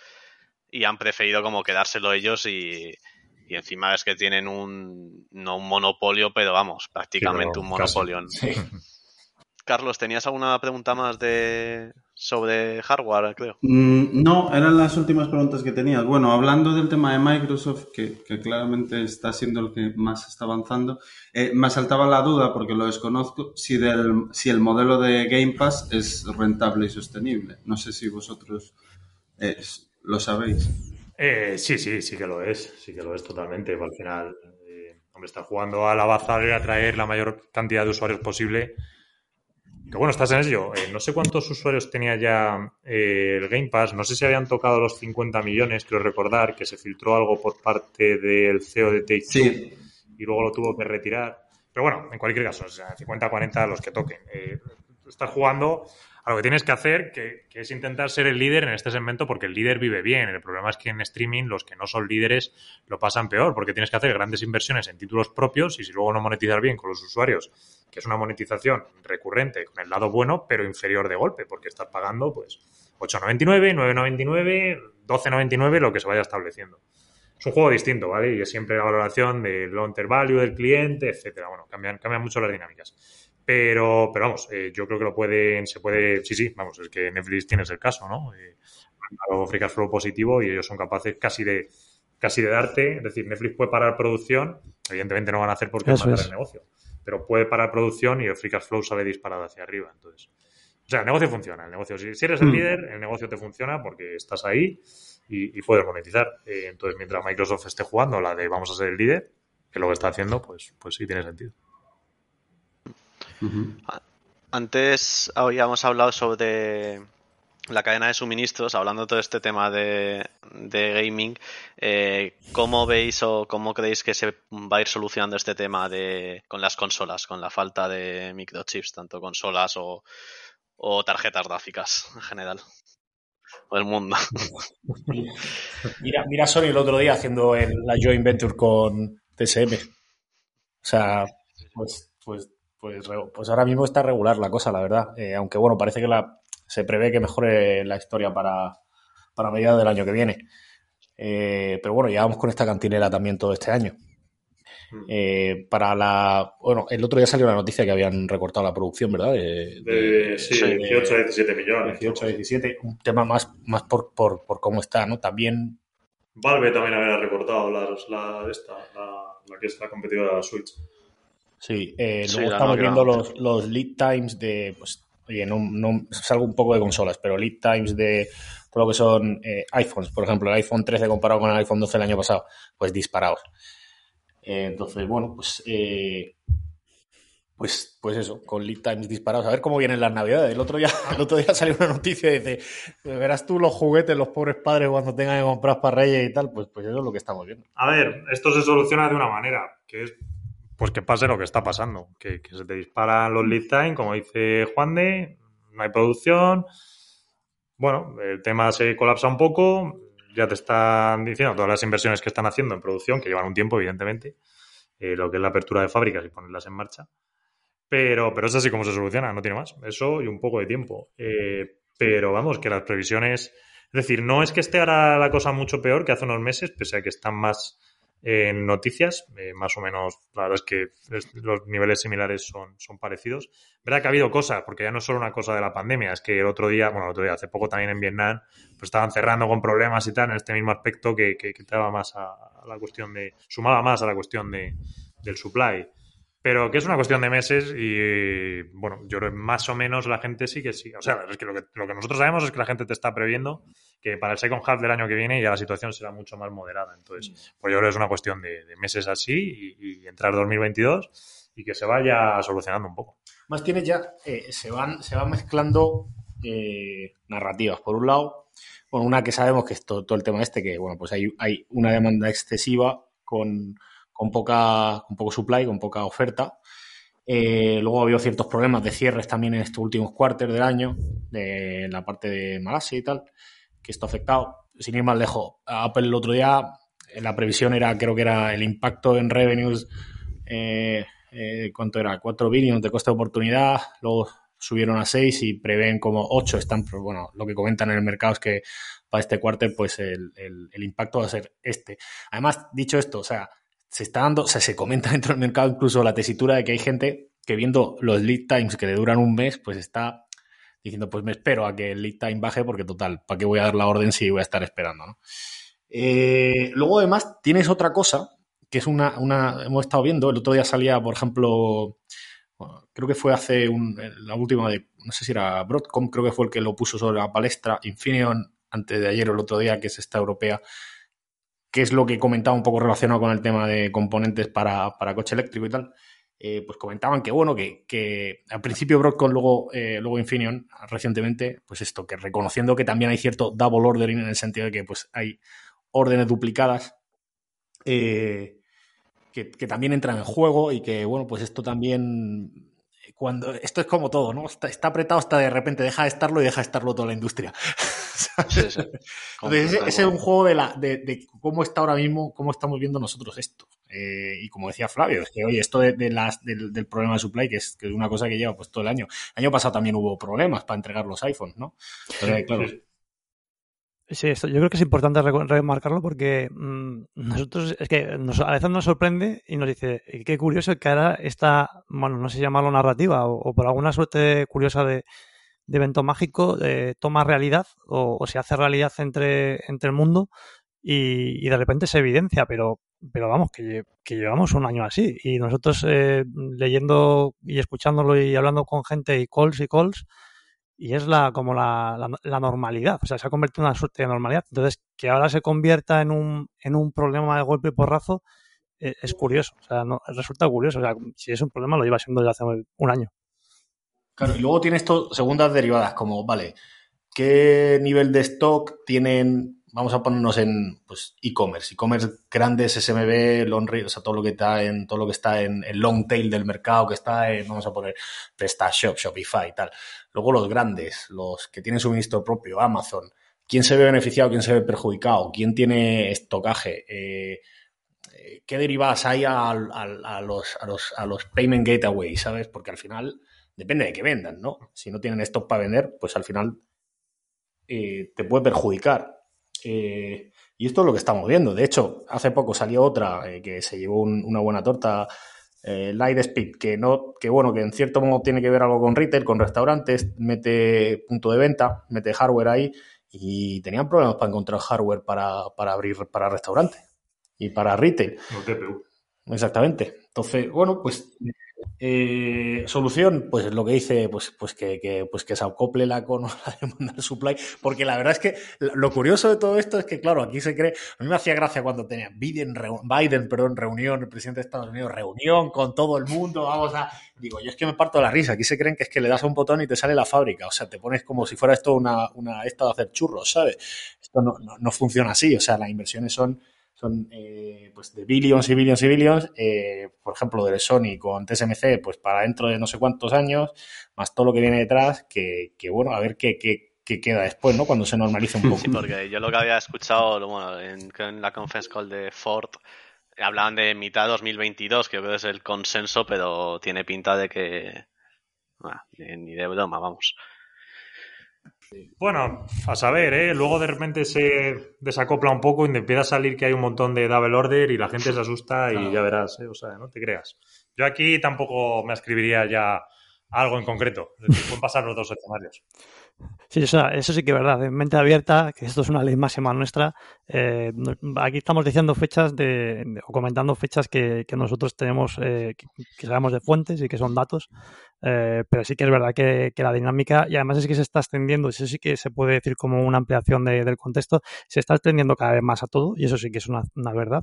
[SPEAKER 6] y han preferido como quedárselo ellos y, y encima es que tienen un, no un monopolio, pero vamos, prácticamente un monopolio. (laughs) Carlos, ¿tenías alguna pregunta más de sobre hardware, creo?
[SPEAKER 1] Mm, no, eran las últimas preguntas que tenías. Bueno, hablando del tema de Microsoft, que, claramente está siendo el que más está avanzando, eh, me saltaba la duda, porque lo desconozco, si, del, si el modelo de Game Pass es rentable y sostenible. No sé si vosotros eh, lo sabéis.
[SPEAKER 4] Eh, sí, sí, sí que lo es, sí que lo es totalmente. Al final, hombre, está jugando a la baza de atraer la mayor cantidad de usuarios posible que bueno, estás en ello. Eh, no sé cuántos usuarios tenía ya eh, el Game Pass. No sé si habían tocado los 50 millones, creo recordar, que se filtró algo por parte del CEO de Take sí. y luego lo tuvo que retirar. Pero bueno, en cualquier caso, o sea, 50-40 los que toquen. Eh, estás jugando lo que tienes que hacer, que, es intentar ser el líder en este segmento, porque el líder vive bien. El problema es que en streaming los que no son líderes lo pasan peor, porque tienes que hacer grandes inversiones en títulos propios y si luego no monetizar bien con los usuarios que es una monetización recurrente con el lado bueno, pero inferior de golpe, porque estás pagando pues 8,99, 9,99, 12,99, lo que se vaya estableciendo. Es un juego distinto, ¿vale? Y es siempre la valoración del long term value del cliente, etcétera. Bueno, cambian, cambian mucho las dinámicas. Pero, pero vamos, eh, yo creo que lo pueden, se puede, sí, sí, vamos, es que Netflix tienes el caso, ¿no? Eh, free cash flow positivo y ellos son capaces casi de, casi de darte, es decir, Netflix puede parar producción, evidentemente no van a hacer porque es matar el negocio pero puede parar producción y el free cash flow sale disparado hacia arriba. Entonces, o sea, el negocio funciona. El negocio, si, eres el mm. líder, el negocio te funciona porque estás ahí y, puedes monetizar. Eh, entonces, mientras Microsoft esté jugando la de vamos a ser el líder, que es lo que está haciendo, pues, pues sí tiene sentido.
[SPEAKER 6] Antes habíamos hablado sobre la cadena de suministros, hablando de todo este tema de, gaming, eh, ¿cómo veis o cómo creéis que se va a ir solucionando este tema de con las consolas, con la falta de microchips, tanto consolas o, tarjetas gráficas en general? O el mundo. (laughs)
[SPEAKER 7] Mira, mira Sony el otro día haciendo la joint venture con TSM. O sea, pues, pues, pues, pues ahora mismo está regular la cosa, la verdad. Eh, aunque bueno, parece que la, se prevé que mejore la historia para, para mediados del año que viene. Eh, pero bueno, llevamos con esta cantinera también todo este año. Hmm. Eh, para la. Bueno, el otro día salió la noticia que habían recortado la producción, ¿verdad?
[SPEAKER 4] De, sí, 18 a 17 millones.
[SPEAKER 7] 18 a 17, un tema más, más por, por, por cómo está, ¿no? También.
[SPEAKER 4] Valve también había recortado la, la, esta, la, que es la competidora de la Switch.
[SPEAKER 7] Sí, eh, luego estamos viendo los, los lead times de pues, oye, no, no salgo un poco de consolas, pero lead times de todo lo que son eh, iPhones, por ejemplo, el iPhone 13 comparado con el iPhone 12 el año pasado, pues disparados. Eh, entonces, bueno, pues, eh, pues, pues eso, con lead times disparados. A ver cómo vienen las navidades. El otro día, (laughs) el otro día salió una noticia y dice, verás tú los juguetes, los pobres padres cuando tengan que comprar para Reyes y tal, pues, pues eso es lo que estamos viendo.
[SPEAKER 4] A ver, esto se soluciona de una manera, que es pues que pase lo que está pasando, que, se te disparan los lead time, como dice Juan de, no hay producción, bueno, el tema se colapsa un poco, ya te están diciendo todas las inversiones que están haciendo en producción, que llevan un tiempo, evidentemente, eh, lo que es la apertura de fábricas y ponerlas en marcha. Pero, pero es así como se soluciona, no tiene más. Eso y un poco de tiempo. Eh, pero vamos, que las previsiones. Es decir, no es que esté ahora la cosa mucho peor que hace unos meses, pese a que están más en noticias, eh, más o menos, la verdad es que los niveles similares son, son parecidos. Verdad que ha habido cosas, porque ya no es solo una cosa de la pandemia, es que el otro día, bueno, el otro día, hace poco también en Vietnam, pues estaban cerrando con problemas y tal, en este mismo aspecto que, que, que daba más a, a la cuestión de, sumaba más a la cuestión de, del supply. Pero que es una cuestión de meses y, bueno, yo creo que más o menos la gente sí que sí. O sea, es que lo, que lo que nosotros sabemos es que la gente te está previendo que para el second half del año que viene ya la situación será mucho más moderada. Entonces, pues yo creo que es una cuestión de, meses así y, y entrar 2022 y que se vaya solucionando un poco.
[SPEAKER 7] Más tienes ya, eh, se, van, se van mezclando eh, narrativas. Por un lado, bueno, una que sabemos que es todo, todo el tema este, que bueno, pues hay, hay una demanda excesiva con, con, poca, con poco supply, con poca oferta. Eh, luego ha habido ciertos problemas de cierres también en estos últimos cuartos del año, de la parte de Malasia y tal, que esto ha afectado. Sin ir más lejos, Apple el otro día, eh, la previsión era, creo que era el impacto en revenues, eh, eh, ¿cuánto era? 4 billions de coste de oportunidad, luego subieron a 6 y prevén como 8 están, pero bueno, lo que comentan en el mercado es que para este cuarto pues el, el, el impacto va a ser este. Además, dicho esto, o sea, se está dando, o sea, se comenta (laughs) dentro del mercado incluso la tesitura de que hay gente que viendo los lead times que le duran un mes, pues está diciendo, pues me espero a que el lead time baje porque total, ¿para qué voy a dar la orden si voy a estar esperando? ¿no? Eh, luego además tienes otra cosa que es una, una, hemos estado viendo, el otro día salía, por ejemplo, creo que fue hace un, la última de, no sé si era Broadcom, creo que fue el que lo puso sobre la palestra, Infineon, antes de ayer o el otro día, que es esta europea, que es lo que comentaba un poco relacionado con el tema de componentes para, para coche eléctrico y tal. Eh, pues comentaban que bueno, que, que al principio Broadcom, luego, eh, luego Infineon, recientemente, pues esto, que reconociendo que también hay cierto double ordering en el sentido de que pues hay órdenes duplicadas eh, que, que, también entran en juego y que bueno, pues esto también cuando esto es como todo, ¿no? Está, está apretado hasta de repente deja de estarlo y deja de estarlo toda la industria. (laughs)
[SPEAKER 6] Sí, sí.
[SPEAKER 7] Entonces, ese, ese, es un juego de, la, de, de, cómo está ahora mismo, cómo estamos viendo nosotros esto. Eh, y como decía Flavio, es que oye, esto de, de las, del, del, problema de supply, que es, que es una cosa que lleva pues todo el año. El año pasado también hubo problemas para entregar los iPhones, ¿no? Pero, claro.
[SPEAKER 5] Sí, esto, yo creo que es importante remarcarlo porque mmm, nosotros, es que nos, a veces nos sorprende y nos dice, qué curioso que ahora esta, bueno, no sé llamarlo narrativa o, por alguna suerte curiosa de, evento mágico eh, toma realidad o, o, se hace realidad entre, entre el mundo y, y, de repente se evidencia, pero, pero vamos, que, que llevamos un año así y nosotros eh, leyendo y escuchándolo y hablando con gente y calls y calls y es la como la, la, normalidad, o sea, se ha convertido en una suerte de normalidad. Entonces, que ahora se convierta en un, en un problema de golpe y porrazo eh, es curioso, o sea, no, resulta curioso, o sea, si es un problema lo lleva siendo desde hace un año.
[SPEAKER 7] Claro, y luego tienes esto, segundas derivadas, como, vale, ¿qué nivel de stock tienen? Vamos a ponernos en pues e-commerce, e-commerce grandes, SMB, long o sea, todo lo que está en todo lo que está en el long tail del mercado, que está en, vamos a poner PrestaShop, Shopify y tal. Luego los grandes, los que tienen suministro propio, Amazon. ¿Quién se ve beneficiado, quién se ve perjudicado? ¿Quién tiene estocaje? Eh, ¿Qué derivadas hay a, los, a, los, a los payment gateways, sabes? Porque al final depende de que vendan, ¿no? Si no tienen stock para vender, pues al final eh, te puede perjudicar. Eh, y esto es lo que estamos viendo. De hecho, hace poco salió otra eh, que se llevó un, una buena torta, eh, Lightspeed, que no, que bueno, que en cierto modo tiene que ver algo con retail, con restaurantes, mete punto de venta, mete hardware ahí, y tenían problemas para encontrar hardware para, para abrir para restaurantes y para retail.
[SPEAKER 4] No TPU.
[SPEAKER 7] Exactamente. Entonces, bueno, pues eh, solución, pues lo que dice, pues, pues que, pues que se acople la con (laughs) la de mandar supply, porque la verdad es que lo curioso de todo esto es que, claro, aquí se cree, a mí me hacía gracia cuando tenía Biden, Biden, perdón, reunión, el presidente de Estados Unidos, reunión con todo el mundo, vamos a, digo, yo es que me parto la risa, aquí se creen que es que le das a un botón y te sale la fábrica, o sea, te pones como si fuera esto una, una esta de hacer churros, ¿sabes? Esto no, no, no funciona así, o sea, las inversiones son son eh, pues de billions y billions y billions, eh, por ejemplo, de Sony con TSMC, pues para dentro de no sé cuántos años, más todo lo que viene detrás, que, que bueno, a ver qué, qué, qué, queda después, ¿no? Cuando se normalice un (laughs) poco.
[SPEAKER 6] Sí, porque yo lo que había escuchado bueno, en, en la conference call de Ford, hablaban de mitad de 2022, que creo que es el consenso, pero tiene pinta de que... Ah, ni de broma, vamos.
[SPEAKER 4] Bueno, a saber, ¿eh? Luego de repente se desacopla un poco y empieza a salir que hay un montón de double order y la gente se asusta y claro. ya verás, ¿eh? O sea, no te creas. Yo aquí tampoco me escribiría ya algo en concreto. Pueden pasar los dos escenarios.
[SPEAKER 5] Sí, eso, eso sí que es verdad. En mente abierta, que esto es una ley máxima nuestra, eh, aquí estamos diciendo fechas de, de, o comentando fechas que, que nosotros tenemos, eh, que, que, sabemos de fuentes y que son datos, eh, pero sí que es verdad que, que, la dinámica, y además es que se está extendiendo, eso sí que se puede decir como una ampliación de, del contexto, se está extendiendo cada vez más a todo, y eso sí que es una, una verdad.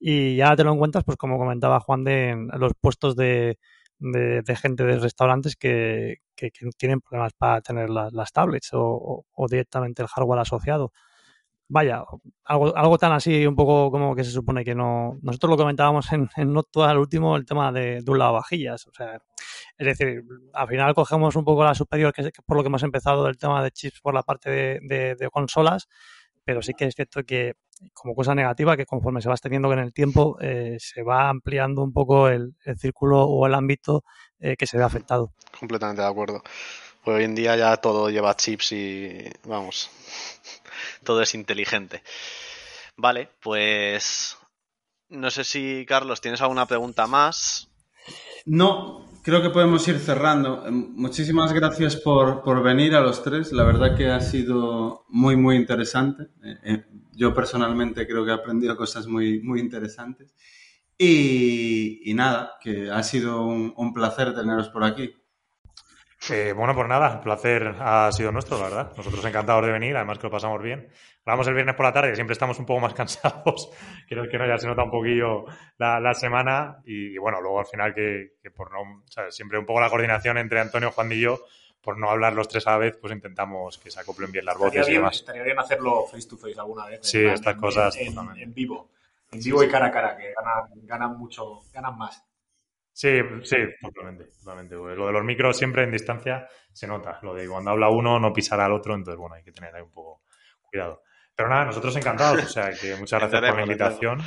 [SPEAKER 5] Y ya te lo encuentras, pues como comentaba Juan, de los puestos de de, de, gente de restaurantes que, que, que, tienen problemas para tener la, las tablets o, o, directamente el hardware asociado. Vaya, algo, algo tan así, un poco como que se supone que no. Nosotros lo comentábamos en, en Noctua al último, el tema de, de un lavavajillas. O sea, es decir, al final cogemos un poco la superior, que es por lo que hemos empezado el tema de chips por la parte de, de consolas, pero sí que es cierto que como cosa negativa que conforme se va extendiendo en el tiempo eh, se va ampliando un poco el, el círculo o el ámbito eh, que se ve afectado.
[SPEAKER 6] Completamente de acuerdo. Pues hoy en día ya todo lleva chips y vamos, (laughs) todo es inteligente. Vale, pues no sé si Carlos tienes alguna pregunta más.
[SPEAKER 1] No, creo que podemos ir cerrando. Muchísimas gracias por, por, venir a los tres. La verdad que ha sido muy, muy interesante. Eh, yo personalmente creo que he aprendido cosas muy, muy interesantes. Y, nada, que ha sido un placer teneros por aquí.
[SPEAKER 4] Eh, bueno, pues nada, el placer ha sido nuestro, la verdad. Nosotros encantados de venir, además que lo pasamos bien. Vamos el viernes por la tarde, que siempre estamos un poco más (laughs) cansados. Creo que no, ya se nota un poquillo la, la semana. Y, y, bueno, luego al final que, que por no, sea, siempre un poco la coordinación entre Antonio, Juan y yo, por no hablar los tres a la vez, pues intentamos que se acoplen bien las voces
[SPEAKER 7] estaría
[SPEAKER 4] y demás.
[SPEAKER 7] Estaría bien hacerlo face to face alguna vez.
[SPEAKER 4] Sí, en, estas
[SPEAKER 7] en,
[SPEAKER 4] cosas.
[SPEAKER 7] En, en, vivo. En vivo y cara a cara, que ganan, ganan mucho, ganan más.
[SPEAKER 4] Sí, sí, totalmente, totalmente. Lo de los micros siempre en distancia se nota. Lo de cuando habla uno no pisar al otro, entonces bueno, hay que tener ahí un poco cuidado. Pero nada, nosotros encantados, o sea, que muchas gracias por la invitación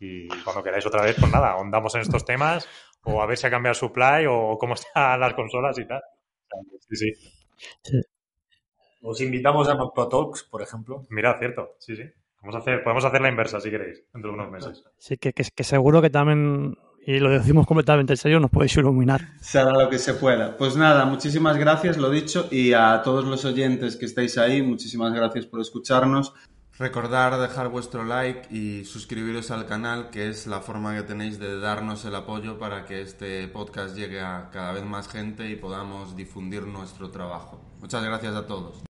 [SPEAKER 4] y cuando queráis otra vez, pues nada, ahondamos en estos temas o a ver si ha cambiado supply o cómo están (laughs) las consolas y tal. Sí, sí.
[SPEAKER 7] sí. Os invitamos a Talks, por ejemplo.
[SPEAKER 4] Mira, cierto, sí, sí. Vamos a hacer, podemos hacer la inversa si queréis, dentro de unos meses.
[SPEAKER 5] Sí, que, que, que seguro que también y lo decimos completamente en serio, nos podéis iluminar.
[SPEAKER 1] Se hará lo que se pueda. Pues nada, muchísimas gracias, lo dicho, y a todos los oyentes que estáis ahí, muchísimas gracias por escucharnos. Recordar dejar vuestro like y suscribiros al canal, que es la forma que tenéis de darnos el apoyo para que este podcast llegue a cada vez más gente y podamos difundir nuestro trabajo. Muchas gracias a todos.